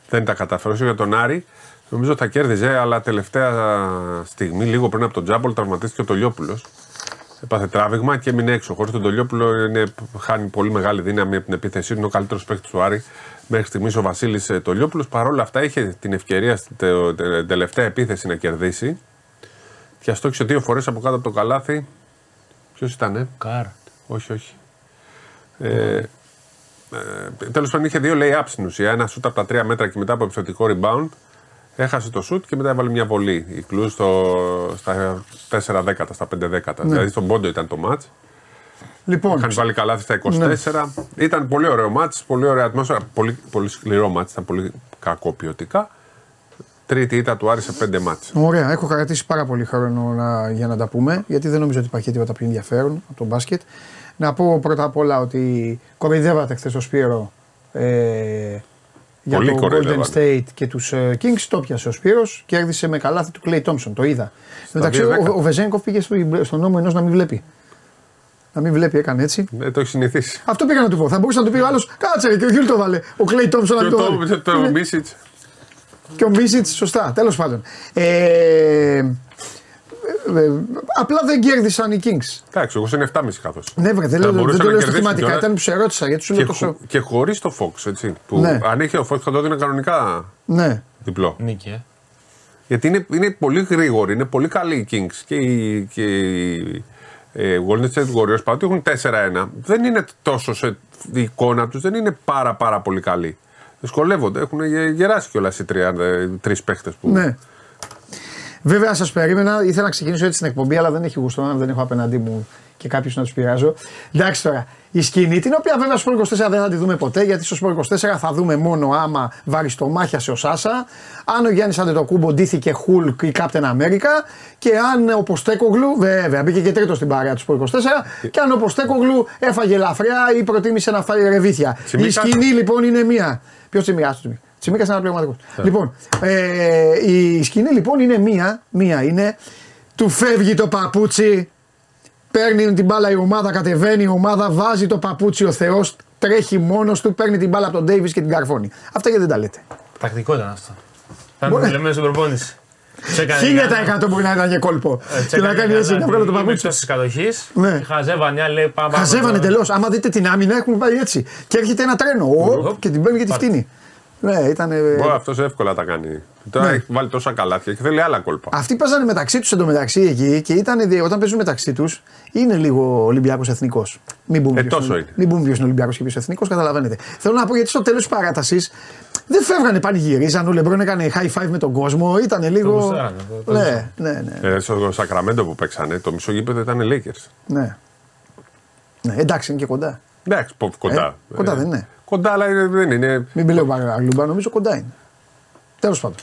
Δεν τα κατάφερε. Όσο για τον Άρη, νομίζω θα κέρδιζε, αλλά τελευταία στιγμή, λίγο πριν από τον Τζάμπολ, τραυματίστηκε ο Τολιόπουλος. Έπαθε τράβηγμα και έμεινε έξω. Χωρίς τον Τολιόπουλο είναι, χάνει πολύ μεγάλη δύναμη από την επίθεσή του. Είναι ο καλύτερος παίκτης του Άρη μέχρι στιγμής ο Βασίλης Τολιόπουλος. Παρ' όλα αυτά είχε την ευκαιρία στην τε- τε- τελευταία επίθεση να κερδίσει. Και αστόχησε δύο φορές από κάτω από το καλάθι. Ποιος ήταν, Καρ. όχι, όχι. Ε, ε, Τέλος πάντων είχε δύο lay-ups στην ουσία. Ένα σουτ από τα τρία μέτρα και μετά από επιθετικό rebound. Έχασε το σουτ και μετά έβαλε μια βολή. Η Κλουζ στο, στα 4 δέκατα, στα 5 δέκατα. Δηλαδή στον πόντο ήταν το match. Λοιπόν, Είχαν βάλει καλάθι στα 24. Ήταν πολύ ωραίο μάτς, πολύ ωραία ατμόσφαιρα. Πολύ, πολύ σκληρό μάτς, ήταν πολύ κακό ποιοτικά. Τρίτη ήττα του Άρη σε 5 μάτς. Ωραία, έχω κρατήσει πάρα πολύ χρόνο να, για να τα πούμε, γιατί δεν νομίζω ότι υπάρχει τίποτα πιο ενδιαφέρον από το μπάσκετ. Να πω πρώτα απ' όλα ότι κοροϊδεύατε χθες το Σπύρο ε, για Πολύ το Golden κοροϊδεύατε. State και τους ε, Kings. Το πιάσε ο Σπύρος, κέρδισε με καλάθι του Clay Thompson, το είδα. Εντάξει, δύο ο, δέκα. ο Βεζένκοφ πήγε στο, στον νόμο ενός να μην βλέπει. Να μην βλέπει, έκανε έτσι. Ναι, το έχει συνηθίσει. Αυτό πήγα να του πω. Θα μπορούσε να του πει ο άλλος, κάτσε ρε, και ο Γιουλ το 'βαλε. Ο Κλέι Τόμψον να Το, το το, 'βαλε. το, το Μίσιτ. Και ο Μίσιτ, σωστά, τέλος πάντων. Ε, ε, ε, απλά δεν κέρδισαν οι Kings. Εντάξει, εγώ σε 7,5 καθώ. Ναι, βρε, δεν, λέω- δεν το λέω στοιχηματικά, ήταν που σε ρώτησα γιατί σου λέω Και, τόσο. χω, και χωρίς το Fox, έτσι. Που Ναι. Αν είχε ο Fox θα το έδινε κανονικά Ναι. διπλό. Νίκη, ε. Γιατί είναι, είναι πολύ γρήγοροι, είναι πολύ καλοί οι Kings και οι, και οι ε, Golden State Warriors παρότι έχουν 4-1, δεν είναι τόσο σε, η εικόνα τους δεν είναι πάρα πάρα πολύ καλή. Δυσκολεύονται, έχουν γε- γεράσει κιόλας οι τρεις παίχτες που. Ναι. Βέβαια, σας περίμενα, ήθελα να ξεκινήσω έτσι την εκπομπή, αλλά δεν έχει γούστο, αν δεν έχω απέναντί μου και κάποιους να τους πειράζω. Εντάξει τώρα, η σκηνή, την οποία βέβαια στο Sport 24 δεν θα τη δούμε ποτέ, γιατί στο Sport 24 θα δούμε μόνο άμα βαριστομάχιασε ο Σάσα, αν ο Γιάννης Αντετοκούμπο ντύθηκε Hulk ή Captain America και αν ο Ποστέκογλου, βέβαια μπήκε και τρίτος στην παρέα του Sport 24, και αν ο Ποστέκογλου έφαγε ελαφριά ή προτίμησε να φάει ρεβίθια. Η Τσιμίκας. σκηνή λοιπόν είναι μία. Ποιος τσιμικά, του τσιμίκας; Τσιμίκας είναι ένα πνευματικό. Λοιπόν, ε, η σκηνή λοιπόν είναι μία. Μία είναι. Του φεύγει το παπούτσι. Παίρνει την μπάλα η ομάδα, κατεβαίνει η ομάδα, βάζει το παπούτσι ο Θεός, τρέχει μόνος του, παίρνει την μπάλα από τον Ντέιβι και την καρφώνει. Αυτά γιατί δεν τα λέτε. Τακτικό ήταν αυτό. Θα είναι λέμε στην προπόνηση. Σε έκανε Χίλια για- τα εκατό μπορεί να ήταν και κόλπο. ε, Και τσέκανε να κάνει για έτσι, να να βγάλω το την παπούτσι. ύψος της κατοχής. Ναι. Χαζεύανε, άλλοι λέει πάμε. πάμε Χαζεύανε τώρα. τελώς. Άμα δείτε την άμυνα, έχουν πάει έτσι. Και έρχεται ένα τρένο. ο, και την παίρνει και τη φτύνει. Ναι, ήταν. Μπορεί αυτός εύκολα τα κάνει. Τώρα Ναι. έχει βάλει τόσα καλάθια και θέλει άλλα κόλπα. Αυτοί παίζανε μεταξύ τους εντωμεταξύ εκεί και ήταν, δι- όταν παίζουν μεταξύ τους είναι λίγο Ολυμπιακός εθνικός. Μην πούμε Ε, ποιος τόσο είναι, είναι. μην πούμε ποιο είναι Ολυμπιακός και ποιο εθνικός, καταλαβαίνετε. Θέλω να πω γιατί στο τέλος της παράτασης δεν φεύγανε πανηγυρίζαν. Ο Λεμπρόν έκανε high five με τον κόσμο. Ήταν λίγο. γουστάρανε, το- το ναι, ναι, ναι, Ε, στο Σακραμέντο που παίξανε, το μισό γήπεδο ήταν Lakers. ναι. Ναι, εντάξει, είναι και κοντά. Εντάξει, πω- κοντά. Ε, κοντά δεν είναι. Κοντά, αλλά είναι- δεν είναι. Μην μιλάω αγλούμπα, νομίζω κοντά είναι. Τέλος πάντων.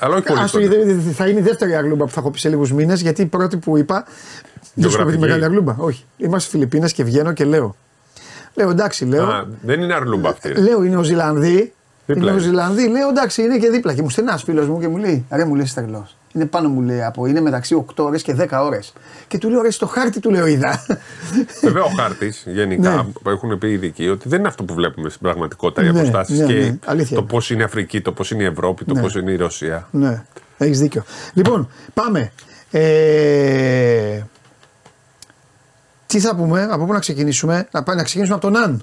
Αλλά όχι πολύ. Ας το, κοντά. δε- θα είναι η δεύτερη αγλούμπα που θα έχω πει σε λίγους μήνες, γιατί η πρώτη που είπα. Δεν σου είπα τη Γεωγραφική. μεγάλη αγλούμπα. Όχι. Είμαστε στι Φιλιππίνες και βγαίνω και λέω. Λέω εντάξει, λέω. Α, δεν είναι αρλούμπα αυτή. ρε. Λέω είναι ο Ζηλανδί. Δίπλα Είναι ο είναι. Ζηλανδί. Λέω εντάξει, είναι και δίπλα. Και μου στενά φίλος μου και μου λέει: Ρε, μου λέει τρελός. Είναι πάνω μου λέει από. Είναι μεταξύ 8 ώρες και 10 ώρες. Και του λέω: Ρε, στο χάρτη του λέω είδα. Βέβαια, ο χάρτης γενικά Ναι. που έχουν πει οι ειδικοί ότι δεν είναι αυτό που βλέπουμε στην πραγματικότητα οι Ναι, αποστάσεις ναι, και ναι, αλήθεια το είναι. πώς είναι η Αφρική, το πώς είναι η Ευρώπη, το Ναι. πώς είναι η Ρωσία. ναι, έχεις δίκιο. Λοιπόν, πάμε. Ε, τι θα πούμε, από πού να ξεκινήσουμε, να, πάμε- να ξεκινήσουμε από τον Αν.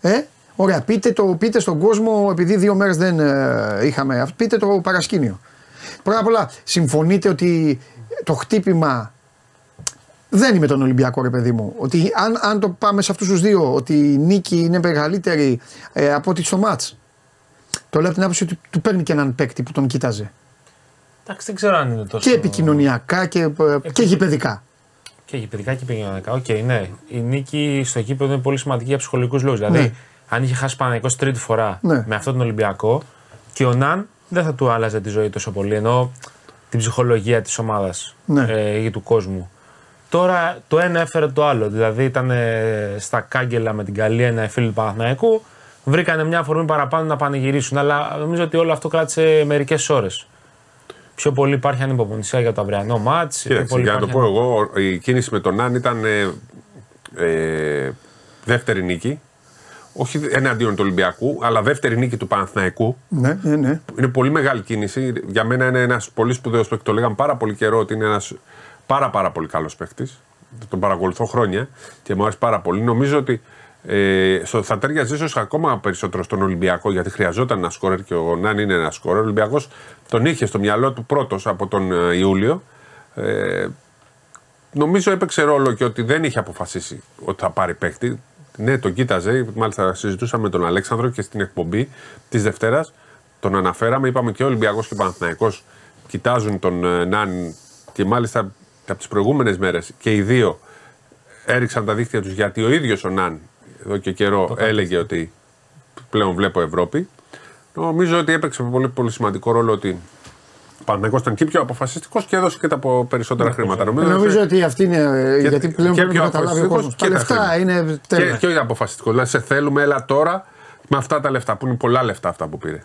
Ε, ωραία, πείτε, το, πείτε στον κόσμο, επειδή δύο μέρες δεν ε, είχαμε, αυ- πείτε το παρασκήνιο. Πρώτα απ' όλα, συμφωνείτε ότι το χτύπημα δεν είναι με τον Ολυμπιακό, ρε παιδί μου. Ότι αν, αν το πάμε σε αυτούς τους δύο, ότι η νίκη είναι μεγαλύτερη ε, από ότι στο μάτς. Το λέω από την άποψη ότι του παίρνει και έναν παίκτη που τον κοίταζε. Εντάξει, δεν ξέρω αν είναι τόσο. Και επικοινωνιακά και, ε, και γηπεδικά. Και γηπεδικά και επικοινωνιακά. Οκ, ναι. Η νίκη στο γήπεδο είναι πολύ σημαντική για ψυχολογικούς λόγους. Δηλαδή, Ναι. αν είχε χάσει Παναθηναϊκό τρίτη φορά Ναι. με αυτόν τον Ολυμπιακό και ο Ναν δεν θα του άλλαζε τη ζωή τόσο πολύ. Ενώ την ψυχολογία της ομάδας Ναι. ε, ή του κόσμου. Τώρα το ένα έφερε το άλλο. Δηλαδή ήταν ε, στα κάγκελα με την καλή ένα φίλοι του Παναθηναϊκού. Βρήκανε μια αφορμή παραπάνω να πανηγυρίσουν. Αλλά νομίζω ότι όλο αυτό κράτησε μερικές ώρες. Πιο πολύ υπάρχει ανυπομονησία για το αυριανό μάτς. Κοίταξε, για να το πω εγώ, η κίνηση με τον Αν ήταν ε, ε, δεύτερη νίκη. Όχι εναντίον του Ολυμπιακού, αλλά δεύτερη νίκη του Παναθηναϊκού. Ναι, ναι, ναι. Είναι πολύ μεγάλη κίνηση. Για μένα είναι ένας πολύ σπουδαίος παίκτης. Το λέγαμε πάρα πολύ καιρό ότι είναι ένας πάρα, πάρα πολύ καλός παίκτης. Τον παρακολουθώ χρόνια και μου άρεσε πάρα πολύ. Νομίζω ότι ε, στο- θα τέριαζε ίσως ακόμα περισσότερο στον Ολυμπιακό γιατί χρειαζόταν ένα σκόρερ και ο Νάν είναι ένα σκόρερ. Ο Ολυμπιακός τον είχε στο μυαλό του πρώτος από τον ε, Ιούλιο. Ε, νομίζω έπαιξε ρόλο και ότι δεν είχε αποφασίσει ότι θα πάρει παίκτη. Ναι, τον κοίταζε. Μάλιστα, συζητούσαμε με τον Αλέξανδρο και στην εκπομπή της Δευτέρας. Τον αναφέραμε. Είπαμε και ο Ολυμπιακός και ο Παναθηναϊκός κοιτάζουν τον ε, Ναν και μάλιστα από τις προηγούμενες μέρες και οι δύο έριξαν τα δίχτυα τους γιατί ο ίδιος ο Ναν εδώ και καιρό έλεγε ότι πλέον βλέπω Ευρώπη. Νομίζω ότι έπαιξε πολύ, πολύ σημαντικό ρόλο ότι ο Παναθηναϊκός ήταν και πιο αποφασιστικός και έδωσε και τα πο- περισσότερα χρήματα. Νομίζω, Νομίζω ότι αυτή είναι. ε, και- γιατί πλέον και πρέπει να πιο καταλάβει ο αποφασιστικός κόσμος. και Τα τα λεφτά χρήματα. είναι και, τέλεια. και όχι αποφασιστικός. Δηλαδή σε θέλουμε, έλα τώρα με αυτά τα λεφτά που είναι πολλά λεφτά αυτά που πήρε.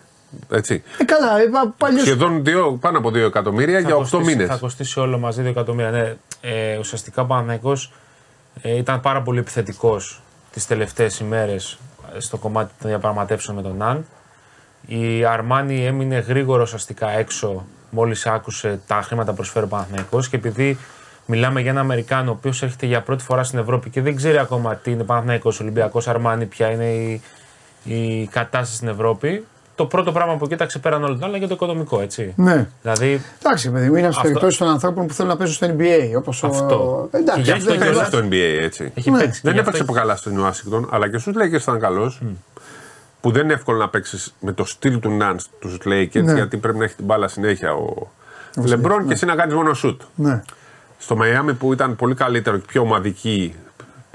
Έτσι. Ε, καλά, ε, πα- παλιώς- Σχεδόν δύο, πάνω από 2 εκατομμύρια για 8 κοστίσει- μήνες. Θα κοστίσει όλο μαζί 2 εκατομμύρια. Ναι, ε, ουσιαστικά ο Παναθηναϊκός Ε, ήταν πάρα πολύ επιθετικός τις τελευταίες ημέρες στο κομμάτι των διαπραγματεύσεων με τον Ναν. Η Αρμάνι έμεινε γρήγορο αστικά έξω μόλις άκουσε τα χρήματα που προσφέρει ο Παναθηναϊκός και επειδή μιλάμε για έναν Αμερικάνο ο οποίος έρχεται για πρώτη φορά στην Ευρώπη και δεν ξέρει ακόμα τι είναι Παναθηναϊκός, Ολυμπιακός, Αρμάνι, ποια είναι η, η κατάσταση στην Ευρώπη. Το πρώτο πράγμα που κοίταξε πέραν όλα τα άλλα για το οικονομικό, έτσι. Ναι. Δηλαδή, Εντάξει, παιδί μου, είναι από τι Αυτό- περιπτώσεις των ανθρώπων που θέλουν να παίζουν στο NBA. Όπως Αυτό. Ο... Εντάξει, Και γι' αυτό αυτό δεν και Παίζει είναι- στο NBA έτσι. έχει Ναι. παίξει. και Δεν γι' αυτό έπαιξε καλά στον Ουάσιγκτον, αλλά και στους Lakers ήταν καλός. Που δεν είναι εύκολο να παίξεις με το στυλ του Ναν στου Lakers, Ναι. γιατί πρέπει να έχει την μπάλα συνέχεια ο Λεμπρόν και εσύ να κάνεις μόνο σουτ. Ναι. Στο Μαϊάμι που ήταν πολύ καλύτερο και πιο ομαδική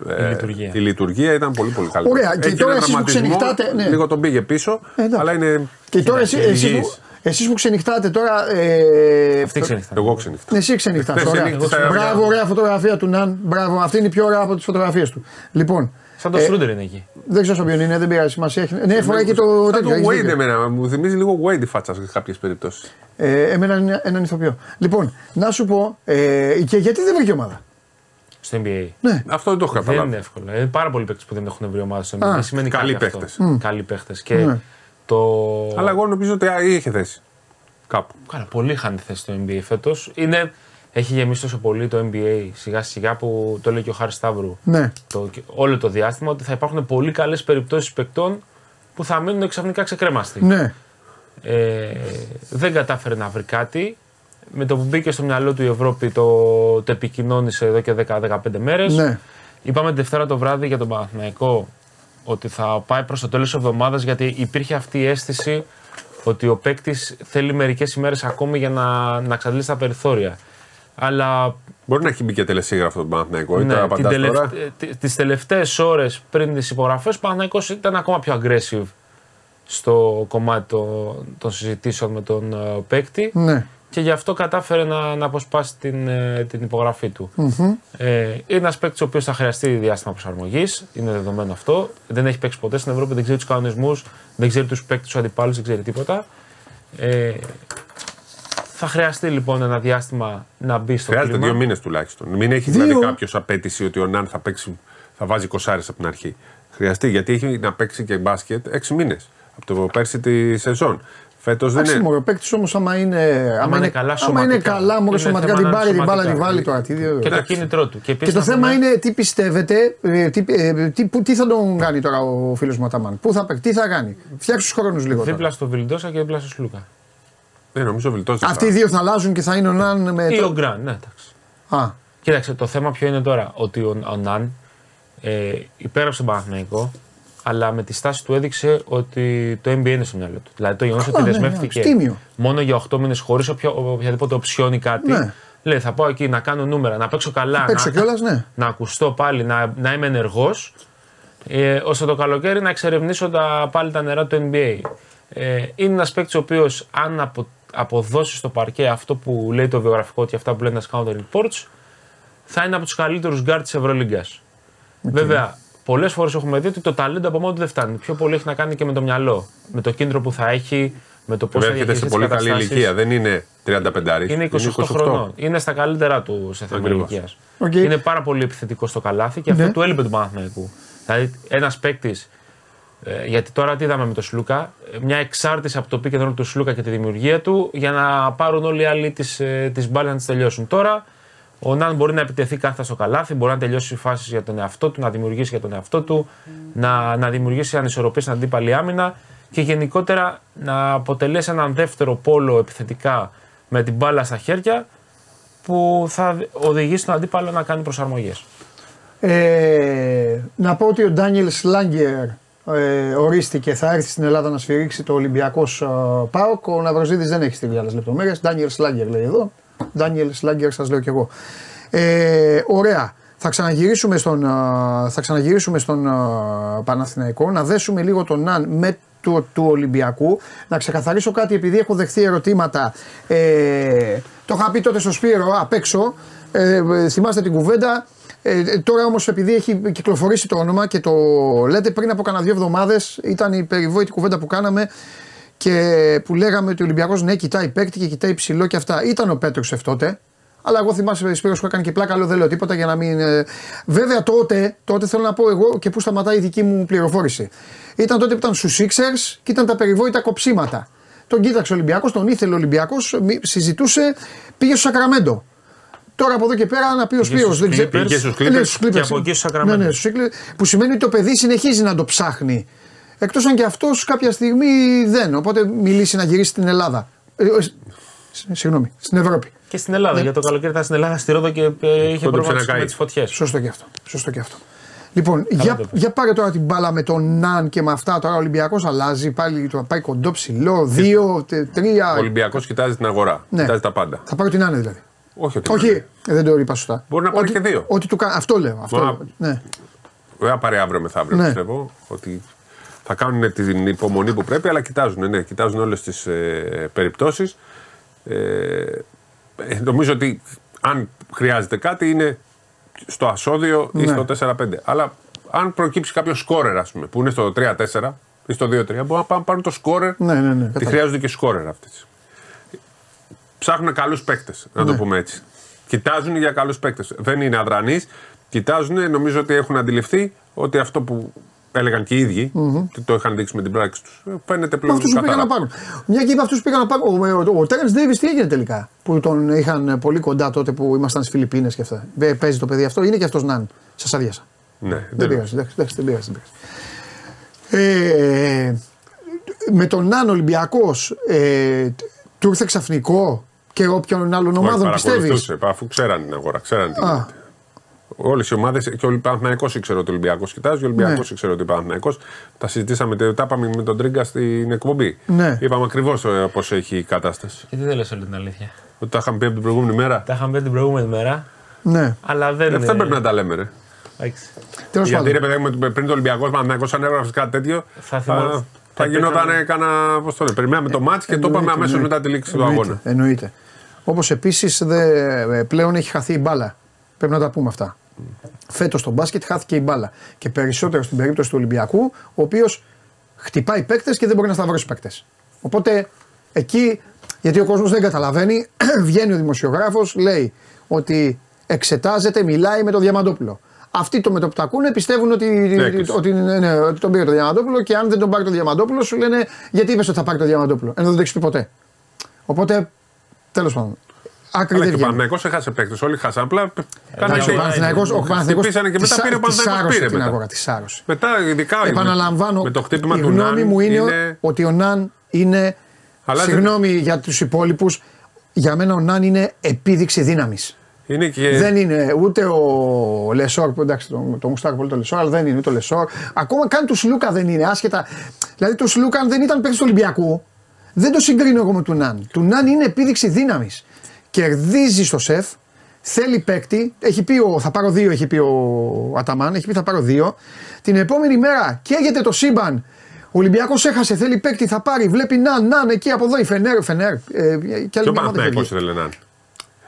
ε, λειτουργία. η λειτουργία ήταν πολύ πολύ καλύτερη. Ωραία, και Έχει τώρα έναν εσείς που δραματισμό, ξενυχτάτε, ναι. Λίγο τον πήγε πίσω, Ε, εντάξει. αλλά είναι. Και τώρα εσύ, Κοίταξε, εσείς, που, υγιής. εσείς που ξενυχτάτε τώρα. Ε, Αυτή ξενυχτά. Εγώ ξενυχτά. Εσύ ξενυχτάς, Χθες ωραία. ξενύχτησα, Μπράβο, μια- ωραία φωτογραφία του Ναν. Μπράβο, αυτή είναι η πιο ωραία από τι φωτογραφίε του. Λοιπόν, Σαν το Ε, Στρούντερ είναι εκεί. δεν ξέρω στον ποιον είναι, δεν πειράζει σημασία. έχει- Ναι, φοράει και το Σαν τέτοιο. το έχεις Wade δίκιο. εμένα, μου θυμίζει λίγο Wade η φάτσα σε κάποιες περιπτώσεις. Ε, εμένα είναι έναν ηθοποιό. Λοιπόν, να σου πω, ε, και γιατί δεν βρήκε ομάδα; Στο NBA. Ναι. Αυτό δεν το έχω Δεν καταλάβει. είναι εύκολο. Είναι πάρα πολλοί παίκτες που δεν έχουν βρει ομάδα στο NBA. Α, Δεν σημαίνει καλοί κάτι αυτό. παίκτες. Καλοί παίχτε. Και Ναι. το. Αλλά εγώ νομίζω ότι α, είχε θέση. Κάπου. Καλά, πολλοί είχαν θέση στο NBA φέτος. Είναι... Έχει γεμίσει τόσο πολύ το NBA σιγά σιγά που το λέει και ο Χάρης Σταύρου Ναι. το, και όλο το διάστημα ότι θα υπάρχουν πολύ καλές περιπτώσεις παικτών που θα μείνουν ξαφνικά ξεκρέμαστοι. Ναι. Ε, δεν κατάφερε να βρει κάτι. Με το που μπήκε στο μυαλό του η Ευρώπη το, το επικοινώνησε εδώ και 10-15 μέρες. Ναι. Είπαμε τη Δευτέρα το βράδυ για τον Παναθηναϊκό ότι θα πάει προς το τέλος της εβδομάδας γιατί υπήρχε αυτή η αίσθηση ότι ο παίκτης θέλει μερικές ημέρες ακόμη για να, να εξαντλήσει τα περιθώρια. Αλλά Μπορεί να έχει μπει και τελεσίγραφο τον Παναθηναϊκό. ναι, Ναι, τώρα την απαντάς τελευ- τώρα. ε, τι- τις τελευταίες ώρες πριν τις υπογραφές ο Παναθηναϊκός ήταν ακόμα πιο aggressive στο κομμάτι των, των συζητήσεων με τον ε, παίκτη Ναι. και γι' αυτό κατάφερε να, να αποσπάσει την, ε, την υπογραφή του. Ε, είναι ένας παίκτης ο οποίος θα χρειαστεί διάστημα προσαρμογής, είναι δεδομένο αυτό. Δεν έχει παίξει ποτέ στην Ευρώπη, δεν ξέρει τους κανονισμούς, δεν ξέρει τους παίκτες τους αντιπάλους, δεν ξέρει τίποτα. Ε, θα χρειαστεί λοιπόν ένα διάστημα να μπει στο Χρειάζεται κλίμα. δύο μήνες τουλάχιστον. Μην έχει Δύο. δηλαδή κάποιος απέτηση ότι ο Ναν θα, παίξει, θα βάζει κοσάρε από την αρχή. Χρειαστεί γιατί έχει να παίξει και μπάσκετ έξι μήνες από το πέρσι τη σεζόν. Φέτος δεν Εντάξει, είναι. μωρέ, ο παίκτης όμως, άμα είναι, άμα είναι καλά άμα είναι σωματικά. καλά, μωρέ, Είναι σωματικά θέμα την να πάρει την μπάλα, σωματικά. τη βάλει τώρα. Τι, Και το Εντάξει. κίνητρό του. Και, Και επίσης το να θέμα πούμε- είναι τι πιστεύετε, ε, τι, ε, τι, που- τι θα τον κάνει τώρα ο φίλος μου Αταμάν. Πού θα παίξει, τι θα κάνει; Φτιάξου τους χρόνους λίγο. Δίπλα Τώρα. στο Βιλντόσα και δίπλα στο Σλούκα. Δεν νομίζω βιλτώσεις. Αυτοί οι δύο θα αλλάζουν και θα είναι ο Ναν με. Ή το- ο Γκραν, ναι, εντάξει. Α, Κοίταξε, το θέμα ποιο είναι τώρα. Ότι ο, ο Ναν ε, υπέγραψε τον Παναθηναϊκό, αλλά με τη στάση του έδειξε ότι το NBA είναι στο μυαλό του. Δηλαδή το γεγονός ότι ναι, δεσμεύτηκε ναι, τίμιο. μόνο για 8 μήνες χωρίς οποιαδήποτε οψιόνι κάτι. Ναι. Λέει, θα πάω εκεί να κάνω νούμερα, να παίξω καλά, παίξω να, κιόλας, ναι. να ακουστώ πάλι, να, να είμαι ενεργός, ε, ώστε το καλοκαίρι να εξερευνήσω τα, πάλι τα νερά του NBA. Ε, είναι ένας παίκτης ο οποίος, αν απο, αποδώσεις στο παρκέ αυτό που λέει το βιογραφικό και αυτά που λένε τα scouting reports, θα είναι από τους καλύτερους γκάρτ της Ευρωλίγκας. Βέβαια, πολλές φορές έχουμε δει ότι το ταλέντο από μόνο του δεν φτάνει. Πιο πολύ έχει να κάνει και με το μυαλό. Με το κίνητρο που θα έχει, με το πώς θα Έρχεται διαχειριστεί σε τις πολύ καλή καταστάσεις. ηλικία. Δεν είναι 35. Είναι 28, χρονών. Είναι στα καλύτερά του σε θέμα Ακριβώς. ηλικίας. Οκ. Είναι πάρα πολύ επιθετικός στο καλάθι και αυτό Ναι. του έλειπε του Παναθηναϊκού. Δηλαδή, ένας παίκτης. Ε, γιατί τώρα τι είδαμε με τον Σλούκα, ε, μια εξάρτηση από το pick and roll του Σλούκα και τη δημιουργία του για να πάρουν όλοι οι άλλοι τις ε, τις μπάλες να τις τελειώσουν. Τώρα ο Ναν μπορεί να επιτεθεί κάθετα στο καλάθι, μπορεί να τελειώσει φάσεις για τον εαυτό του, να δημιουργήσει για τον εαυτό του, να, να δημιουργήσει ανισορροπίες στην αντίπαλη άμυνα και γενικότερα να αποτελέσει έναν δεύτερο πόλο επιθετικά με την μπάλα στα χέρια που θα οδηγήσει τον αντίπαλο να κάνει προσαρμογές. Ε, να πω ότι ο Ντάνιελς Σλάγκερ ε, ορίστηκε, θα έρθει στην Ελλάδα να σφυρίξει το Ολυμπιακός ΠΑΟΚ. Ο Ναυροζίδη δεν έχει στείλει άλλες λεπτομέρειες. Ντάνιελ Σλάγκερ λέει εδώ. Ντάνιελ Σλάγκερ, σας λέω κι εγώ. Ε, ωραία. Θα ξαναγυρίσουμε στον, α, θα ξαναγυρίσουμε στον α, Παναθηναϊκό, να δέσουμε λίγο τον Ναν με του, του Ολυμπιακού. Να ξεκαθαρίσω κάτι, επειδή έχω δεχθεί ερωτήματα. Ε, το είχα πει τότε στο Σπύρο απ' έξω. Ε, ε, θυμάστε την κουβέντα; Ε, ε, τώρα όμως, επειδή έχει κυκλοφορήσει το όνομα και το λέτε πριν από κανένα δύο εβδομάδες, ήταν η περιβόητη κουβέντα που κάναμε και που λέγαμε ότι ο Ολυμπιακός ναι, κοιτάει παίκτη και κοιτάει ψηλό και αυτά. Ήταν ο Πέτρουσεφ τότε, Αλλά εγώ θυμάσαι Σπύρος που έκανε και πλάκα, λέω δεν λέω τίποτα για να μην. ε, Βέβαια τότε, τότε θέλω να πω εγώ και πού σταματάει η δική μου πληροφόρηση. Ήταν τότε που ήταν στους Sixers και ήταν τα περιβόητα κοψίματα. Τον κοίταξε ο Ολυμπιακός, τον ήθελε ο Ολυμπιακός, συζητούσε, πήγε στο Σακραμέντο. Τώρα από εδώ και πέρα να πει ο Σπύρος. στους Clippers, πήγες στους Ναι, Clippers στους Clippers. και από εκεί στο Sacramento. Ναι, ναι, στους Clippers, που σημαίνει ότι το παιδί συνεχίζει να το ψάχνει. Εκτός αν και αυτός κάποια στιγμή δεν. Οπότε μιλήσει να γυρίσει στην Ελλάδα. Ε, ε, σ- Συγγνώμη, στην Ευρώπη. Και στην Ελλάδα. Για το καλοκαίρι ήταν στην Ελλάδα, στη Ρόδο και ε, είχε προβληματισμό ξανακάει. με τι φωτιές. Σωστό και αυτό. Σωστό και αυτό. Λοιπόν, για, το πες. για πάρε τώρα την μπάλα με τον Ναν και με αυτά. Τώρα ο Ολυμπιακός αλλάζει. Πάλι το πάει κοντό ψηλό. Δύο, τε- τρία. Ο Ολυμπιακός κοιτάζει την αγορά. Ναι. Κοιτάζει τα πάντα. Θα πάρει την Ναν δηλαδή. Όχι ότι. Όχι, ε, δεν το είπα σωστά. Μπορεί να πάρει Ότι- και δύο. Ότι του κα- Αυτό λέω. Αυτό Μα- λέω. Ναι. Δεν θα πάρει αύριο μεθαύριο, Ναι. πιστεύω. Ότι θα κάνουν την υπομονή που πρέπει, αλλά κοιτάζουν, ναι, κοιτάζουν όλες τις ε, περιπτώσεις. Ε, ε, νομίζω ότι αν χρειάζεται κάτι είναι στο ασώδιο ή Ναι. στο 4-5. Αλλά αν προκύψει κάποιο σκόρερ, ας πούμε, που είναι στο 3-4 ή στο 2-3, μπορούν να πάνε πάρουν το σκόρερ. Ναι, ναι, ναι, Τι κατάλαβα. χρειάζονται και σκόρερ αυτές. Ψάχνουν καλούς παίκτες, να Ναι. το πούμε έτσι. Κοιτάζουν για καλούς παίκτες. Δεν είναι αδρανείς. Κοιτάζουν, νομίζω ότι έχουν αντιληφθεί ότι αυτό που έλεγαν και οι ίδιοι, και το είχαν δείξει με την πράξη τους, φαίνεται Με πλέον αυτού που πήγαν καθαρά. να πάρουν. Μια και είπα αυτούς που πήγαν να πάρουν. Ο, ο, ο Τέρεν Ντέιβι τι έγινε τελικά. Που τον είχαν πολύ κοντά τότε που ήμασταν στις Φιλιππίνες και αυτά. Ε, Παίζει το παιδί αυτό, είναι και αυτός Ναν. Σας άδειασα. Ναι, Δεν δεν πειράζει, εντάξει, εντάξει, δεν πειράζει. δεν πειράζει. Ε, με τον Ναν Ολυμπιακός, ε, του ήρθε ξαφνικό; Και όποιον άλλον Όχι, ομάδων πιστεύεις; παρακολουθούσε, Αφού ξέραν την αγορά, ξέραν τι Α. γίνεται. Όλες οι ομάδες και ο Παναθηναϊκός ήξερε ότι ο Ολυμπιακός κοιτάζει, ο Ολυμπιακός Ναι. ήξερε ότι ο Παναθηναϊκός. Τα συζητήσαμε, τα είπαμε με τον Τρίγκα στην εκπομπή. Ναι. Είπαμε ακριβώς πώς έχει η κατάσταση. Και τι δεν λες όλη την αλήθεια; Ότι τα είχαμε πει από την προηγούμενη μέρα. Τα είχαμε πει την προηγούμενη μέρα, Ναι, αλλά δεν. Αυτά πρέπει να τα λέμε, ρε. Εντάξει. τέλος Γιατί πάντων. ρε παιδί μου, πριν το Ολυμπιακός Παναθηναϊκός αν έγραφε κάτι τέτοιο, Θα θα, θυμό- θα, θα γινόταν πέθανε. κάνα. Πώς το λένε, περιμέναμε το μάτς και το είπαμε Εννοείται, αμέσως εννοείται. μετά τη λήξη του Εννοείται, αγώνα. Εννοείται. Όπως επίσης πλέον έχει χαθεί η μπάλα. Πρέπει να τα πούμε αυτά. Φέτος στο μπάσκετ χάθηκε η μπάλα. Και περισσότερο στην περίπτωση του Ολυμπιακού, ο οποίος χτυπάει παίκτες και δεν μπορεί να σταυρώσει παίκτες. Οπότε εκεί, γιατί ο κόσμος δεν καταλαβαίνει, [clears throat] βγαίνει ο δημοσιογράφος, λέει ότι εξετάζεται, μιλάει με τον Διαμαντόπουλο. Αυτοί το με το που τα ακούνε πιστεύουν ότι, Έκλεισε. ότι, ναι, ναι, ότι τον πήρε το Διαμαντόπουλο και αν δεν τον πάρει το Διαμαντόπουλο σου λένε γιατί είπες ότι θα πάρει το Διαμαντόπουλο. Ενώ δεν το έχεις πει ποτέ. Οπότε, τέλος πάντων. Άκρη Αλλά δεν και ο βγαίνει. Παναθηναϊκός έχασε παίκτες. Όλοι χάσαν. Απλά Εντάξει, ο κάνανε- Παναθηναϊκός- ο Παναθηναϊκός Χτυπήσανε και μετά της- πήρε ο της Παναθηναϊκός άρρωσε πήρε την μετά. αγορά, της άρρωσε. Μετά, ειδικά Επαναλαμβάνω, με το χτύπημα η του γνώμη Ναν μου είναι, είναι- ότι ο Ναν είναι. Αλλάζει- Συγγνώμη για τους υπόλοιπους. Για μένα ο Ναν είναι επίδειξη δύναμης. Είναι και. Δεν είναι ούτε ο Λεσόρ, που εντάξει το, το γουστάρω πολύ το Λεσόρ, αλλά δεν είναι ούτε ο Λεσόρ. Ακόμα καν του Σλούκα δεν είναι, άσχετα. Δηλαδή το Σλούκα αν δεν ήταν παίκτης του Ολυμπιακού, δεν το συγκρίνω εγώ με του Ναν. Του Ναν είναι επίδειξη δύναμης. Κερδίζει στο σεφ, θέλει παίκτη. Έχει πει ο, θα πάρω δύο, έχει πει ο Αταμάν, έχει πει θα πάρω δύο. Την επόμενη μέρα καίγεται το σύμπαν. Ο Ολυμπιακός έχασε, θέλει παίκτη, θα πάρει. Βλέπει Ναν, Ναν εκεί από εδώ η Φενέρ, Φενέρ. Ε, και άλλη Και ο μια ομάδα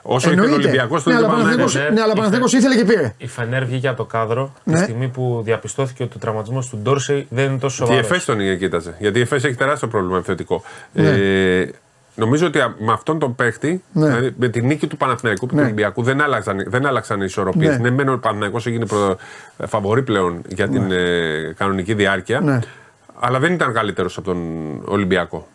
Παναθηναϊκός φεύγει. ήθελε να είναι. Όσο ήθελε ο Εννοείται. Ολυμπιακός, Ναι, τον αλλά Παναθηναϊκός. Παναθηναϊκός- ναι. ναι, αλλά Παναθηναϊκός ήθελε και πήρε. Η Φενέρ βγήκε από το κάδρο Ναι. τη στιγμή που διαπιστώθηκε ότι ο τραυματισμός του Ντόρσεϊ δεν είναι τόσο Και η σοβαρός. ΕΦΕΣ τον κοίταζε. Γιατί η ΕΦΕΣ έχει τεράστιο πρόβλημα επιθετικό. Ναι. Ε, νομίζω ότι α- με αυτόν τον παίχτη, Ναι. δηλαδή με τη νίκη του Παναθηναϊκού και Ναι. του Ολυμπιακού, δεν άλλαξαν, δεν άλλαξαν οι ισορροπίες. Ναι. Ναι, μένω ο Παναθηναϊκός έγινε προ, φαβορή πλέον για την ε, κανονική διάρκεια. Ναι. Αλλά δεν ήταν καλύτερος από τον Ολυμπιακό.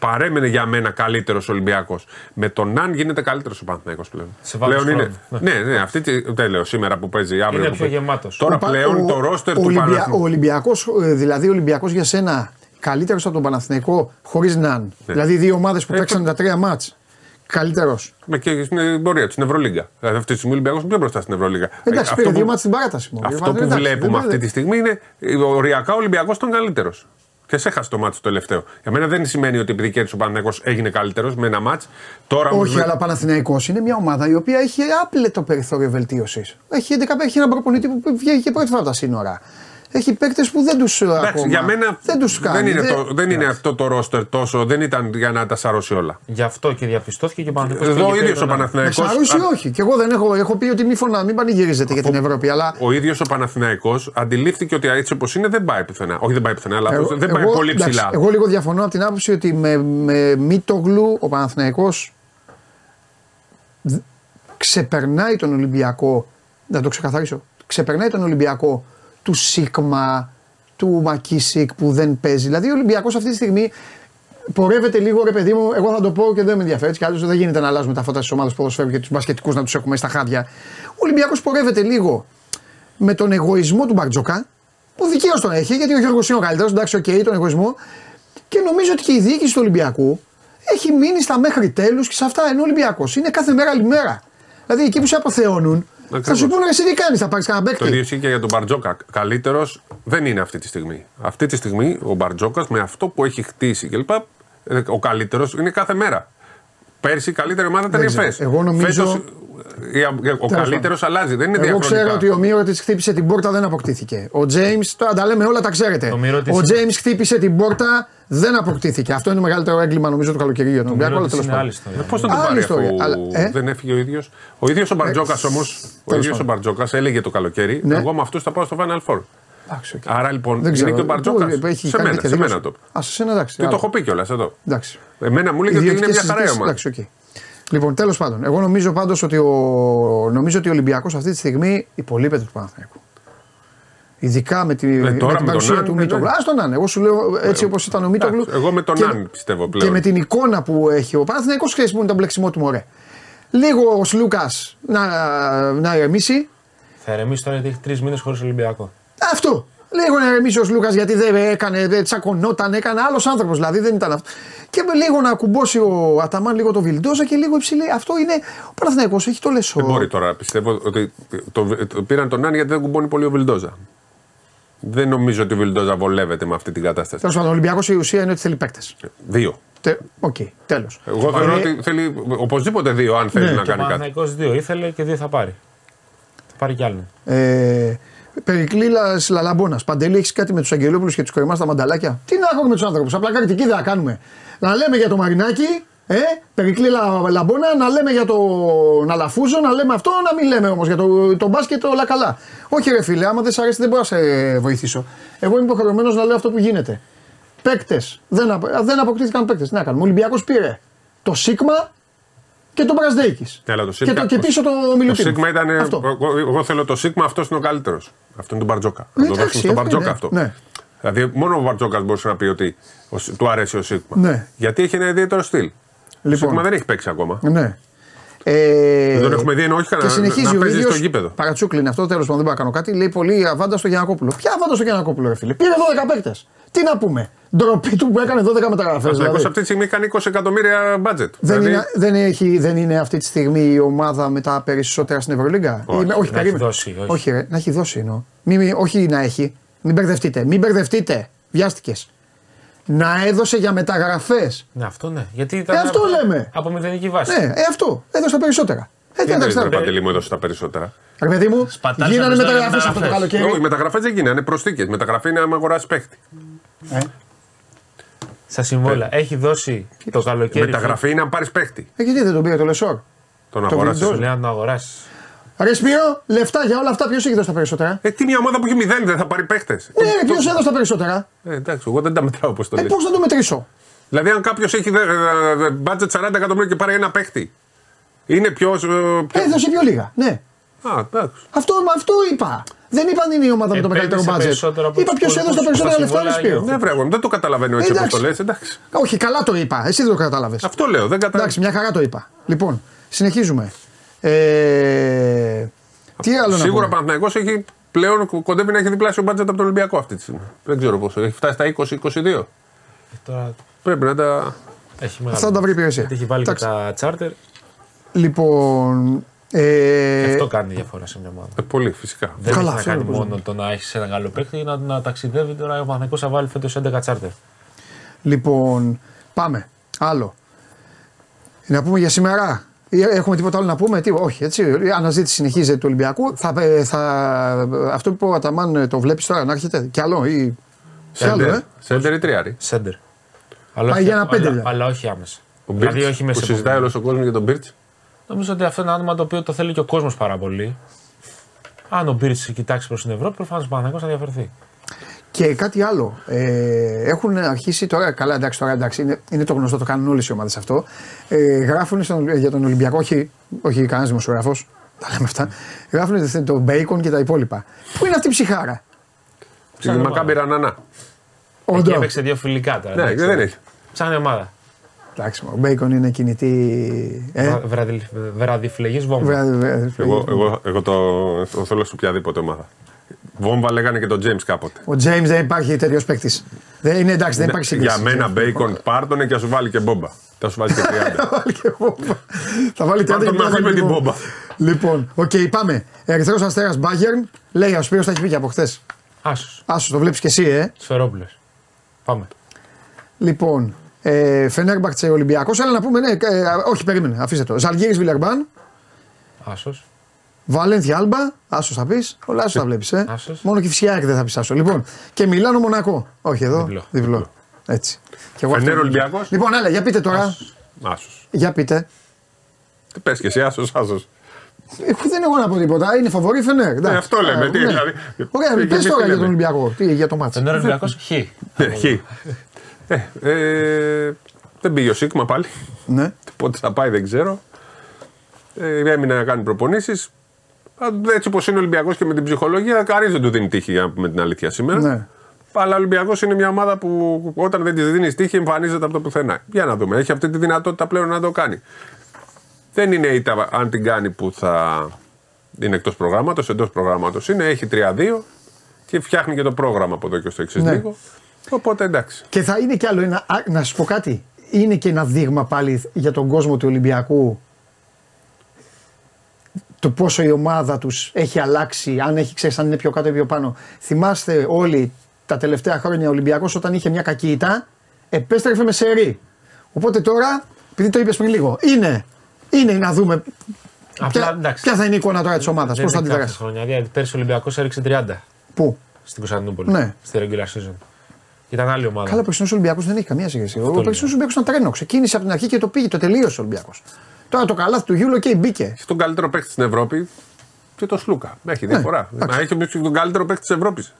Παρέμενε για μένα καλύτερος Ολυμπιακός. Με τον Ναν γίνεται καλύτερος ο Παναθηναϊκός πλέον. Σε βάθος πλέον είναι. χρόνου. Ναι, ναι, αυτή τη, δεν λέω σήμερα που παίζει αύριο. Είναι που πιο παίζει. γεμάτος. Τώρα Ο Πα- πλέον ο- το ρόστερ ο του Ολυμπια- Παναθηναϊκού. Ο Ολυμπιακός, ε, δηλαδή ο Ολυμπιακός για σένα καλύτερος από τον Παναθηναϊκό χωρίς Ναν. Ναι. Δηλαδή δύο ομάδες που Ε, παίξαν τα τρία μάτς. Καλύτερος. Με και στην πορεία του, στην Ευρωλίγκα. Δηλαδή αυτή τη στιγμή ο Ολυμπιακός είναι πιο μπροστά στην Ευρωλίγκα. Εντάξει, Ε, πήρε αυτό δύο που, μάτς στην παράταση μου. αυτό που Εντάξει, βλέπουμε δεν- αυτή τη στιγμή είναι ε, οριακά ο Ολυμπιακός ήταν καλύτερος. Και σε έχασε το μάτσο το τελευταίο; Για μένα δεν σημαίνει ότι επειδή κέρδισε ο Παναθηναϊκός έγινε καλύτερος με ένα μάτς. Τώρα όμως Όχι, με- αλλά Παναθηναϊκός είναι μια ομάδα η οποία έχει άπλετο περιθώριο βελτίωσης. Έχει, 11 έχει έναν προπονητή που βγαίνει και πρώτη φορά από τα σύνορα. Έχει παίκτες που δεν τους. Εντάξει, για μένα δεν, τους κάνει. δεν, είναι, Δεν- το, δεν είναι αυτό το ρόστερ τόσο, δεν ήταν για να τα σαρώσει όλα. Γι' αυτό και διαπιστώθηκε και ο Παναθηναϊκός Εδώ ο πήγε ίδιος πέρα ο τον Με Παναθηναϊκός σαρώσει α- όχι. Και εγώ δεν έχω, έχω πει ότι μη φωνά, μην πανηγυρίζετε για την Ευρώπη. Αλλά Ο ίδιος ο Παναθηναϊκός αντιλήφθηκε ότι έτσι όπως είναι δεν πάει πουθενά. Όχι, δεν πάει πουθενά, αλλά Εγώ- δεν πάει εγώ- πολύ εντάξει, ψηλά. Εγώ λίγο διαφωνώ από την άποψη ότι με, με Μίτογλου ο Παναθηναϊκός δ- ξεπερνάει τον Ολυμπιακό. Να το ξεκαθαρίσω. Ξεπερνάει τον Ολυμπιακό του Σίκμα, του Μακίσικ που δεν παίζει. Δηλαδή ο Ολυμπιακός αυτή τη στιγμή πορεύεται λίγο ρε παιδί μου. Εγώ θα το πω και δεν με ενδιαφέρει. Και άλλως δεν γίνεται να αλλάζουμε τα φώτα στις ομάδες ποδοσφαίρου και τους μπασκετικούς να τους έχουμε στα χάδια. Ο Ολυμπιακός πορεύεται λίγο με τον εγωισμό του Μπαρτζόκα, που δικαίως τον έχει, γιατί ο Γιώργος είναι ο καλύτερος, εντάξει, οκ, τον εγωισμό. Και νομίζω ότι και η διοίκηση του Ολυμπιακού έχει μείνει στα μέχρι τέλους και σε αυτά. Ενώ ο Ολυμπιακός είναι κάθε μέρα άλλη μέρα. Δηλαδή εκεί που σε αποθεώνουν, θα Ακριβώς. σου πούνε εσύ τι κάνεις, θα πάρεις κανένα Το ίδιο παίκτη. ισχύει και για τον Μπαρτζόκα. Καλύτερος δεν είναι αυτή τη στιγμή. Αυτή τη στιγμή ο Μπαρτζόκας με αυτό που έχει χτίσει κλπ. ε, Ο καλύτερος είναι κάθε μέρα. Πέρσι η καλύτερη ομάδα ήταν η Δεν ξέρω. ΕΦΕΣ. Εγώ νομίζω- Φέτος, ε, ε, ο καλύτερος αλλάζει. Δεν είναι Εγώ διαχρονικά. ξέρω ότι ο Μύρο της χτύπησε την πόρτα, δεν αποκτήθηκε. Ο Τζέιμς, τώρα τα λέμε όλα, τα ξέρετε. Ο Μύρωτης- Ο Τζέιμς χτύπησε την πόρτα, δεν αποκτήθηκε. Αυτό είναι το μεγαλύτερο έγκλημα νομίζω του καλοκαιριού για τον Ολυμπιακό. αλλά Μύρωτης τέλος είναι πάντων. άλλη ιστορία. Πώς θα τον Άλλη πάρει ιστορία, αφού αλλά, ε; δεν έφυγε ο ίδιος; Ο ίδιος ο Μπαρτζόκας όμως. Ο ίδιος ο πάντων. Μπαρτζόκας έλεγε το καλοκαίρι. Ναι. Εγώ με αυτούς θα πάω στο Final Four. Εντάξει, οκ. Άρα λοιπόν Δεν είναι ξέρω. και ο Μπαρτζόκας. Πού έχει Σε κάνει μένα, τέτοια σε δήλωση; μένα το. Α, σε σένα εντάξει. Και το άλλο. έχω πει κιόλας εδώ. Εντάξει. Εμένα μου λέει ότι είναι μια Ιδιωτικές χαρά η συζητήσεις, ομάδα. Εντάξει, οκ. Λοιπόν, τέλος πάντων, εγώ νομίζω πάντως ότι ο, νομίζω ότι ο Ολυμπιακός αυτή τη στιγμή υπολείπεται του Παναθηναϊκού. Ειδικά με, τη, με τώρα την με τον παρουσία Αν, του ναι, Μίτογλου. ναι. Α τον Αν. Εγώ σου λέω έτσι όπως ήταν ο Μίτογλου. Εντάξει, εγώ με τον και- Αν πιστεύω πλέον. Και με την εικόνα που έχει ο Παναθηναϊκός σχέση με τον μπλεξιμό του Μωρέ. Λίγο ο Σλούκα να, να ηρεμήσει. Θα ηρεμήσει τώρα γιατί έχει τρεις μήνες χωρίς Ολυμπιακό. Αυτό. Λίγο να ηρεμήσει ο Λούκας γιατί δεν έκανε, δεν τσακωνόταν, έκανε άλλος άνθρωπος δηλαδή, δεν ήταν αυτό. Και με λίγο να κουμπώσει ο Αταμάν λίγο το Βιλντόζα και λίγο υψηλή. Αυτό είναι. Ο Παναθηναϊκός έχει το λεσό. Δεν μπορεί τώρα. Πιστεύω ότι το, το πήραν τον Αν γιατί δεν κουμπώνει πολύ ο Βιλντόζα. Δεν νομίζω ότι ο Βιλντόζα βολεύεται με αυτή την κατάσταση. Τέλος πάντων, ο Ολυμπιακός η ουσία είναι ότι θέλει παίκτες. Δύο. Οκ, τέλος. Εγώ θεωρώ ότι θέλει οπωσδήποτε δύο αν θέλει Ναι, να Και ο κάνει κάτι. Παναθηναϊκός δύο ήθελε και δύο θα πάρει. Θα πάρει κι άλλον. Ε, Περικλήλας Λαλαμπόνα. Παντελή, έχεις κάτι με τους Αγγελόπουλους και τους κορυμά στα μανταλάκια; Τι να έχουμε με τους άνθρωπου. Απλά κριτική δεν θα κάνουμε; Να λέμε για το Μαρινάκι, ε, Περικλήλα Λαμπόνα, να λέμε για τον Αλαφούζο, να λέμε αυτό, να μην λέμε όμως για το, το μπάσκετ όλα καλά. Όχι, ρε φίλε, άμα δεν σ' αρέσει δεν μπορώ να σε βοηθήσω. Εγώ είμαι υποχρεωμένος να λέω αυτό που γίνεται. Παίκτες. Δεν, απο, δεν αποκτήθηκαν παίκτες. Τι να κάνουμε. Ο Ολυμπιακός πήρε το Σίγμα και τον Πρασδέικη. Ναι, αλλά το Και, Σίγμα- το, και πίσω το Το Μιλουτίνο. Σίγμα ήταν. Αυτό. Εγώ, εγώ θέλω το Σίγμα, αυτός είναι ο καλύτερος. Αυτό είναι τον Μπαρτζόκα. Να το Εντάξει, δώσουμε στον αυτό Μπαρτζόκα είναι, αυτό. ναι. Δηλαδή, μόνο ο Μπαρτζόκας μπορούσε να πει ότι ο Σ- του αρέσει ο Σίγμα. Ναι. Γιατί έχει ένα ιδιαίτερο στυλ. Ο Λοιπόν. Σίγμα δεν έχει παίξει ακόμα. Ναι. Ε, Δεν τον έχουμε δει, ενώ όχι κανένα- και συνεχίζει να ο παίζει ίδιος, στο γήπεδο. Παρατσούκλι είναι αυτό, τέλος πάντων δεν μπορώ να κάνω κάτι. Λέει πολύ αβάντα στο Γιανακόπουλο. Ποια αβάντα στο Γιανακόπουλο, ρε φίλε. Πήρε 12 παίκτες. Τι να πούμε; Ντροπή του που έκανε 12 μεταγραφές. Ο Δηλαδή. αυτή τη στιγμή κάνει 20 εκατομμύρια μπάτζετ. Δεν, Δηλαδή, είναι, δεν, έχει, δεν είναι αυτή τη στιγμή η ομάδα με τα περισσότερα στην Ευρωλίγκα; Όχι, Είμαι- όχι να έχει περίμενε. δώσει, όχι. ρε, να έχει δώσει εννοώ. Μη, μη, όχι να έχει. Μην μπερδευτείτε. Μην μπερδευτείτε. Βιάστηκες. Να έδωσε για μεταγραφές. Ναι, αυτό ναι. Γιατί ήταν Ε, αυτό από, λέμε. από μηδενική βάση. Ναι, ε, αυτό. Έδωσε τα περισσότερα. Ε, τι δεν εντάξει είναι τώρα. Παντελή μου έδωσε τα περισσότερα; Ρε παιδί μου, Σπατάλησαν γίνανε μπροστά μεταγραφές για αυτό το μεταγραφές. καλοκαίρι. Όχι, οι μεταγραφές δεν γίνανε, προσθήκες. Μεταγραφή είναι άμα αγοράσει παίχτη. Ε, Στα συμβόλαια. Έχει δώσει το καλοκαίρι. Μεταγραφή είναι αν πάρεις παίχτη. Ε, γιατί δεν τον πήρε το Λεσόρ. Τον Το αγοράσει. Σου λέει να τον αγοράσεις. Ρε Σπύρο, λεφτά για όλα αυτά ποιος έχει δώσει τα περισσότερα; Ε, τι μια ομάδα που έχει μηδέν δεν θα πάρει παίχτες. Ναι, ποιος έδωσε τα περισσότερα; Ε, εντάξει, εγώ δεν τα μετράω όπως το Ε, λες. πώς να το μετρήσω; Δηλαδή, αν κάποιος έχει δε- ε, ε, budget 40 εκατομμύρια και πάρει ένα παίχτη, είναι πιο. ε, πιο... Έδωσε πιο λίγα. Ναι. Α, εντάξει. Αυτό, μα αυτό είπα. Δεν είπα αν είναι η ομάδα με το μεγαλύτερο Επένδυσε μπάτζετ. περισσότερο από Είπα τους ποιο έδωσε τα υπόλοιπους περισσότερα στα λεφτά, ρε συμβόλαια, Σπύρο. Ναι, βρε, εγώ δεν το καταλαβαίνω έτσι όπως το Εντάξει. λες. Εντάξει. Όχι, καλά το είπα. Εσύ δεν το κατάλαβες. Αυτό λέω. Δεν καταλαβαίνω. Εντάξει, μια χαρά το είπα. Λοιπόν, συνεχίζουμε. Ε, τι άλλο να Σίγουρα ο πούμε. Παναθηναϊκός έχει πλέον κοντεύει να έχει διπλάσιο budget από τον Ολυμπιακό αυτή τη στιγμή. Δεν ξέρω πόσο. Έχει φτάσει στα 20-22. Τώρα Πρέπει να τα. έχει μεγάλο. Αυτά θα τα βρει η υπηρεσία. Γιατί έχει βάλει και Εντάξει. τα charter. Λοιπόν. Και Ε, αυτό κάνει διαφορά σε μια ομάδα. Ε, πολύ φυσικά. Δεν Καλά, έχει να αυτό κάνει είναι πώς μόνο το να έχει ένα καλό παίκτη ή να, να ταξιδεύει. Τώρα ο Παναθηναϊκός θα βάλει φέτος 11 charter. Λοιπόν, πάμε. Άλλο. Να πούμε για σήμερα. Ή Έχουμε τίποτα άλλο να πούμε, τι, όχι έτσι. Η αναζήτηση συνεχίζεται του Ολυμπιακού. Θα, ε, θα, αυτό που είπε ο Αταμάν ε, το βλέπεις τώρα να έρχεται. Κι άλλο ή. Σε άλλο, Σέντερ. ε. Σέντερ ή τριάρι. Σέντερ. Αλλά, Πάει όχι, για ένα πέντε, αλλά, δηλαδή. αλλά όχι άμεσα. Ο δηλαδή Μπίρτς, όχι μέσα που σε συζητάει πολύ. όλο ο κόσμος για τον Μπίρτς. Νομίζω ότι αυτό είναι ένα άτομο το οποίο το θέλει και ο κόσμος πάρα πολύ. Αν ο Μπίρτς κοιτάξει προς την Ευρώπη, προφανώς ο Παναθηναϊκός θα διαφερθεί. Και κάτι άλλο. Ε, έχουν αρχίσει τώρα, καλά εντάξει, τώρα εντάξει, είναι, είναι το γνωστό, το κάνουν όλες οι ομάδες αυτό. Ε, γράφουν στον, για τον Ολυμπιακό, όχι, όχι κανένας δημοσιογράφος, τα λέμε αυτά. Γράφουν το μπέικον και τα υπόλοιπα. Πού είναι αυτή η ψυχάρα; Στη Μακάμπη Ρανανά. Εκεί Όντω. έπαιξε δύο φιλικά τώρα. Ναι, εντάξει. δεν έχει. Ψάχνει ομάδα. Εντάξει, ο μπέικον είναι κινητή. Ε, Βρα- βραδι- Βραδιφυλεγής βόμβα. βράδυ- βράδυ- Εγώ, εγώ, εγώ το, το θέλω σε οποιαδήποτε ομάδα. Βόμβα λέγανε και τον James κάποτε. Ο James δεν υπάρχει τέτοιο παίκτης. Δεν είναι εντάξει, δεν υπάρχει Ναι, για σύγκριση. μένα μπέικον πάρτονε και θα σου βάλει και μπόμπα. Θα σου βάλει και 30. Θα βάλει και μπόμπα. Θα βάλει Πάρ' τον και θα μαζί βάλει με την μπόμπα. μπόμπα. Λοιπόν, οκ, πάμε. Ερυθρός Αστέρας Μπάγερν. Λέει ο Σπύρος τα έχει πει και από χθες. Άσος. Άσος, το βλέπεις και εσύ, ε. Σφερόπουλος. Πάμε. Λοιπόν, ε, Φενέρμπαχτσε Ολυμπιακός. Αλλά να πούμε, ναι, ε, όχι, περίμενε, αφήστε το. Ζαλγίρι Βιλερμπάν. Άσος. Βαλένθια Άλμπα. Άσος θα πεις. Όλα άσος θα βλέπεις, ε. Άσος. Μόνο και φυσικά δεν θα πεις άσο. Λοιπόν, και Μιλάνο Μονακό. Όχι εδώ. Διπλό. Έτσι. Και εγώ Φενέρ αυτό- Ολυμπιακός. Λοιπόν, άλλα, για πείτε τώρα. Άσος. Για πείτε. Πες και εσύ, άσος, άσος. Εγώ δεν έχω να πω τίποτα. Είναι φαβορή Φενέρ. εντάξει. Ε, αυτό λέμε, Ε, τι, ναι. δηλαδή. Ωραία, Και πες εμείς τι τώρα για λέμε. τον Ολυμπιακό. Τι, για το μάτσο. Φενέρ Ολυμπιακός Χ. Ναι, χ. Ε, ε, δεν πήγε ο Σίγμα πάλι. Ναι. Πότε θα πάει δεν ξέρω. Ε, έμεινε να κάνει προπονήσεις. Έτσι όπως είναι ο Ολυμπιακός και με την ψυχολογία, κανείς δεν του δίνει τύχη για να πούμε την αλήθεια σήμερα. Ναι. Αλλά ο Ολυμπιακός είναι μια ομάδα που όταν δεν της δίνεις τύχη εμφανίζεται από το πουθενά. Για να δούμε. Έχει αυτή τη δυνατότητα πλέον να το κάνει. Δεν είναι ήττα αν την κάνει που θα είναι εκτός προγράμματος, εντός προγράμματος είναι. Έχει 3-2 και φτιάχνει και το πρόγραμμα από εδώ και στο εξής Ναι. λίγο. Οπότε εντάξει. Και θα είναι κι άλλο ένα. α, Να σα πω κάτι. Είναι και ένα δείγμα πάλι για τον κόσμο του Ολυμπιακού το πόσο η ομάδα τους έχει αλλάξει, αν έχει ξέρεις, αν είναι πιο κάτω ή πιο πάνω. Θυμάστε όλοι τα τελευταία χρόνια ο Ολυμπιακός όταν είχε μια κακή ήττα, επέστρεφε με σερή. Οπότε τώρα, επειδή το είπες πριν λίγο, είναι, είναι να δούμε Απλά, ποια, εντάξει. ποια θα είναι η εικόνα τώρα της ομάδας, Δεν πώς θα είναι κάθε αντιδράσει. χρονιά. Δηλαδή, πέρσι ο Ολυμπιακός έριξε 30 Πού; στην Κωνσταντινούπολη. Ναι. Στη regular season. Ήταν άλλη ομάδα. Καλά, ο περσινός Ολυμπιακός δεν έχει καμία σχέση. Ο λέω. περσινός Ολυμπιακός ήταν τρένο. Ξεκίνησε από την αρχή και το πήγε, το τελείωσε ο Ολυμπιακός. Τώρα το καλάθι του Γιουλ όμως και μπήκε. Έχει τον καλύτερο παίκτη στην Ευρώπη και το Σλούκα. Έχει διαφορά. Ναι, εντάξει. Μα έχει όμως και τον καλύτερο παίκτη της Ευρώπης.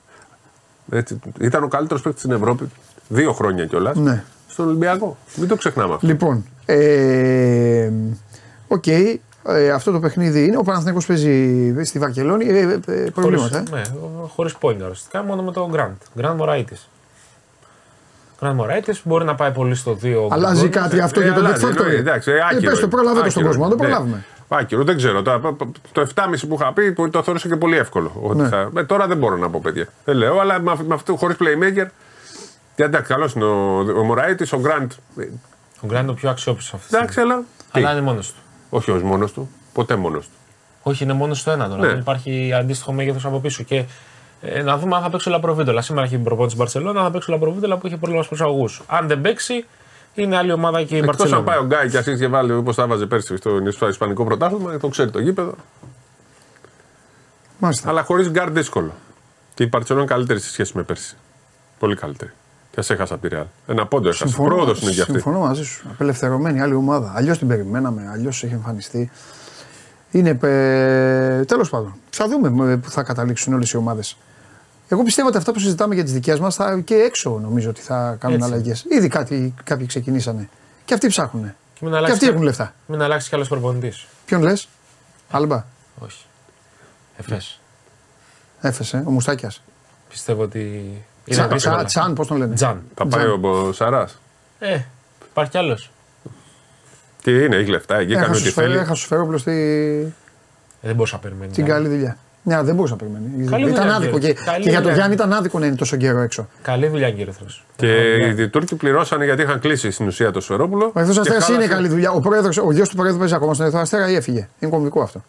Ήταν ο καλύτερος παίκτης στην Ευρώπη δύο χρόνια κιόλας. Ναι. Στον Ολυμπιακό. Μην το ξεχνάμε αυτό. Λοιπόν, ε, οκ, ε, αυτό το παιχνίδι είναι. Ο Παναθηναϊκός παίζει στη Βαρκελόνη. Ε, ε, ε, προβλήματα. ε. Ναι, χωρίς point ουσιαστικά, μόνο με τον Grant. Grant Moraitis. Grant Moraitis μπορεί να πάει πολύ στο 2. Αλλάζει κάτι αυτό Ε, για το αλλάζει, Dead Factory. εννοεί, εντάξει, ε, Ε, άκυρο πες το, είναι. προλάβε το στον Άκυρο κόσμο, να το είναι. προλάβουμε. Ναι. Άκυρο, δεν ξέρω. Το, το 7,5 που είχα πει που το θεώρησα και πολύ εύκολο. Ότι Ναι. θα, ε, τώρα δεν μπορώ να πω παιδιά. Δεν λέω, αλλά με, αυ- με αυτό χωρίς playmaker. Και εντάξει, καλός είναι ο, ο Μωράητη, ο Γκραντ. Ο Grant είναι ο πιο αξιόπιστος αυτή. τη στιγμή. Εντάξει, αλλά. τι; Αλλά είναι μόνος του. Όχι ως μόνος του. Ποτέ μόνος του. Όχι, είναι μόνος στο ένα τώρα. Ναι. Δεν υπάρχει αντίστοιχο μέγεθος από πίσω. Και ε, να δούμε αν θα παίξει ο Λαπροβίτολα. Σήμερα έχει προπόνηση Μπαρσελόνα, θα παίξει ο Λαπροβίτολα που είχε πρόβλημα στους προσαγωγούς. Αν δεν παίξει, είναι άλλη ομάδα και η Εκτός αν Μπαρσελόνα. πάει ο Γκάι και αρχίσει και βάλει όπως τα βάζε πέρσι στο Ισπανικό πρωτάθλημα, το ξέρει το γήπεδο. Μάλιστα. Αλλά χωρίς Γκάι δύσκολο. Και η Μπαρσελόνα είναι καλύτερη σε σχέση με πέρσι. Πολύ καλύτερη. Και ας έχασα από τη Ρεάλ. Ένα πόντο έχασε. Πρόοδος είναι και αυτή. συμφωνώ μαζί σου. Απελευθερωμένη άλλη ομάδα. Αλλιώς την περιμέναμε, αλλιώς έχει εμφανιστεί. Είναι. Ε, Τέλος πάντων, θα δούμε ε, που θα καταλήξουν όλες οι ομάδες. Εγώ πιστεύω ότι αυτά που συζητάμε για τις δικές μας και έξω νομίζω ότι θα κάνουν Έτσι. αλλαγές. Ήδη κάτι, κάποιοι ξεκινήσανε. Και αυτοί ψάχνουν. Και Και, μην αλλάξει αυτοί κα- έχουν λεφτά. Μην αλλάξει κι άλλος προπονητής. Ποιον λες, Άλμπα, Όχι. Εφές. έφεσε, ο Μουστάκιας. Πιστεύω ότι. Είναι Τσα, δύσκολα. τσα, τσάν, πώς τον λένε; Τζαν. Θα πάει ο Σαράς. Ε, υπάρχει κι άλλος. Τι είναι, έχει λεφτά εκεί, κάνει ό,τι θέλει. Έχασε σου φέρω στη, Ε, δεν μπορούσα να περιμένει. την καλή δουλειά. Ναι, δεν μπορούσα να περιμένει. Καλή ήταν δουλειά, άδικο. κύριε. Και, Καλή και για τον δουλειά. Γιάννη ήταν άδικο να είναι τόσο καιρό έξω. Καλή δουλειά, κύριε Θρό. Και οι Τούρκοι πληρώσανε γιατί είχαν κλείσει στην ουσία το Σφερόπουλο. Ο Ερυθρό Και Αστέρας είναι χάλασε- καλή δουλειά. Ο, πρόεδρος, ο γιος του Προέδρου παίζει ακόμα στον Ερυθρό Αστέρα ή έφυγε; Είναι κομβικό αυτό.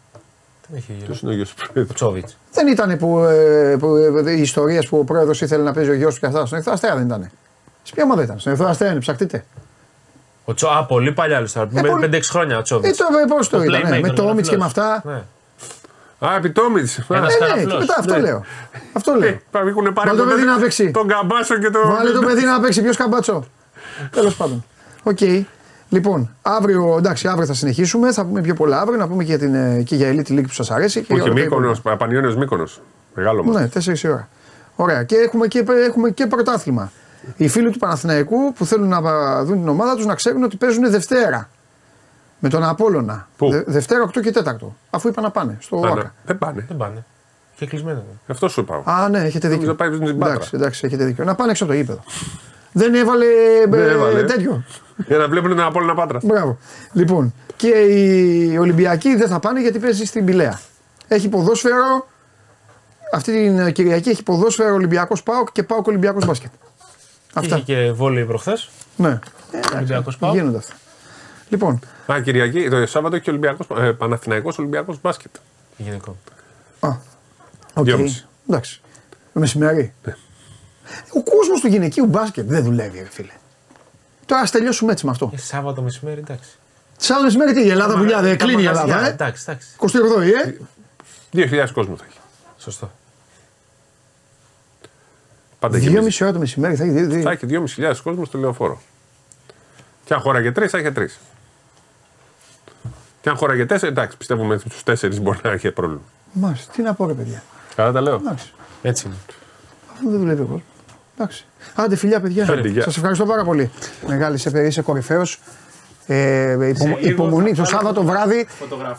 Δεν έχει γύρω. Ποιος είναι ο γιος του Πρόεδρου; Τσόβιτς. Δεν ήταν που, ε, που, ε, οι ιστορίε που ο πρόεδρος ήθελε να παίζει ο γιος του και αυτά. Στον Ερυθρό Αστέρα δεν ήταν. Σε ποια ομάδα ήταν; Στον Ερυθρό Αστέρα είναι, ψαχτείτε. Ο Τσο... Α, πολύ παλιά άλλο τώρα. Ε, πολύ- 5-6 χρόνια ο Ε, Τσόβιτ. το, πώς το Ο ήταν. ναι, playmaker, με το ο Όμιτς και με γραφλός. αυτά. Ναι. Α, επιτόμιτς. Ένας Ε, ναι, καραφλός. και μετά αυτό Ναι. λέω. Αυτό λέω. Έχουν πάρει Βάλε το τον- παιδί να παίξει. Τον Καμπάσο και τον. Βάλε το [laughs] παιδί να παίξει, ποιος καμπάτσο; Τέλος πάντων. Οκ. Λοιπόν, αύριο, εντάξει, αύριο θα συνεχίσουμε. Θα πούμε πιο πολλά αύριο. Να πούμε και για, την, ε, και για Elite League που σας αρέσει. Και Όχι, για όλα τα Μύκονος, υπόλοιπα. Πανιόνιος Μύκονος. Μεγάλο μας. Ναι, 4 η ώρα. Ωραία. Και έχουμε και, έχουμε και πρωτάθλημα. Οι φίλοι του Παναθηναϊκού που θέλουν να δουν την ομάδα τους να ξέρουν ότι παίζουν Δευτέρα. Με τον Απόλλωνα. Πού; Δε- Δευτέρα 8 και 4. Αφού είπα να πάνε στο Α, ναι. ΟΑΚΑ. Δεν πάνε. Δεν πάνε. Και κλεισμένο. είναι. Γι' αυτό σου είπα. Α, ναι, έχετε δίκιο. Νόμιζα πάει στην Πάτρα. εντάξει, εντάξει, έχετε δίκιο. Να πάνε έξω από το γήπεδο. Δεν έβαλε, Δεν ε, έβαλε. τέτοιο. Για να βλέπουν την Απόλλωνα Πάτρας. Μπράβο. Λοιπόν, και οι Ολυμπιακοί δεν θα πάνε γιατί παίζει στην Πηλαία. Έχει ποδόσφαιρο. Αυτή την Κυριακή έχει ποδόσφαιρο Ολυμπιακός Πάοκ και Πάοκ Ολυμπιακός Μπάσκετ. Αυτά. Είχε και βόλεϊ προχθές. Ναι. Ολυμπιακός Πάο. Γίνονται αυτά. Λοιπόν, Α, Κυριακή, το Σάββατο έχει Ολυμπιακός, ε, Παναθηναϊκός Ολυμπιακός μπάσκετ. Γυναικών. α, οκ. Δυόμιση. Εντάξει. Το μεσημέρι. Ναι. Ο κόσμος του γυναικείου μπάσκετ δεν δουλεύει, ρε φίλε. Τώρα ας τελειώσουμε έτσι με αυτό. Και Σάββατο μεσημέρι, εντάξει. Σαν μεσημέρι τι, η Ελλάδα δουλειά δεν Τα κλείνει η μαγαζιά, Ελλάδα, ε; Εντάξει, εντάξει. 28η, ε; 2.000 κόσμο θα έχει. Σωστό. Πάντα και εμείς. Δυόμιση ώρα το μεσημέρι θα έχει. δει- δει- Θα έχει 2.500 κόσμο στο λεωφόρο. Και αν χώραγε τρεις, θα είχε τρεις. Και αν χώραγε τέσσερις, εντάξει, πιστεύουμε ότι στους τέσσερις μπορεί να έχει πρόβλημα. Μάλιστα, τι να πω, ρε παιδιά. Καλά τα λέω. Εντάξει. Έτσι είναι. Αυτό δεν δουλεύει ο κόσμος. Εντάξει. Άντε, φιλιά, παιδιά. Άντε, γεια. Σας ευχαριστώ πάρα πολύ. Μεγάλη, σε είσαι κορυφαίος. Ε, υπομο- υπομονή. Το Σάββατο βράδυ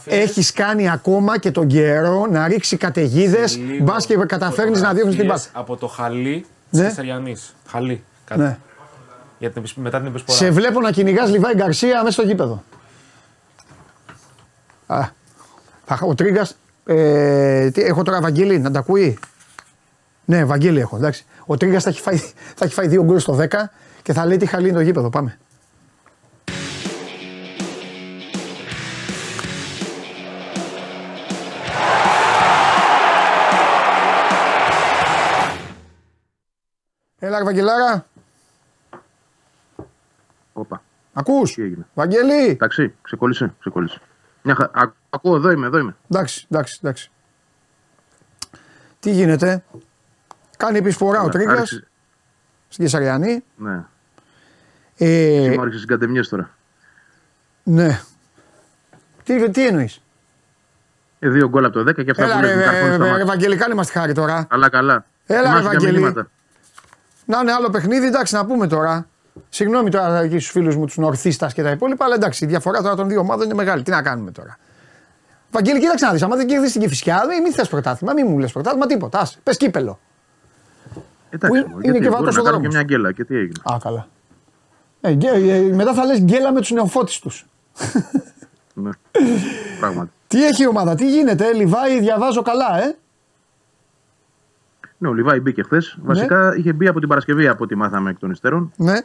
έχεις κάνει ακόμα και τον καιρό να ρίξει καταιγίδες. Μπας και καταφέρνεις να διώχνεις την μπάσα. Από το χαλί Ναι. τη Αριανή. Χαλί. Κάτι. Ναι. Για την, επισ- μετά την επισπορά. Σε βλέπω να κυνηγάς Λιβάη Γκαρσία μέσα στο γήπεδο. Α, θα- ο Τρίγκα. Ε, τι, έχω τώρα Βαγγέλη, να τα ακούει; Ναι, Βαγγέλη έχω, εντάξει. Ο Τρίγκα θα, έχει φάει- θα έχει φάει δύο γκολ στο 10 και θα λέει τι χαλί είναι το γήπεδο. Πάμε. Έλα, ρε Βαγγελάρα. Όπα. Ακούς; Τι έγινε; Βαγγέλη. Εντάξει, ξεκόλλησε, ξεκόλλησε. Μια χα... Α, ακούω, εδώ είμαι, εδώ είμαι. Εντάξει, εντάξει, εντάξει. Τι γίνεται; Κάνει επισφορά ο Ναι, Τρίγκας άρχισε- στην Κεσαριανή. Ναι. Ε, Εσύ μου άρχισε συγκατεμιές τώρα. ναι. Τι, τι εννοείς; Ε, δύο γκολ από το 10 και αυτά Έλα που ρε, λες, ρε, καρφώνεις ρε, στα ρε, μάτια. Βαγγέλη, κάνε μας τη χάρη τώρα. Καλά, καλά. Έλα, ρε, Θυμάσαι για Βαγγέλη. μηνύματα. Να είναι άλλο παιχνίδι, εντάξει, να πούμε τώρα. Συγγνώμη τώρα εκεί στους φίλους μου, τους Νορθίστας και τα υπόλοιπα, αλλά εντάξει, η διαφορά τώρα των δύο ομάδων είναι μεγάλη. Τι να κάνουμε τώρα. Βαγγέλη, κοίταξε να δεις. Αν δεν κερδίσεις την Κυφυσιά, μην, μην θες πρωτάθλημα, μην μου λες πρωτάθλημα, τίποτα. Άσε, πες κύπελο. Εντάξει, είναι- μου, είναι γιατί και μπορεί βάτος να ο κάνω και δρόμος. μια γκέλα και τι έγινε. Α, καλά. Ε, γκέ- ε, μετά θα λες γκέλα με τους νεοφώτη τους. Ναι. [laughs] Πράγματι. Τι έχει η ομάδα, τι γίνεται, ε, Λιβάη, διαβάζω καλά, ε; Ναι, ο Λιβάη μπήκε χθες. Βασικά είχε μπει από την Παρασκευή από ό,τι μάθαμε εκ των υστέρων. Ναι,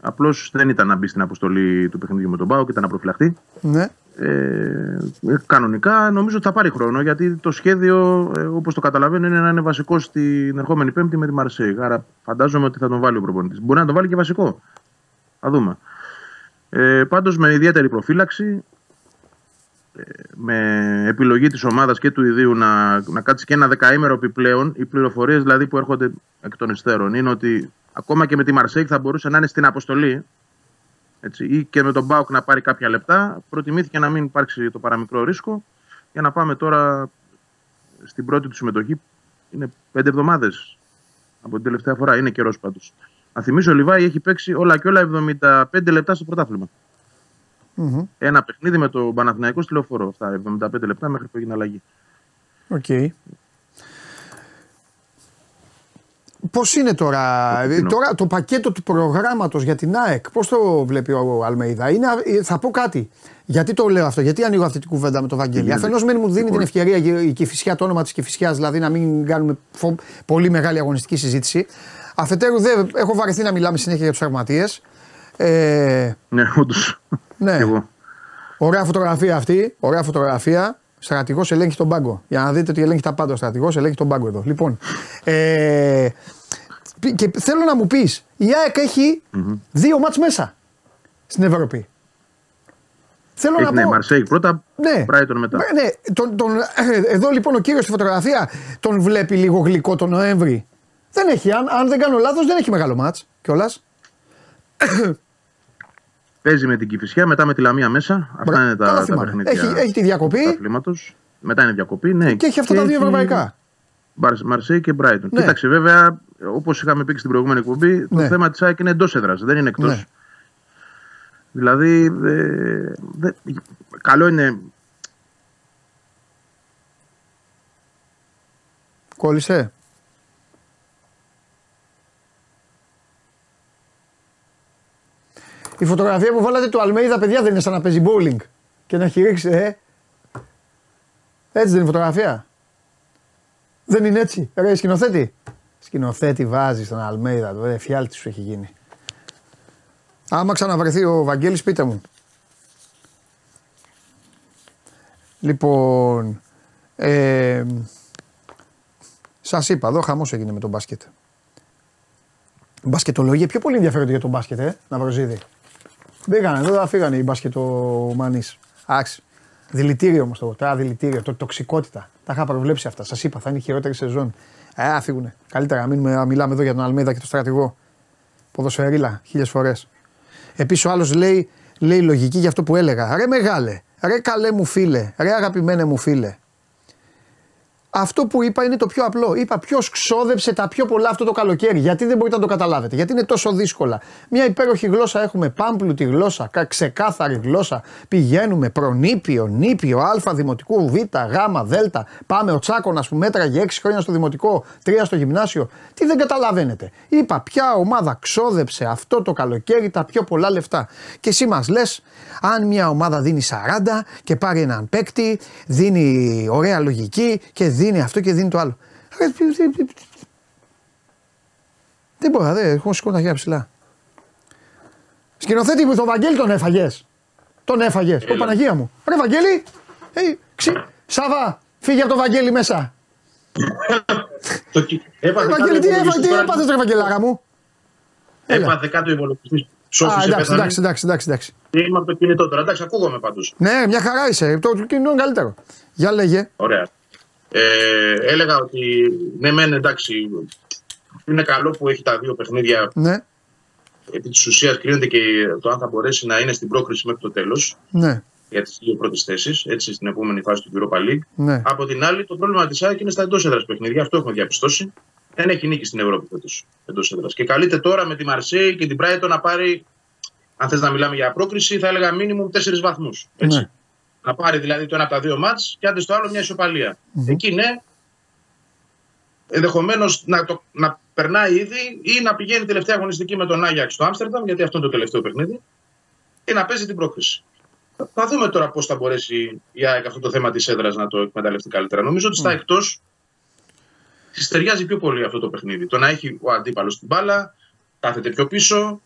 Απλώς δεν ήταν να μπει στην αποστολή του παιχνιδιού με τον Πάο και ήταν να προφυλαχτεί. ναι. Ε, ε, κανονικά νομίζω ότι θα πάρει χρόνο γιατί το σχέδιο, ε, όπως το καταλαβαίνω, είναι να είναι βασικό στην ερχόμενη Πέμπτη με τη Μαρσέη. Άρα φαντάζομαι ότι θα τον βάλει ο προπονητής. Μπορεί να τον βάλει και βασικό. Θα δούμε. Ε, Πάντως με ιδιαίτερη προφύλαξη, ε, με επιλογή της ομάδας και του ιδίου να, να κάτσει και ένα δεκαήμερο επιπλέον. Οι πληροφορίες δηλαδή που έρχονται εκ των υστέρων είναι ότι ακόμα και με τη Μαρσέη θα μπορούσε να είναι στην αποστολή έτσι, ή και με τον Μπάουκ να πάρει κάποια λεπτά. Προτιμήθηκε να μην υπάρξει το παραμικρό ρίσκο για να πάμε τώρα στην πρώτη του συμμετοχή. Είναι πέντε εβδομάδες από την τελευταία φορά. Είναι καιρός πάντως. Να θυμίσω, ο Λιβάη έχει παίξει όλα και όλα 75 λεπτά στο πρωτάθλημα. Μμμ. Ένα παιχνίδι με το Παναθηναϊκό στη Λεωφόρο. Αυτά 75 λεπτά μέχρι που έγινε αλλαγή. Οκ. Πώς είναι τώρα, Το ε, κοινό. τώρα το πακέτο του προγράμματος για την ΑΕΚ, πώς το βλέπει ο Αλμέιδα; Είναι, ε, θα πω κάτι. Γιατί το λέω αυτό, γιατί ανοίγω αυτή την κουβέντα με τον Βαγγέλη; γίνεται; Αφενός μεν μου δίνει την Λοιπόν. ευκαιρία η Κυφυσιά, το όνομα της Κυφυσιά, δηλαδή να μην κάνουμε φο- πολύ μεγάλη αγωνιστική συζήτηση. Αφετέρου, δεν, έχω βαρεθεί να μιλάμε συνέχεια για τους τραυματίε. Ε, Ναι, όντως. Ναι. Εγώ. Ωραία φωτογραφία αυτή. Ωραία φωτογραφία. Στρατηγός ελέγχει τον πάγκο. Για να δείτε ότι ελέγχει τα πάντα ο στρατηγός, ελέγχει τον πάγκο εδώ. Λοιπόν. Ε, πι- και θέλω να μου πεις, η ΑΕΚ έχει δύο μάτς μέσα στην Ευρώπη. Θέλω Έχει να ναι, πω. Μαρσέικ πρώτα, Ναι. Brighton μετά. Ναι, τον, τον, εδώ λοιπόν ο κύριος στη φωτογραφία τον βλέπει λίγο γλυκό τον Νοέμβρη. Δεν έχει, αν, αν δεν κάνω λάθος, δεν έχει μεγάλο μάτς κιόλας. Παίζει με την Κυφυσιά, μετά με τη Λαμία μέσα. Αυτά Μπρα- είναι τα, καλά τα θυμάμαι. παιχνίδια Έχει- έχει τη διακοπή. του αθλήματος. Μετά είναι διακοπή. Ναι. Και έχει αυτά τα δύο έχει- ευρωπαϊκά. Μαρσέη και Μπράιτον. Ναι. Κοίταξε, βέβαια, όπως είχαμε πει και στην προηγούμενη εκπομπή, το Ναι. θέμα της ΑΕΚ είναι εντός έδρας, δεν είναι εκτός. Ναι. Δηλαδή, ε, δε- καλό είναι. Κόλλησε. Η φωτογραφία που βάλατε του Αλμέιδα, παιδιά, δεν είναι σαν να παίζει bowling και να έχει ρίξει, ε. Έτσι δεν είναι η φωτογραφία. Δεν είναι έτσι. Ρε, σκηνοθέτη. Σκηνοθέτη βάζεις στον Αλμέιδα, το ε, φιάλτη σου έχει γίνει. Άμα ξαναβρεθεί ο Βαγγέλης, πείτε μου. Λοιπόν, ε, σας είπα, εδώ χαμός έγινε με τον μπάσκετ. Μπασκετολογία, πιο πολύ ενδιαφέρονται για τον μπάσκετ, ε, Ναυροζίδη. Μπήκανε εδώ, φύγανε οι μπασκετομανείς. Άξι. Δηλητήριο όμως το τώρα δηλητήριο, το τοξικότητα. Τα είχα προβλέψει αυτά. Σας είπα, θα είναι η χειρότερη σεζόν. Ε, α, φύγουνε. Καλύτερα να, μείνουμε, να μιλάμε εδώ για τον Αλμέδα και τον στρατηγό. Ποδοσφαιρίλα, χίλιες φορές. Επίσης ο άλλος λέει, λέει λογική για αυτό που έλεγα. Ρε μεγάλε, ρε καλέ μου φίλε, ρε αγαπημένε μου φίλε. Αυτό που είπα είναι το πιο απλό. Είπα ποιος ξόδεψε τα πιο πολλά αυτό το καλοκαίρι; Γιατί δεν μπορείτε να το καταλάβετε; Γιατί είναι τόσο δύσκολα. Μια υπέροχη γλώσσα έχουμε. Πάμπλουτη γλώσσα. κα- Ξεκάθαρη γλώσσα. Πηγαίνουμε προνήπιο, νήπιο, Α, δημοτικού, Β, Γ, Δ. Πάμε ο Τσάκονα που μέτραγε 6 χρόνια στο δημοτικό, 3 στο γυμνάσιο. Τι δεν καταλαβαίνετε; Είπα ποια ομάδα ξόδεψε αυτό το καλοκαίρι τα πιο πολλά λεφτά. Και εσύ μας λες, αν μια ομάδα δίνει 40 και πάρει έναν παίκτη, δίνει ωραία λογική και δίνει αυτό και δίνει το άλλο. Ρε, τι- τι- τι- τι- Δεν μπορώ, δεν έχω σηκώσει τα χέρια ψηλά. Σκηνοθέτη μου, τον Βαγγέλη τον έφαγες. Τον έφαγες. Ω Παναγία μου. Ρε Βαγγέλη, ε, ξυ... Σάβα, φύγε από τον Βαγγέλη μέσα. Το κι- Ρε Έπαθε κάτω Βαγγέλη, τι υπολογιστής έπαθε, τι τώρα. έπαθες, ρε Βαγγελάρα μου; Έλα. Έπαθε κάτω υπολογιστή. Α, Σώφησε εντάξει, πέθανε. εντάξει, εντάξει, εντάξει, εντάξει. Και Είμαι από το κινητό τώρα. Εντάξει, ακούγομαι πάντως. Ναι, μια χαρά είσαι. Το κοινό είναι καλύτερο. Για λέγε. Ωραία. Ε, έλεγα ότι ναι, μεν εντάξει. Είναι καλό που έχει τα δύο παιχνίδια. Ναι, Επί της ουσίας κρίνεται και το αν θα μπορέσει να είναι στην πρόκριση μέχρι το τέλος ναι, για τις δύο πρώτες θέσεις, έτσι στην επόμενη φάση του Europa League. ναι. Από την άλλη, το πρόβλημα της ΑΕΚ είναι στα εντός έδρας παιχνίδια. Αυτό έχουμε διαπιστώσει. Δεν έχει νίκη στην Ευρώπη φέτος εντός έδρας. Και καλείται τώρα με τη Μαρσέη και την Brighton να πάρει, αν θες να μιλάμε για πρόκριση, θα έλεγα μίνιμουμ 4 βαθμούς. ναι. Να πάρει δηλαδή το ένα από τα δύο μάτς και άντε στο άλλο μια ισοπαλία. Εκεί ναι, ενδεχομένως να, το- να περνάει ήδη ή να πηγαίνει τελευταία αγωνιστική με τον Άγιαξ στο Άμστερνταμ, γιατί αυτό είναι το τελευταίο παιχνίδι, και να παίζει την πρόκριση. Θα δούμε τώρα πώς θα μπορέσει η ΑΕΚ αυτό το θέμα της έδρας να το εκμεταλλευτεί καλύτερα. Νομίζω ότι στα εκτός της ταιριάζει πιο πολύ αυτό το παιχνίδι. Το να έχει ο αντίπαλος την μπάλα, κάθεται πιο πίσω,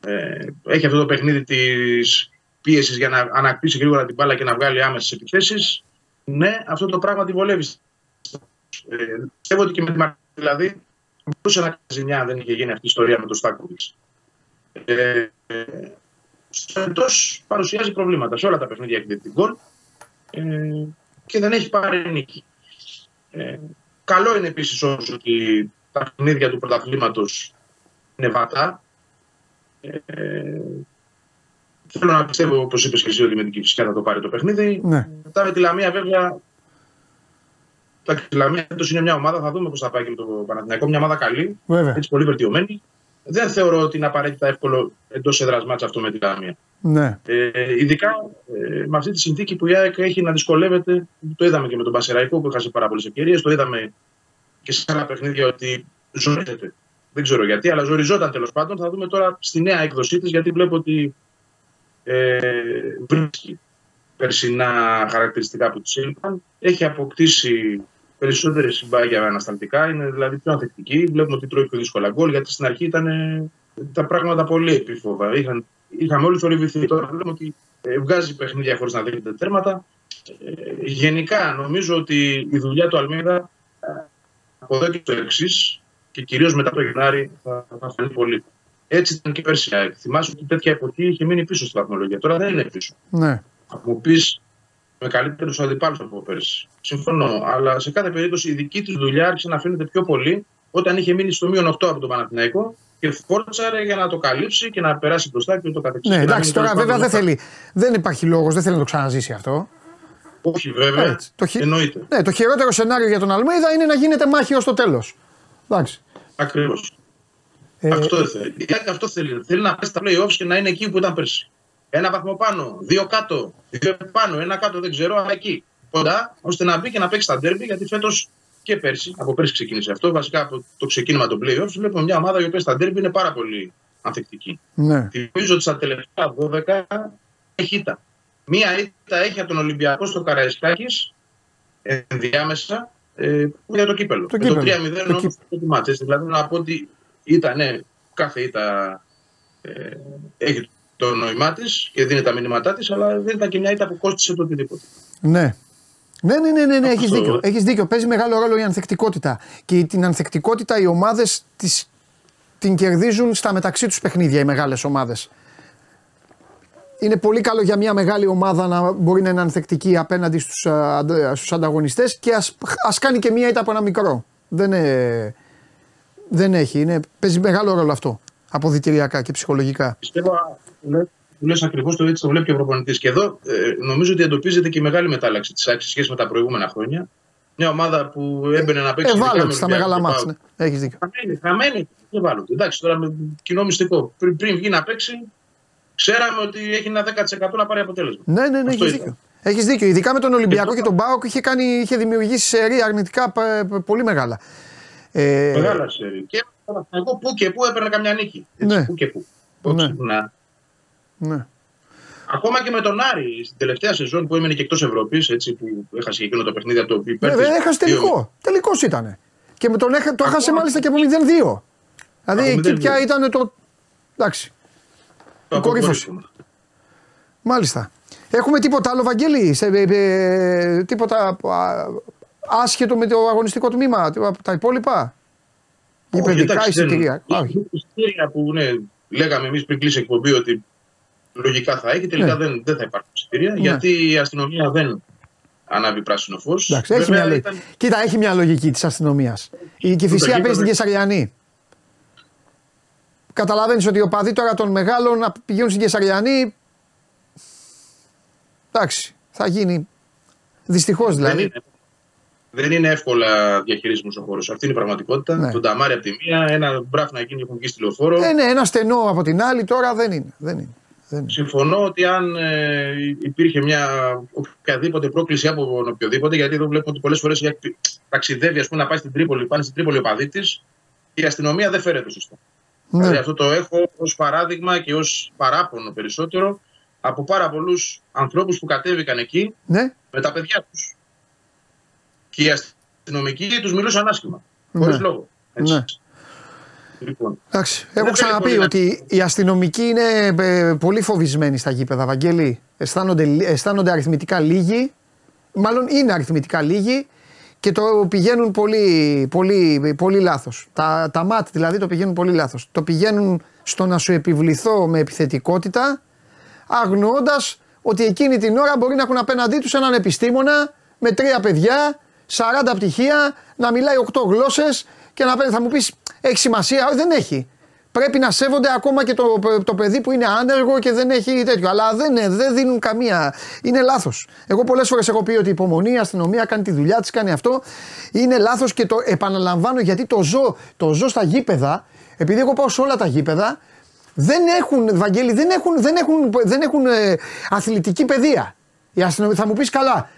ε, έχει αυτό το παιχνίδι της πίεσης για να ανακτήσει γρήγορα την μπάλα και να βγάλει άμεσες επιθέσεις. Ναι, αυτό το πράγμα τη βολεύει. Ε, πιστεύω ότι και με τη Μαρσέη, δηλαδή, μπορούσε να κάνει ζημιά αν δεν είχε γίνει αυτή η ιστορία με το Στάκοβιτς. Ε, ε, Φέτο παρουσιάζει προβλήματα. Σε όλα τα παιχνίδια έχει δει την γκολ ε, και δεν έχει πάρει νίκη. Ε, καλό είναι επίσης όμως ότι τα παιχνίδια του πρωταθλήματος είναι βατά. Ε, θέλω να πιστεύω, όπως είπες και εσύ, ότι με την Κυφσιά θα το πάρει το παιχνίδι. ναι. Μετά με τη Λαμία, βέβαια. εντάξει, Η Λαμία φέτος είναι μια ομάδα, θα δούμε πώς θα πάει και με το Παναθηναϊκό. Μια ομάδα καλή, Βέβαια. έτσι πολύ βελτιωμένη. Δεν θεωρώ ότι είναι απαραίτητα εύκολο εντός έδρας μάτσα αυτό με τη Λαμία. Ναι. Ε, ειδικά ε, με αυτή τη συνθήκη που η ΑΕΚ έχει να δυσκολεύεται. Το είδαμε και με τον Πασεραϊκό που έχασε πάρα πολλές ευκαιρίες. Το είδαμε και σε άλλα παιχνίδια ότι ζορίζεται. Δεν ξέρω γιατί, αλλά ζοριζόταν τέλος πάντων. Θα δούμε τώρα στη νέα έκδοσή της, γιατί βλέπω ότι ε, βρίσκει περσινά χαρακτηριστικά που τη έλειπαν. Έχει αποκτήσει περισσότερες συμπάγια ανασταλτικά, είναι δηλαδή πιο ανθεκτική. Βλέπουμε ότι τρώει πιο δύσκολα γκολ, γιατί στην αρχή ήταν ε, τα πράγματα πολύ επίφοβα. Είχαν, είχαμε όλοι θορυβηθεί. Τώρα βλέπουμε ότι ε, βγάζει παιχνίδια χωρίς να δέχεται τέρματα. Ε, γενικά, νομίζω ότι η δουλειά του Αλμίδα ε, από εδώ και το εξής και κυρίως μετά το Γενάρη θα, θα φανεί πολύ. Έτσι ήταν και πέρσι. η ΑΕΚ. Θυμάσαι ότι τέτοια εποχή είχε μείνει πίσω στη βαθμολογία. Τώρα δεν είναι πίσω. Ναι. Θα μου πεις με καλύτερους αντιπάλους από πέρσι. Συμφωνώ. Αλλά σε κάθε περίπτωση η δική τους δουλειά άρχισε να φαίνεται πιο πολύ όταν είχε μείνει στο μείον 8 από τον Παναθηναϊκό και φόρτσαρε για να το καλύψει και να περάσει μπροστά και ούτω καθεξής. Ναι, Και να εντάξει, μείνει τώρα τέλος βέβαια δεν πάντων θέλει. Δεν υπάρχει λόγος, δεν θέλει να το ξαναζήσει αυτό. Όχι βέβαια. Έτσι. Το, χει- Εννοείται. ναι, το χειρότερο σενάριο για τον Αλμέιδα είναι να γίνεται μάχη ως το τέλος. Εντάξει. Ακριβώς. Ε, αυτό δεν θέλει. Η ΑΕΚ αυτό θέλει. Θέλει να πέσει στα playoffs και να είναι εκεί που ήταν πέρσι. Ένα βαθμό πάνω, δύο κάτω, δύο πάνω, ένα κάτω δεν ξέρω, αλλά εκεί. Κοντά, ώστε να μπει και να παίξει στα ντέρμπι, γιατί φέτος και πέρσι, από πέρσι ξεκίνησε αυτό. Βασικά από το ξεκίνημα των playoffs, βλέπουμε μια ομάδα η οποία στα ντέρμπι είναι πάρα πολύ ανθεκτική. ναι. Θυμίζω ότι στα τελευταία 12 έχει ήττα. Μία ήττα έχει από τον Ολυμπιακό στο Καραϊσκάκης ενδιάμεσα ε, για το κύπελο. Το Με το 3-0 κύπελο. Το όμως το μάτς, έτσι. Δηλαδή να πω ότι ήταν, ναι, κάθε ήττα ε, έχει το νόημά της και δίνει τα μηνύματά της, αλλά δεν ήταν και μια ήττα που κόστησε το οτιδήποτε. Ναι. Ναι, ναι, ναι, ναι, ναι έχεις Αυτό. δίκιο. Έχεις δίκιο. Παίζει μεγάλο ρόλο η ανθεκτικότητα. Και την ανθεκτικότητα οι ομάδες τις, την κερδίζουν στα μεταξύ τους παιχνίδια οι μεγάλες ομάδες. Είναι πολύ καλό για μια μεγάλη ομάδα να μπορεί να είναι ανθεκτική απέναντι στους, α, αντα- στους ανταγωνιστές και ας, ας κάνει και μία ήττα από ένα μικρό. Δεν, ε, δεν έχει. Είναι, παίζει μεγάλο ρόλο αυτό. Αποδητηριακά και ψυχολογικά. Πιστεύω που λες ακριβώς το έτσι το βλέπει και ο προπονητής. Και εδώ ε, νομίζω ότι εντοπίζεται και η μεγάλη μετάλλαξη της άξης σχέση με τα προηγούμενα χρόνια. Μια ομάδα που έμπαινε να παίξει. ειδικά με Ευάλωτη στα Ολυμπιακό μεγάλα και μάτς. ΠΑΟΚ. Ναι. Έχεις δίκιο. Χαμένη, χαμένη. Ευάλωτη. Εντάξει, τώρα με κοινό μυστικό. Πριν, πριν βγει να παίξει, ξέραμε ότι έχει ένα 10% να πάρει αποτέλεσμα. Ναι, ναι, ναι, Αυτό έχεις ήταν. δίκιο. Έχεις δίκιο. Ειδικά με τον Ολυμπιακό και τον Μπάουκ είχε, κάνει, είχε δημιουργήσει σερή αρνητικά π- π- πολύ μεγάλα. Ε, Μεγάλα σερή. Και εγώ που και που έπαιρνε καμιά νίκη. Έτσι, Ναι. Που και που. Ναι. Όχι, να- ναι. Ακόμα και με τον Άρη στην τελευταία σεζόν που έμεινε και εκτός Ευρώπης, έτσι που έχασε και εκείνο το παιχνίδι από το υπέρ. Βέβαια, έχασε τελικό. Τελικός ήταν. Και με τον έχα, το έχασε μάλιστα και από 0-2. Δηλαδή Από εκεί 0-2. πια ήταν το. Εντάξει. Η κορύφωση. Μάλιστα. Έχουμε τίποτα άλλο, Βαγγέλη, σε, ε, ε, τίποτα α, άσχετο με το αγωνιστικό τμήμα, από τα υπόλοιπα. Υπερδικά εισιτήρια. Α, όχι. Εισιτήρια που ναι, λέγαμε εμείς πριν κλείσει η εκπομπή ότι λογικά θα έχει, τελικά Ναι. δεν, δεν θα υπάρχουν εισιτήρια. Ναι. Γιατί η αστυνομία δεν ανάβει πράσινο φως. Εντάξει, έχει μια λογική. Κοίτα, έχει μια λογική της αστυνομίας. Η Κυφυσία γήπεδο- παίζει στην Κεσαριανή. Καταλαβαίνεις ότι ο παδί τώρα των μεγάλων να πηγαίνουν στην Κεσαριανή. Εντάξει, θα γίνει. Δυστυχώς δηλαδή. Δεν είναι, δεν είναι εύκολα διαχειρίσιμος ο χώρος. Αυτή είναι η πραγματικότητα. Ναι. Τον Ταμάρι από τη μία, ένα μπράφ να γίνει έχουν βγει στη λεωφόρο. Ε, ναι, ένα στενό από την άλλη τώρα δεν είναι. Δεν είναι. Δεν είναι. Συμφωνώ ότι αν ε, υπήρχε μια οποιαδήποτε πρόκληση από τον οποιοδήποτε, γιατί εδώ βλέπω ότι πολλές φορές ταξιδεύει ας πούμε, να πάει στην Τρίπολη, πάνε στην Τρίπολη ο παδί τη, η αστυνομία δεν φέρεται σωστά. Ναι. Δηλαδή αυτό το έχω ως παράδειγμα και ως παράπονο περισσότερο από πάρα πολλούς ανθρώπους που κατέβηκαν εκεί Ναι, με τα παιδιά τους. Και οι αστυνομικοί τους μιλούσαν άσχημα. Χωρίς Ναι. λόγο. Έτσι. ναι. Λοιπόν, Εντάξει, Δεν έχω θέλει ξαναπεί πολύ να- ότι οι αστυνομικοί είναι ε, πολύ φοβισμένοι στα γήπεδα, Βαγγέλη. Αισθάνονται, αισθάνονται αριθμητικά λίγοι, μάλλον είναι αριθμητικά λίγοι και το πηγαίνουν πολύ, πολύ, πολύ λάθος. Τα, τα ΜΑΤ δηλαδή το πηγαίνουν πολύ λάθος. Το πηγαίνουν στο να σου επιβληθώ με επιθετικότητα, αγνοώντας ότι εκείνη την ώρα μπορεί να έχουν απέναντί τους έναν επιστήμονα με τρία παιδιά, 40 πτυχία, να μιλάει 8 γλώσσες και να παίρνει. Θα μου πεις, έχει σημασία; Όχι, δεν έχει. Πρέπει να σέβονται ακόμα και το, το παιδί που είναι άνεργο και δεν έχει τέτοιο. Αλλά δεν, είναι- δεν δίνουν καμία. Είναι λάθος. Εγώ πολλές φορές έχω πει ότι η υπομονή, η αστυνομία κάνει τη δουλειά της, κάνει αυτό. Είναι λάθος και το επαναλαμβάνω γιατί το ζω, το ζω στα γήπεδα. Επειδή εγώ πάω σε όλα τα γήπεδα, δεν έχουν, Βαγγέλη, δεν έχουν, δεν έχουν, δεν έχουν ε, αθλητική παιδεία. Η αστυνομία, θα μου πεις καλά,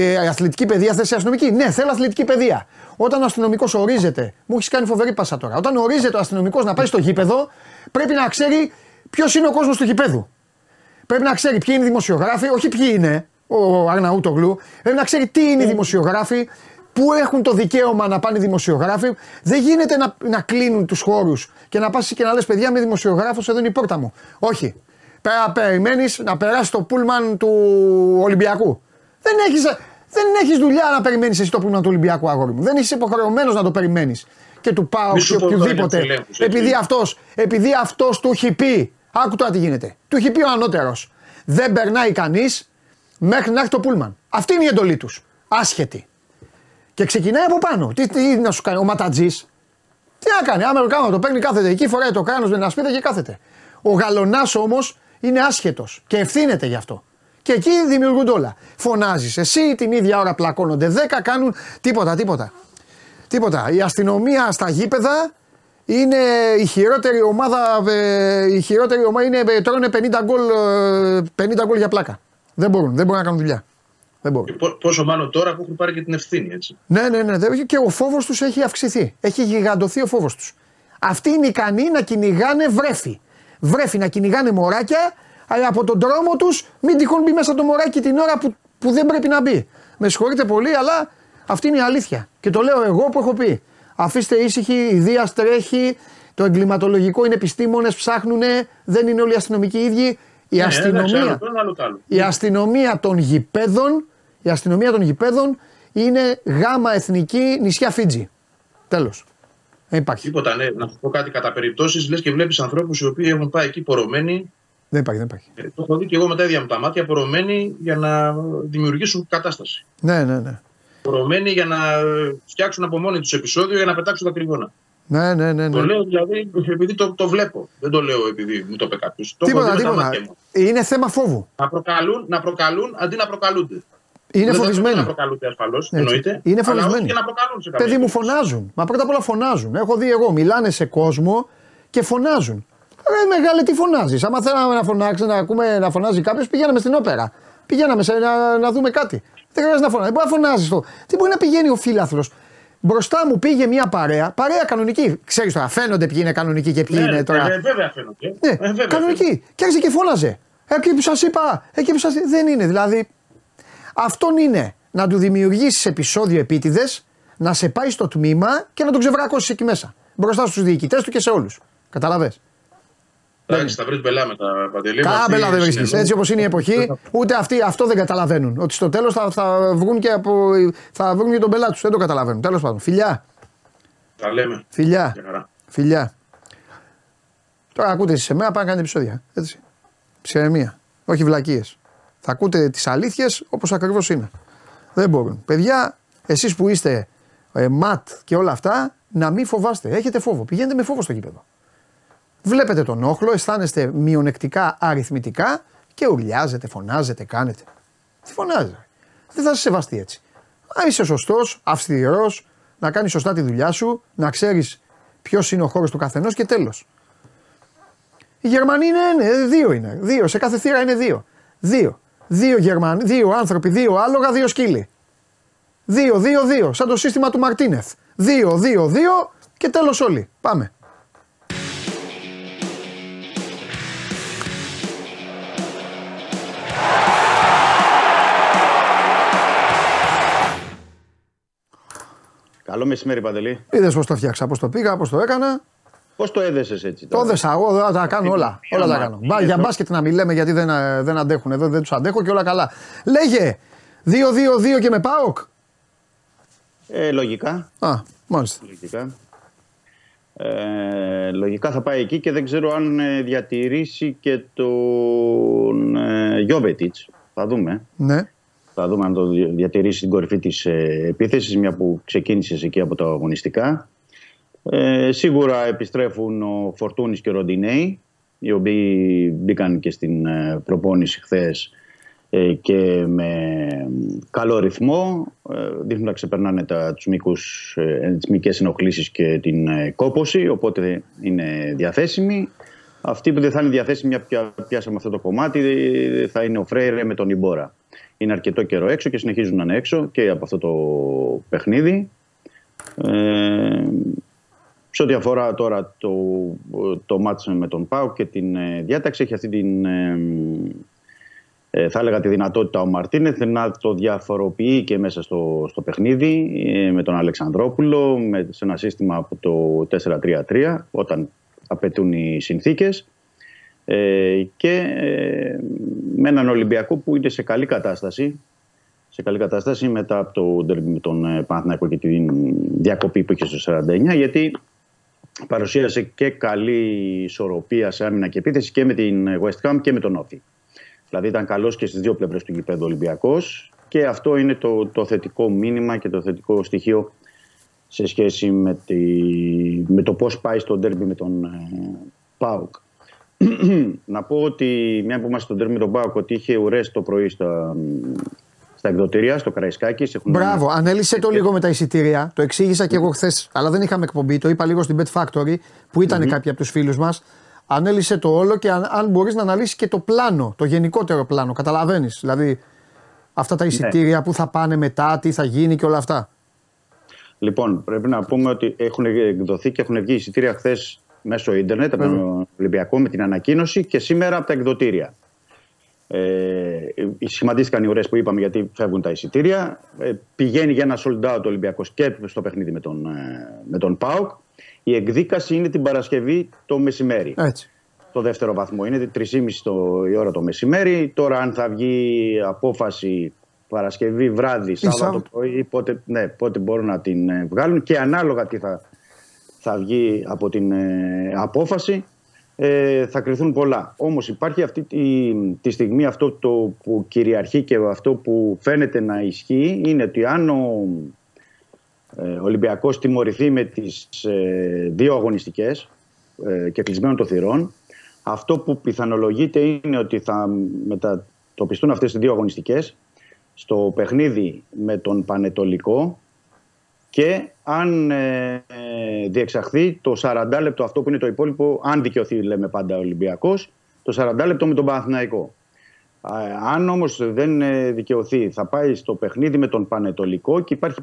ε, αθλητική παιδεία θες αστυνομική; Ναι, θέλω αθλητική παιδεία. Όταν ο αστυνομικός ορίζεται, μου έχεις κάνει φοβερή πάσα τώρα. Όταν ορίζεται ο αστυνομικός να πάει στο γήπεδο, πρέπει να ξέρει ποιος είναι ο κόσμος του γηπέδου. Πρέπει να ξέρει ποιοι είναι οι δημοσιογράφοι, όχι ποιοι είναι ο Αρναούτογλου. Πρέπει να ξέρει τι είναι οι δημοσιογράφοι, πού έχουν το δικαίωμα να πάνε οι δημοσιογράφοι. Δεν γίνεται να, να κλείνουν τους χώρους και να πας και να λες: Παιδιά, είμαι δημοσιογράφος, εδώ είναι η πόρτα μου. Όχι. Πρέπει να περιμένεις να περάσει το πούλμαν του Ολυμπιακού. Δεν έχεις δεν έχεις δουλειά να περιμένεις εσύ το πούλμαν του Ολυμπιακού, αγόρι μου. Δεν είσαι υποχρεωμένος να το περιμένεις. Και του πάω Μη και σου πω τώρα για οποιοδήποτε. τους ελέγχους, έτσι. Επειδή αυτός επειδή αυτός του έχει πει. Άκου τώρα τι γίνεται. Του έχει πει ο ανώτερος. Δεν περνάει κανείς μέχρι να έχει το πούλμαν. Αυτή είναι η εντολή τους. Άσχετη. Και ξεκινάει από πάνω. Τι, τι να σου κάνει, ο Ματατζής. Τι να κάνει, άμα κάνω το παίρνει κάθεται εκεί, φοράει το κράνος με ένα σπίτι και κάθεται. Ο γαλονάς όμως είναι άσχετος και ευθύνεται γι' αυτό. Και εκεί δημιουργούνται όλα. Φωνάζεις εσύ, την ίδια ώρα πλακώνονται 10, κάνουν τίποτα, τίποτα. Τίποτα. Η αστυνομία στα γήπεδα είναι η χειρότερη ομάδα. ε, Η χειρότερη ομάδα είναι, ε, τρώνε 50 γκολ, ε, 50 γκολ για πλάκα. Δεν μπορούν, δεν μπορούν να κάνουν δουλειά. Δεν μπορούν. Πο- Πόσο μάλλον τώρα που έχουν πάρει και την ευθύνη. Έτσι. Ναι, ναι, ναι. δε- Και ο φόβος τους έχει αυξηθεί. Έχει γιγαντωθεί ο φόβος τους. Αυτοί είναι ικανοί να κυνηγάνε βρέφη. Βρέφη να κυνηγάνε μωράκια, αλλά από τον τρόμο τους μην τυχόν μπει μέσα το μωράκι την ώρα που, που δεν πρέπει να μπει. Με συγχωρείτε πολύ, αλλά αυτή είναι η αλήθεια. Και το λέω εγώ που έχω πει. Αφήστε ήσυχοι, η Δία τρέχει, το εγκληματολογικό είναι επιστήμονες, ψάχνουν, δεν είναι όλοι οι αστυνομικοί οι ίδιοι. Η Ναι, εντάξει, αστυνομία. άλλο το ένα, άλλο το άλλο. Η αστυνομία των γηπέδων, η αστυνομία των γηπέδων είναι γάμα εθνική νησιά Φίτζη. Τέλος. Δεν υπάρχει. Τίποτα, ναι. Να σου πω κάτι κατά περιπτώσεις. Λες και βλέπεις ανθρώπους οι οποίοι έχουν πάει εκεί πορωμένοι. Δεν υπάρχει, δεν υπάρχει. ε, Το έχω δει και εγώ με τα ίδια μου τα μάτια. Πορωμένοι για να δημιουργήσουν κατάσταση. Ναι, ναι, ναι. Πορωμένοι για να ε, φτιάξουν από μόνοι τους επεισόδιο για να πετάξουν τα κρυγόνα. Ναι, ναι, ναι. Το ναι. λέω δηλαδή επειδή το, το βλέπω. Δεν το λέω επειδή μου το είπε κάποιος. Το έχω Τίποτα, δει με τα τίποτα. μάτια μου. Είναι θέμα φόβου. Να προκαλούν, να προκαλούν αντί να προκαλούνται. Είναι δεν φοβισμένοι. Δεν να προκαλούνται ασφαλώς, Έτσι. εννοείται. Είναι αλλά όχι φοβισμένοι. και να προκαλούν σε κάποια Παιδί μου περίπτωση. φωνάζουν. Μα πρώτα απ' όλα φωνάζουν. Έχω δει εγώ. Μιλάνε σε κόσμο και φωνάζουν. Ρε μεγάλε, τι φωνάζεις; Άμα θέλαμε να φωνάξει, να, ακούμε, να φωνάζει κάποιος, πηγαίναμε στην όπερα. Πηγαίναμε σε, να, να δούμε κάτι. Δεν χρειάζεται να φωνάζει. Δεν μπορεί να φωνάζεις το. Τι μπορεί να πηγαίνει ο φίλαθλος; Μπροστά μου πήγε μια παρέα, παρέα κανονική. Ξέρεις τώρα, φαίνονται ποιοι είναι κανονικοί και ποιοι Ναι, είναι τώρα. ε, βέβαια φαίνονται. Ναι, Ε, βέβαια κανονική. Και άρχισε και φώναζε. Εκεί που σας είπα, εκεί που σα Δεν είναι. Δηλαδή, αυτόν είναι να του δημιουργήσεις επεισόδιο επίτηδες, να σε πάει στο τμήμα και να τον ξεβρακώσεις εκεί μέσα. Μπροστά στους διοικητές του και σε όλους. Καταλαβέ. Εντάξει, θα βρει μπελά με τα παντελή. Κάμπελα δεν βρίσκει. Έτσι όπως είναι η εποχή, ούτε αυτοί αυτό δεν καταλαβαίνουν. Ότι στο τέλος θα, θα, βγουν και από, θα βρουν και τον πελάτη τους. Δεν το καταλαβαίνουν. Τέλος πάντων. Φιλιά. Τα λέμε. Φιλιά. Για χαρά. Φιλιά. Τώρα ακούτε εσείς σε μένα, πάνε να κάνετε επεισόδια. Έτσι. Ψυχραιμία. Όχι βλακίες. Θα ακούτε τις αλήθειες όπως ακριβώς είναι. Δεν μπορούν. Παιδιά, εσείς που είστε ε, ματ και όλα αυτά, να μην φοβάστε. Έχετε φόβο. Πηγαίνετε με φόβο στο γήπεδο. Βλέπετε τον όχλο, αισθάνεστε μειονεκτικά αριθμητικά και ουρλιάζετε, φωνάζετε, κάνετε. Τι φωνάζετε. Δεν θα σε σεβαστεί έτσι. Αν είσαι σωστός, αυστηρός, να κάνεις σωστά τη δουλειά σου, να ξέρεις ποιος είναι ο χώρος του καθενός και τέλος. Οι Γερμανοί είναι, ναι, δύο είναι. Δύο. Σε κάθε θύρα είναι δύο. Δύο. Δύο Γερμανοί, δύο άνθρωποι, δύο άλογα, δύο σκύλοι. Δύο, δύο, δύο. Σαν το σύστημα του Μαρτίνεθ. Δύο, δύο, δύο και τέλος όλοι. Πάμε. Καλό μεσημέρι, Παντελή. Είδες πώς το φτιάξα, πώς το πήγα, πώς το έκανα. Πώς το έδεσες έτσι. Το τώρα; έδεσα εγώ, δεν τα κάνω όλα. μία Όλα τα μάχη. κάνω. Μπα, για μπάσκετ να μην λέμε γιατί δεν, ε, δεν αντέχουν εδώ, δεν τους αντέχω και όλα καλά. Λέγε 2-2-2 και με ΠΑΟΚ. Ε, λογικά. Α, μάλιστα. Λογικά. Ε, λογικά θα πάει εκεί και δεν ξέρω αν ε, διατηρήσει και τον ε, Γιώβετιτς. Θα δούμε. Ναι. Θα δούμε αν το δια- διατηρήσει στην κορυφή της ε, επίθεσης, μια που ξεκίνησες εκεί από τα αγωνιστικά. Ε, σίγουρα επιστρέφουν ο Φορτούνης και ο Ροντινέη, οι οποίοι μπήκαν και στην ε, προπόνηση χθες ε, και με καλό ρυθμό. Ε, δείχνουν να ξεπερνάνε τα, τους μήκους, ε, τις μυϊκές ενοχλήσεις και την ε, κόπωση, οπότε είναι διαθέσιμοι. Αυτοί που δεν θα είναι διαθέσιμοι, μια πια πιάσαμε αυτό το κομμάτι, ε, θα είναι ο Φρέιρε με τον Ιμπόρα. Είναι αρκετό καιρό έξω και συνεχίζουν να είναι έξω και από αυτό το παιχνίδι. Ε, σε ό,τι αφορά τώρα το, το μάτς με τον Πάο και την ε, διάταξη, έχει αυτή την, ε, ε, θα έλεγα τη δυνατότητα ο Μαρτίνεθ να το διαφοροποιεί και μέσα στο, στο παιχνίδι ε, με τον Αλεξανδρόπουλο, με, σε ένα σύστημα από το 4-3-3 όταν απαιτούν οι συνθήκες ε, και ε, με έναν Ολυμπιακό που είναι σε καλή κατάσταση σε καλή κατάσταση μετά από το ντέρμπι με τον ε, Παναθηναϊκό και τη διακοπή που είχε στο 49 γιατί παρουσίασε και καλή ισορροπία σε άμυνα και επίθεση και με την West Ham και με τον Όφη. Δηλαδή ήταν καλός και στις δύο πλευρές του γηπέδου Ολυμπιακός και αυτό είναι το, το θετικό μήνυμα και το θετικό στοιχείο σε σχέση με, τη, με το πώς πάει στο ντέρμπι με τον ε, ΠΑΟΚ. Να πω ότι μια που είμαστε στον τέρμι τον Πάοκ, ότι είχε ουρές το πρωί στα, στα εκδοτήρια, στο Καραϊσκάκης. Έχουν... Μπράβο, ανέλησε το λίγο με τα εισιτήρια. Το εξήγησα και εγώ χθες, αλλά δεν είχαμε εκπομπή. Το είπα λίγο στην Bet Factory που ηταν κάποιοι από τους φίλους μας. Ανέλησε το όλο και αν, αν μπορείς να αναλύσεις και το πλάνο, το γενικότερο πλάνο. Καταλαβαίνεις. Δηλαδή αυτά τα εισιτήρια που θα πάνε μετά, τι θα γίνει και όλα αυτά. Λοιπόν, πρέπει να πούμε ότι έχουν εκδοθεί και έχουν βγει εισιτήρια χθες μέσω ίντερνετ από τον Ολυμπιακό με την ανακοίνωση και σήμερα από τα εκδοτήρια. Ε, σχηματίστηκαν οι ουρέ που είπαμε γιατί φεύγουν τα εισιτήρια. Ε, πηγαίνει για ένα sold out ο Ολυμπιακός και στο παιχνίδι με τον, ε, με τον ΠΑΟΚ. Η εκδίκαση είναι την Παρασκευή το μεσημέρι. Έτσι. Το δεύτερο βαθμό είναι 3.30 το, η ώρα το μεσημέρι. Τώρα, αν θα βγει απόφαση Παρασκευή βράδυ, Σάββατο πρωί, πότε, ναι, πότε μπορούν να την ε, βγάλουν και ανάλογα τι θα, θα βγει από την ε, απόφαση ε, θα κρυθούν πολλά. Όμως υπάρχει αυτή τη, τη στιγμή αυτό το που κυριαρχεί και αυτό που φαίνεται να ισχύει είναι ότι αν ο ε, Ολυμπιακός τιμωρηθεί με τις ε, δύο αγωνιστικές ε, και κλεισμένων των θυρών αυτό που πιθανολογείται είναι ότι θα μετατοπιστούν αυτές τις δύο αγωνιστικές στο παιχνίδι με τον Πανετολικό και αν ε, διεξαχθεί το 40 λεπτό αυτό που είναι το υπόλοιπο, αν δικαιωθεί λέμε πάντα ο Ολυμπιακός, το 40 λεπτό με τον Παναθηναϊκό. Αν όμως δεν ε, δικαιωθεί θα πάει στο παιχνίδι με τον Πανετολικό και υπάρχει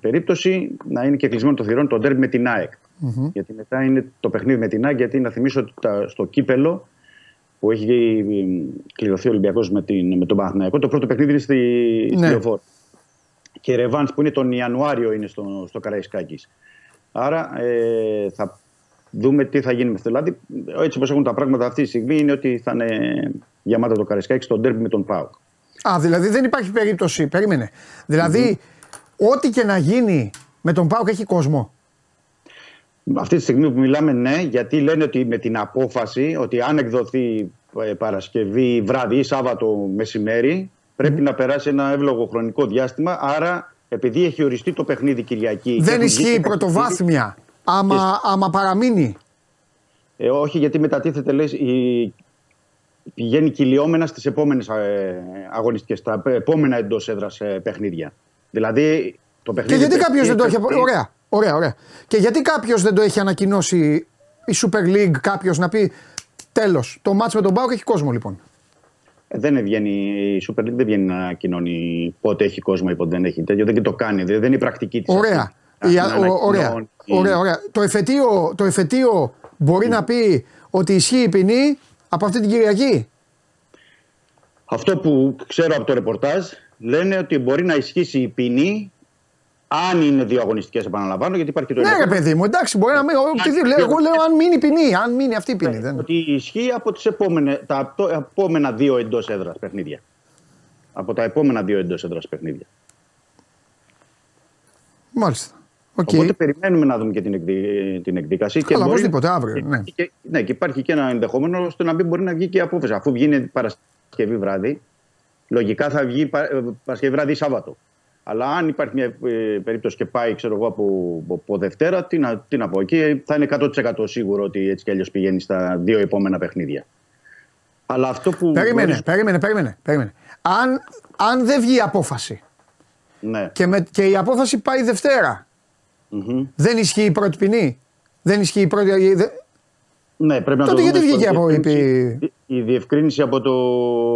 περίπτωση να είναι και κλεισμένο το θηρόν το ντέρμπι με την ΑΕΚ. Mm-hmm. Γιατί μετά είναι το παιχνίδι με την ΑΕΚ γιατί να θυμίσω ότι στο κύπελο που έχει κληρωθεί ο Ολυμπιακός με, με τον Παναθηναϊκό το πρώτο παιχνίδι είναι στη, ναι. στη και Ρεβάνς που είναι τον Ιανουάριο είναι στο, στο Καραϊσκάκης. Άρα ε, θα δούμε τι θα γίνει με αυτό. Δηλαδή, έτσι όπως έχουν τα πράγματα αυτή τη στιγμή, είναι ότι θα είναι γεμάτα το Καραϊσκάκη στον τέρμι με τον Πάουκ. Α, δηλαδή δεν υπάρχει περίπτωση. Περίμενε. Δηλαδή, ό,τι και να γίνει με τον Πάουκ έχει κόσμο. Αυτή τη στιγμή που μιλάμε, ναι, γιατί λένε ότι με την απόφαση ότι αν εκδοθεί ε, Παρασκευή βράδυ ή Σάββατο μεσημέρι, πρέπει να περάσει ένα εύλογο χρονικό διάστημα. Άρα, επειδή έχει οριστεί το παιχνίδι Κυριακή. Δεν ισχύει η πρωτοβάθμια. Άμα, και... άμα παραμείνει. Ε, όχι, γιατί μετατίθεται, λέει, η... πηγαίνει κυλιόμενα στις επόμενες αγωνιστικές, στα επόμενα εντός έδρας ε, παιχνίδια. Δηλαδή, το παιχνίδι. Και γιατί κάποιος δεν το έχει. Ωραία, ωραία, ωραία. Και γιατί κάποιος δεν το έχει ανακοινώσει η Super League, κάποιος να πει τέλος. Το μάτσο με τον Μπάουκ έχει κόσμο λοιπόν. Δεν βγαίνει, η Super League δεν βγαίνει να κοινώνει πότε έχει κόσμο ή πότε δεν έχει τέτοιο. Δεν το κάνει. Δεν είναι η πρακτική της. Ωραία. Η, ωραία. ωραία, ωραία. Το εφετείο, το εφετείο μπορεί να πει ότι ισχύει η ποινή από αυτή την Κυριακή; Αυτό που ξέρω από το ρεπορτάζ λένε ότι μπορεί να ισχύσει η ποινή αν είναι δύο αγωνιστικές, επαναλαμβάνω, γιατί υπάρχει το Ναι, ρε παιδί μου, εντάξει, μπορεί να μην. εγώ λέω αν μείνει ποινή, αν μείνει αυτή η ποινή. Ναι, Ότι ισχύει από τις επόμενες, τα επόμενα δύο εντός έδρας παιχνίδια. Από τα επόμενα δύο εντός έδρας παιχνίδια. Μάλιστα. Okay. Οπότε περιμένουμε να δούμε και την, εκδί, την εκδίκαση. Καλά, οπωσδήποτε αύριο. Ναι. Και, ναι, και υπάρχει και ένα ενδεχόμενο ώστε να μην μπορεί να βγει και η απόφαση. Αφού βγει Παρασκευή βράδυ, λογικά θα βγει Παρασκευή βράδυ Σάββατο. Αλλά αν υπάρχει μια ε, περίπτωση και πάει ξέρω εγώ, από, από Δευτέρα, τι να, τι να πω. Εκεί θα είναι 100% σίγουρο ότι έτσι κι αλλιώς πηγαίνει στα δύο επόμενα παιχνίδια. Αλλά αυτό που. Περίμενε, περίμενε, περίμενε. περίμενε. Αν, αν δεν βγει η απόφαση ναι. και, με, και η απόφαση πάει δεν ισχύει η πρώτη ποινή. Δεν ισχύει η πρώτη. Ναι, πρέπει να Τότε το γιατί βγήκε από η, η διευκρίνηση από, το,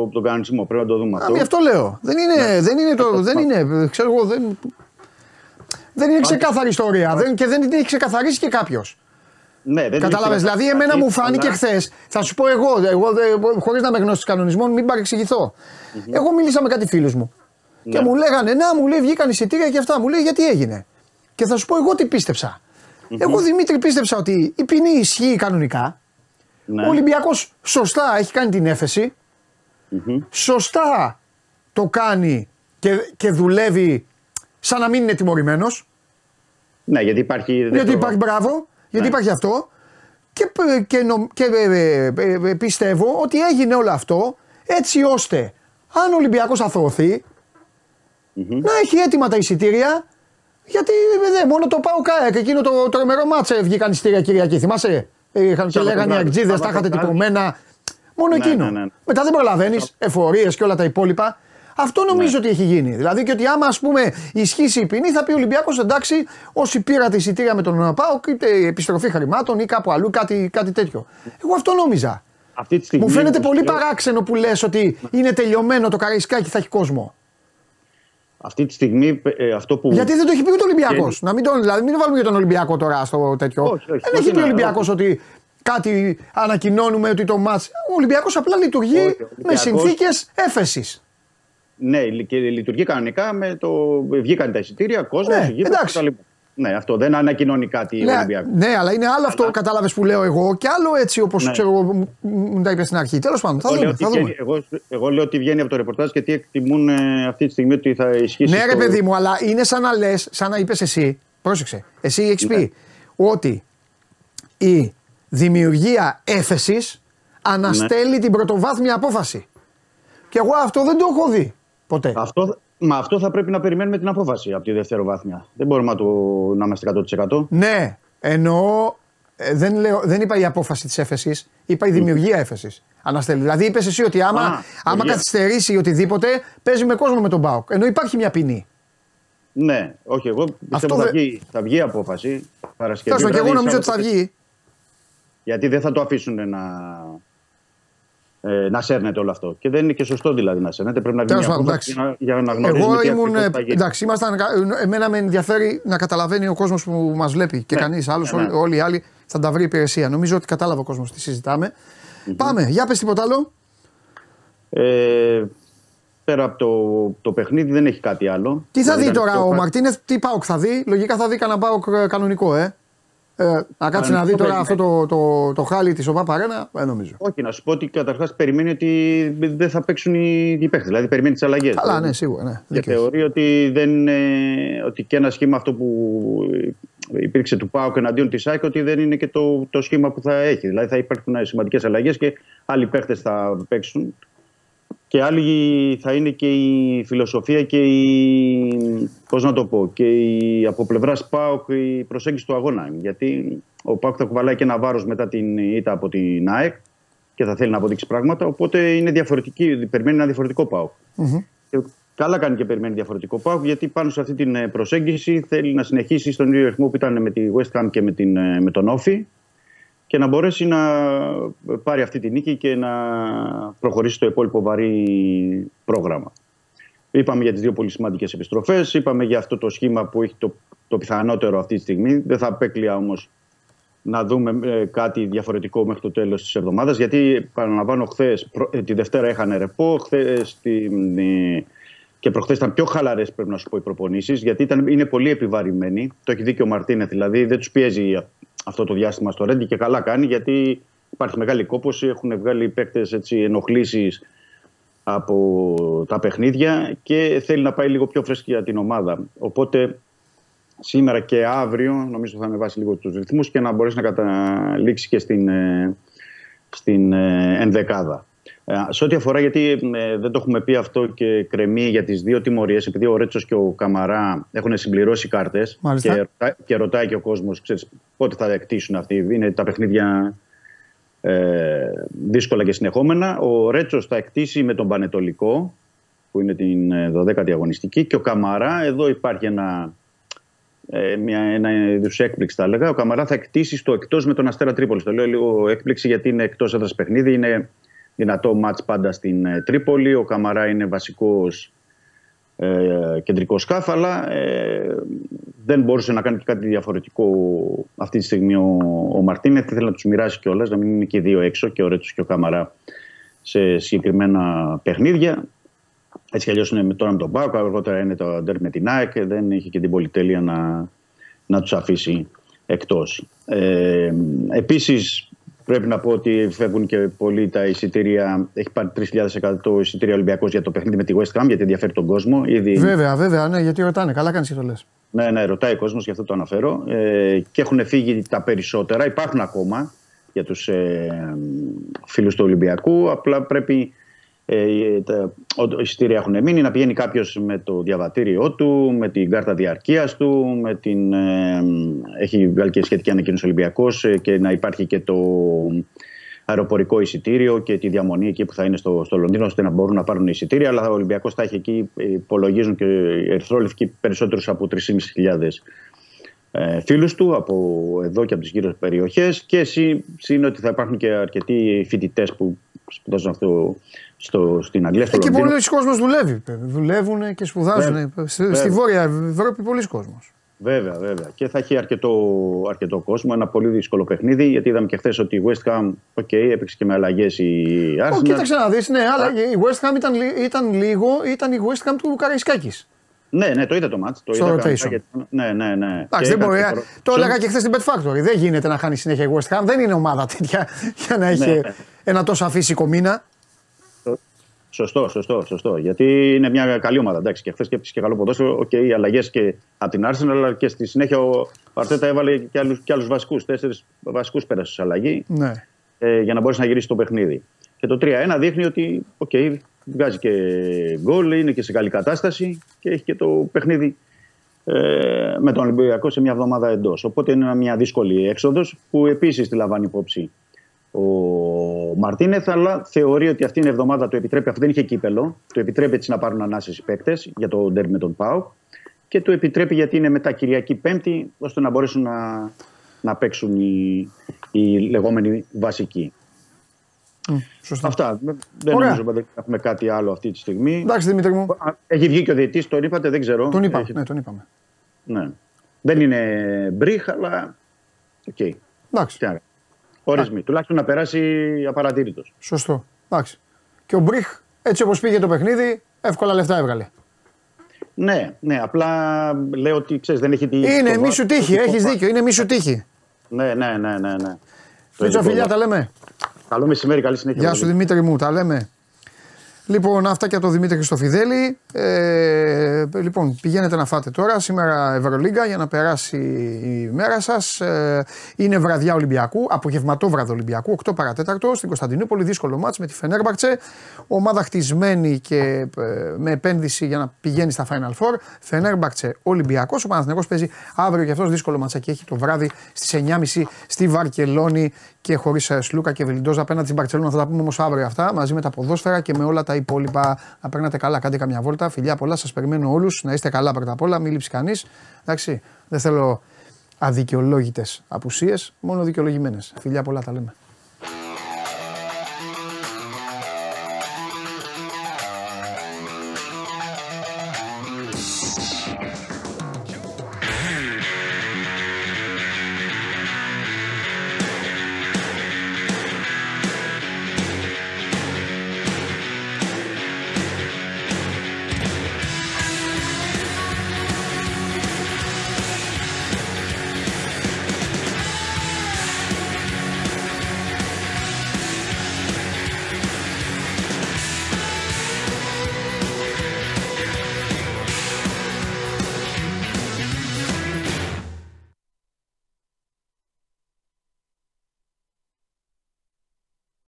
από τον κανονισμό. Πρέπει να το δούμε αυτό. Α, αυτό λέω. Δεν είναι, ναι. δεν είναι, το, δεν είναι, ξέρω εγώ, δεν, δεν είναι ξεκάθαρη ιστορία. Δεν, και δεν την έχει ξεκαθαρίσει και κάποιος. Ναι, δεν Κατάλαβες; Δηλαδή, εμένα μου φάνηκε χθες. Θα σου πω εγώ, εγώ χωρίς να με γνώσεις κανονισμών, μην παρεξηγηθώ. Mm-hmm. Εγώ μίλησα με κάτι φίλους μου. Ναι. Και μου λέγανε, Να, μου λέει, βγήκαν εισιτήρια και αυτά. Μου λέει, Γιατί έγινε; Και θα σου πω εγώ τι πίστεψα. Mm-hmm. Εγώ Δημήτρη πίστεψα ότι η ποινή ισχύει κανονικά. Ναι. Ο Ολυμπιακός σωστά έχει κάνει την εφεση Σωστά το κάνει και, και δουλεύει σαν να μην είναι τιμωρημένος. Ναι, γιατί υπάρχει. Γιατί υπάρχει, μπράβο, ναι. γιατί υπάρχει αυτό. Και, και, και ε, ε, ε, πιστεύω ότι έγινε όλο αυτό έτσι ώστε αν ο Ολυμπιακός αθωωωθεί να έχει έτοιμα τα εισιτήρια γιατί δε, μόνο το πάω και εκείνο το τρομερό μάτσε βγήκαν εισιτήρια Κυριακή θυμάσαι; Είχαν και Σάββατο λέγανε οι βράδυ. Αγτζίδε, τα Σάββατο είχατε βράδυ. τυπωμένα. Μόνο Ναι, εκείνο. ναι, ναι. Μετά δεν προλαβαίνεις, εφορίες και όλα τα υπόλοιπα. Αυτό νομίζω Ναι. ότι έχει γίνει. Δηλαδή και ότι άμα ας πούμε ισχύσει η ποινή, θα πει ο Ολυμπιακός εντάξει, όσοι πήρατε εισιτήρια με τον ΠΑΟΚ, είτε επιστροφή χρημάτων ή κάπου αλλού, κάτι, κάτι τέτοιο. Εγώ αυτό νόμιζα. Αυτή τη στιγμή, Μου φαίνεται όπως πολύ λέω, παράξενο που λες ότι είναι τελειωμένο το Καραϊσκάκι θα έχει κόσμο. Αυτή τη στιγμή ε, αυτό που. Γιατί δεν το έχει πει ούτε ο Ολυμπιακός. Και- Να μην τον, δηλαδή, μην το βάλουμε για τον Ολυμπιακό τώρα στο τέτοιο. Όχι, όχι, δεν όχι, έχει πει ο ναι, Ολυμπιακός όχι. ότι κάτι ανακοινώνουμε ότι το μάτς. Ο Ολυμπιακός απλά λειτουργεί Όχι, ο με Ολυμπιακός- συνθήκες έφεσης. Ναι, και λειτουργεί κανονικά με το. Βγήκαν τα εισιτήρια, κόσμος, Ναι, εντάξει. Ναι, αυτό δεν ανακοινώνει κάτι ο Ναι, Ολυμπιακό. ναι, αλλά είναι άλλο αυτό, κατάλαβες που λέω εγώ και άλλο έτσι όπως Ναι. ξέρω εγώ, μου- μου τα είπες στην αρχή. Τέλος πάντων, θα Εγώ λέω, δούμε. ότι Θα βγαίνει, δούμε. εγώ, εγώ λέω ότι βγαίνει από το ρεπορτάζ γιατί εκτιμούν ε, αυτή τη στιγμή ότι θα ισχύσει. Ναι, ρε το- παιδί μου, αλλά είναι σαν να λες, σαν να είπες εσύ. Πρόσεξε. Εσύ έχεις Ναι. πει ότι η δημιουργία έφεσης αναστέλει Ναι. την πρωτοβάθμια απόφαση. Και εγώ αυτό δεν το έχω δει ποτέ. Αυτό, μα αυτό θα πρέπει να περιμένουμε την απόφαση από τη δευτεροβάθμια. Δεν μπορούμε να, το, να είμαστε 100%. Ναι, εννοώ. ε, δεν, λέω, δεν είπα η απόφαση της έφεσης, είπα η δημιουργία έφεσης. Αναστέλει. Δηλαδή είπες εσύ ότι άμα, Α, άμα δημιουργία. καθυστερήσει οτιδήποτε, παίζει με κόσμο με τον Μπάουκ. Ενώ υπάρχει μια ποινή. Ναι, όχι, εγώ πιστεύω Αυτό θα, δεν- βγει, θα βγει η απόφαση. Παρασκευή. Τέλος πάντων, και εγώ βράδυ, νομίζω ότι θα Σάββατο. βγει. Γιατί δεν θα το αφήσουν να, ε, να σέρνεται όλο αυτό. Και δεν είναι και σωστό δηλαδή να σέρνεται. Πρέπει να βγει Τέλος μια πάντων, απόφαση για να, για να γνωρίζουμε Εγώ τι ήμουν. ακριβώς θα γίνει. Εντάξει, ήμασταν, εμένα με ενδιαφέρει να καταλαβαίνει ο κόσμος που μας βλέπει και Ναι, κανείς άλλος. ναι, ναι. Όλοι, όλοι οι άλλοι θα τα βρει υπηρεσία. Νομίζω ότι κατάλαβε ο κόσμος τι συζητάμε. Πάμε, για πες τίποτα άλλο. Ε, πέρα από το, το παιχνίδι δεν έχει κάτι άλλο. Τι θα Δηλαδή, δει ήταν τώρα πιο ο χα- Μαρτίνεθ, τι πάοκ θα δει. Λογικά θα δει κανένα πάοκ ε, κανονικό, ε. Ε να κάτσει να δει Κανονικό τώρα αυτό παίζει, το, το, το χάλι της ΟΠΑ Παρένα, δεν νομίζω. Όχι, να σου πω ότι καταρχάς περιμένει ότι δεν θα παίξουν οι, οι παίχτε. Δηλαδή περιμένει τις αλλαγές. Καλά, ναι, σίγουρα. Ναι, Και δίκιο έχεις. θεωρεί ότι, δεν, ε, ότι και ένα σχήμα αυτό που υπήρξε του ΠΑΟΚ εναντίον της ΑΕΚ ότι δεν είναι και το, το σχήμα που θα έχει. Δηλαδή θα υπάρχουν σημαντικές αλλαγές και άλλοι παίχτε θα παίξουν και άλλη θα είναι και η φιλοσοφία και η, πώς να το πω, και η, από πλευράς ΠΑΟΚ η προσέγγιση του αγώνα. Γιατί ο ΠΑΟΚ θα κουβαλάει και ένα βάρος μετά την ήττα από την ΑΕΚ και θα θέλει να αποδείξει πράγματα, οπότε είναι διαφορετική, περιμένει ένα διαφορετικό ΠΑΟΚ. Μμμ. Και καλά κάνει και περιμένει διαφορετικό ΠΑΟΚ, γιατί πάνω σε αυτή την ε, προσέγγιση θέλει να συνεχίσει στον ίδιο ρυθμό που ήταν με τη West Ham και με, την, ε, με τον Όφη και να μπορέσει να πάρει αυτή τη νίκη και να προχωρήσει στο υπόλοιπο βαρύ πρόγραμμα. Είπαμε για τις δύο πολύ σημαντικές επιστροφές, είπαμε για αυτό το σχήμα που έχει το, το πιθανότερο αυτή τη στιγμή. Δεν θα απέκλεια όμως να δούμε ε, κάτι διαφορετικό μέχρι το τέλος της εβδομάδας γιατί παραλαμβάνω χθες, προ- ε, τη Δευτέρα είχαν ρεπό, χθες την, ε, και προχθές ήταν πιο χαλαρές πρέπει να σου πω οι προπονήσεις γιατί ήταν, είναι πολύ επιβαρημένοι. Το έχει δει και ο Μαρτίνεθ δηλαδή δεν τους πιέζει αυτό το διάστημα στο Ρέντι και καλά κάνει γιατί υπάρχει μεγάλη κόπωση, έχουν βγάλει οι παίκτες έτσι, ενοχλήσεις από τα παιχνίδια και θέλει να πάει λίγο πιο φρέσκη για την ομάδα. Οπότε σήμερα και αύριο νομίζω θα ανεβάσει λίγο τους ρυθμούς και να μπορέσει να καταλήξει και στην, ε, στην ε, ενδεκάδα. Ε, Σε ό,τι αφορά, γιατί ε, δεν το έχουμε πει αυτό και κρεμεί για τις δύο τιμωρίες, επειδή ο Ρέτσος και ο Καμαρά έχουν συμπληρώσει κάρτες Μάλιστα. και, ρωτά- και ρωτάει και ο κόσμος ξέρεις, πότε θα εκτίσουν αυτοί. Είναι τα παιχνίδια ε, δύσκολα και συνεχόμενα. Ο Ρέτσος θα εκτίσει με τον Πανετολικό, που είναι την ε, 12η αγωνιστική, και ο Καμαρά, εδώ υπάρχει ένα, ε, μια, ένα είδους έκπληξη, θα έλεγα. Ο Καμαρά θα εκτίσει στο εκτός με τον Αστέρα Τρίπολης. Το λέω λίγο έκπληξη γιατί είναι εκτός έδρας παιχνίδι. Είναι δυνατό μάτς πάντα στην ε, Τρίπολη. Ο Καμαρά είναι βασικός ε, κεντρικός σκάφ, αλλά ε, δεν μπορούσε να κάνει και κάτι διαφορετικό αυτή τη στιγμή ο, ο Μαρτίνεθ. Ήθελε να τους μοιράσει κιόλας, να μην είναι και οι δύο έξω, και ο Ρέτσος και ο Καμαρά σε συγκεκριμένα παιχνίδια. Έτσι κι αλλιώς είναι με- τώρα με τον Πάοκ, αργότερα είναι το Ντέρ με την ΑΕΚ. Δεν είχε και την πολυτέλεια να, να τους αφήσει εκτός. Ε, Επίσης, πρέπει να πω ότι φεύγουν και πολλοί τα εισιτήρια. Έχει πάρει 3.100 εισιτήρια Ολυμπιακός για το παιχνίδι με τη West Ham, γιατί ενδιαφέρει τον κόσμο. Ήδη, Βέβαια, βέβαια, ναι, γιατί ρωτάνε. Καλά κάνεις και το λες. ναι, ναι, ρωτάει ο κόσμος, γι' αυτό το αναφέρω. Ε, και έχουν φύγει τα περισσότερα. Υπάρχουν ακόμα για τους ε, φίλους του Ολυμπιακού. Απλά πρέπει ε, τα ο- εισιτήρια έχουν μείνει, να πηγαίνει κάποιος με το διαβατήριό του, με την κάρτα διαρκείας του, με την, ε, έχει βγάλει και σχετική ανακοίνωση Ολυμπιακός και να υπάρχει και το αεροπορικό εισιτήριο και τη διαμονή εκεί που θα είναι στο, στο Λονδίνο, ώστε να μπορούν να πάρουν εισιτήρια. Αλλά ο Ολυμπιακός θα έχει εκεί, ε, υπολογίζουν και οι Ερυθρόλευκοι περισσότερους από 3.500 ε, φίλους του από εδώ και από τις γύρω περιοχές και εσύ είναι ότι θα υπάρχουν και αρκετοί φοιτητές που σπουδάζουν αυτό στο, στην Αγγλία, στο Εκεί Λονδίνο. πολλοί κόσμος δουλεύει. Δουλεύουν και σπουδάζουν. Βέβαια. Στη, στη Βέβαια. Βόρεια Ευρώπη πολλοί κόσμος. Βέβαια, βέβαια. Και θα έχει αρκετό, αρκετό κόσμο. Ένα πολύ δύσκολο παιχνίδι. Γιατί είδαμε και χθες ότι η West Ham, OK, έπαιξε και με αλλαγές η Arsenal. Ω, κοίταξε να δεις, ναι, αλλά η West Ham ήταν, λι- ήταν λίγο, ήταν η West Ham του Καραϊσκάκης. Ναι, ναι, το είδα το ματς. Το Στο είδα rotation. κανονικά γιατί- Ναι, ναι, ναι. Εντάξει, Και δεν έκανε μπορεί. και ε, προ- Το έλεγα και χθες στην Bet Factory. Δεν γίνεται να χάνει συνέχεια η West Ham. Δεν είναι ομάδα τέτοια [laughs] για να έχει Ναι. ένα τόσο αφύσικο μήνα. Σωστό, σωστό, σωστό. Γιατί είναι μια καλή ομάδα. Εντάξει, και χθες και έπαιξε και καλό ποδόσφαιρο. Οκ, οι αλλαγές και από την Arsenal, αλλά και στη συνέχεια ο Αρτέτα έβαλε και άλλους και άλλους βασικούς. Τέσσερις βασικούς πέρασε σε αλλαγή Ναι. ε, για να μπορέσει να γυρίσεις το παιχνίδι. Και το 3-1 δείχνει ότι οκ, βγάζει και γκολ, είναι και σε καλή κατάσταση και έχει και το παιχνίδι ε, με τον Ολυμπιακό σε μια εβδομάδα εντός. Οπότε είναι μια δύσκολη έξοδος που επίσης τη λαμβάνει υπόψη ο Μαρτίνεθ, αλλά θεωρεί ότι αυτή είναι η εβδομάδα του επιτρέπει, αφού δεν είχε κύπελο, του επιτρέπει έτσι να πάρουν ανάσες οι παίκτες για το ντέρμπι με τον Πάο και του επιτρέπει γιατί είναι μετά Κυριακή Πέμπτη, ώστε να μπορέσουν να, να παίξουν οι, οι λεγόμενοι βασικοί. Σωστά. Αυτά. Δεν Ωραία. νομίζω ότι έχουμε κάτι άλλο αυτή τη στιγμή. Εντάξει, Δημήτρη μου. Έχει βγει και ο διαιτητής, τον είπατε, δεν ξέρω. Τον είπαμε. Έχει- Ναι, τον είπαμε. ναι. Δεν είναι μπριχ, αλλά. Οκ. Εντάξει. Τι να- Ορισμοί. Τουλάχιστον να περάσει απαρατήρητος. Σωστό. Εντάξει. Και ο Μπριχ, έτσι όπως πήγε το παιχνίδι, εύκολα λεφτά έβγαλε. Ναι, ναι. Απλά λέω ότι ξέρεις, δεν έχει τη. Είναι το μη βα- σου τύχη, το έχεις βα- δίκιο. Είναι μη σου τύχη. Ναι, ναι, ναι, ναι. ναι. Το Μίτσα ειδικό φιλιά, βα- τα λέμε. Καλό μεσημέρι, καλή συνέχεια. Γεια σου Βαγγέλη. Δημήτρη μου, τα λέμε. Λοιπόν, αυτά και από το Δημήτρη Χριστοφιδέλη. Ε, λοιπόν, πηγαίνετε να φάτε τώρα. Σήμερα Ευρωλίγκα για να περάσει η μέρα σας. Ε, είναι βραδιά Ολυμπιακού, απογευματό βράδυ Ολυμπιακού, 8 παρατέταρτο στην Κωνσταντινούπολη. Δύσκολο μάτς με τη Φενέρμπαρτσε. Ομάδα χτισμένη και ε, με επένδυση για να πηγαίνει στα Final Four. Φενέρμπαρτσε Ολυμπιακός. Ο Παναθηναϊκός παίζει αύριο και αυτός δύσκολο μάτσακι έχει το βράδυ στις 9.30 στη Βαρκελόνη και χωρίς Σλούκα και Βελιντόζα απέναντι στην Μπαρσελόνα. Θα τα πούμε όμως αύριο αυτά μαζί με τα ποδόσφαιρα και με όλα τα υπόλοιπα. Να παίρνετε καλά, κάντε καμιά βόλτα. Φιλιά πολλά, σας περιμένω όλους. Να είστε καλά πρώτα απ' όλα, μην λείψει κανείς. Εντάξει, δεν θέλω αδικαιολόγητες απουσίες, μόνο δικαιολογημένες. Φιλιά πολλά, τα λέμε.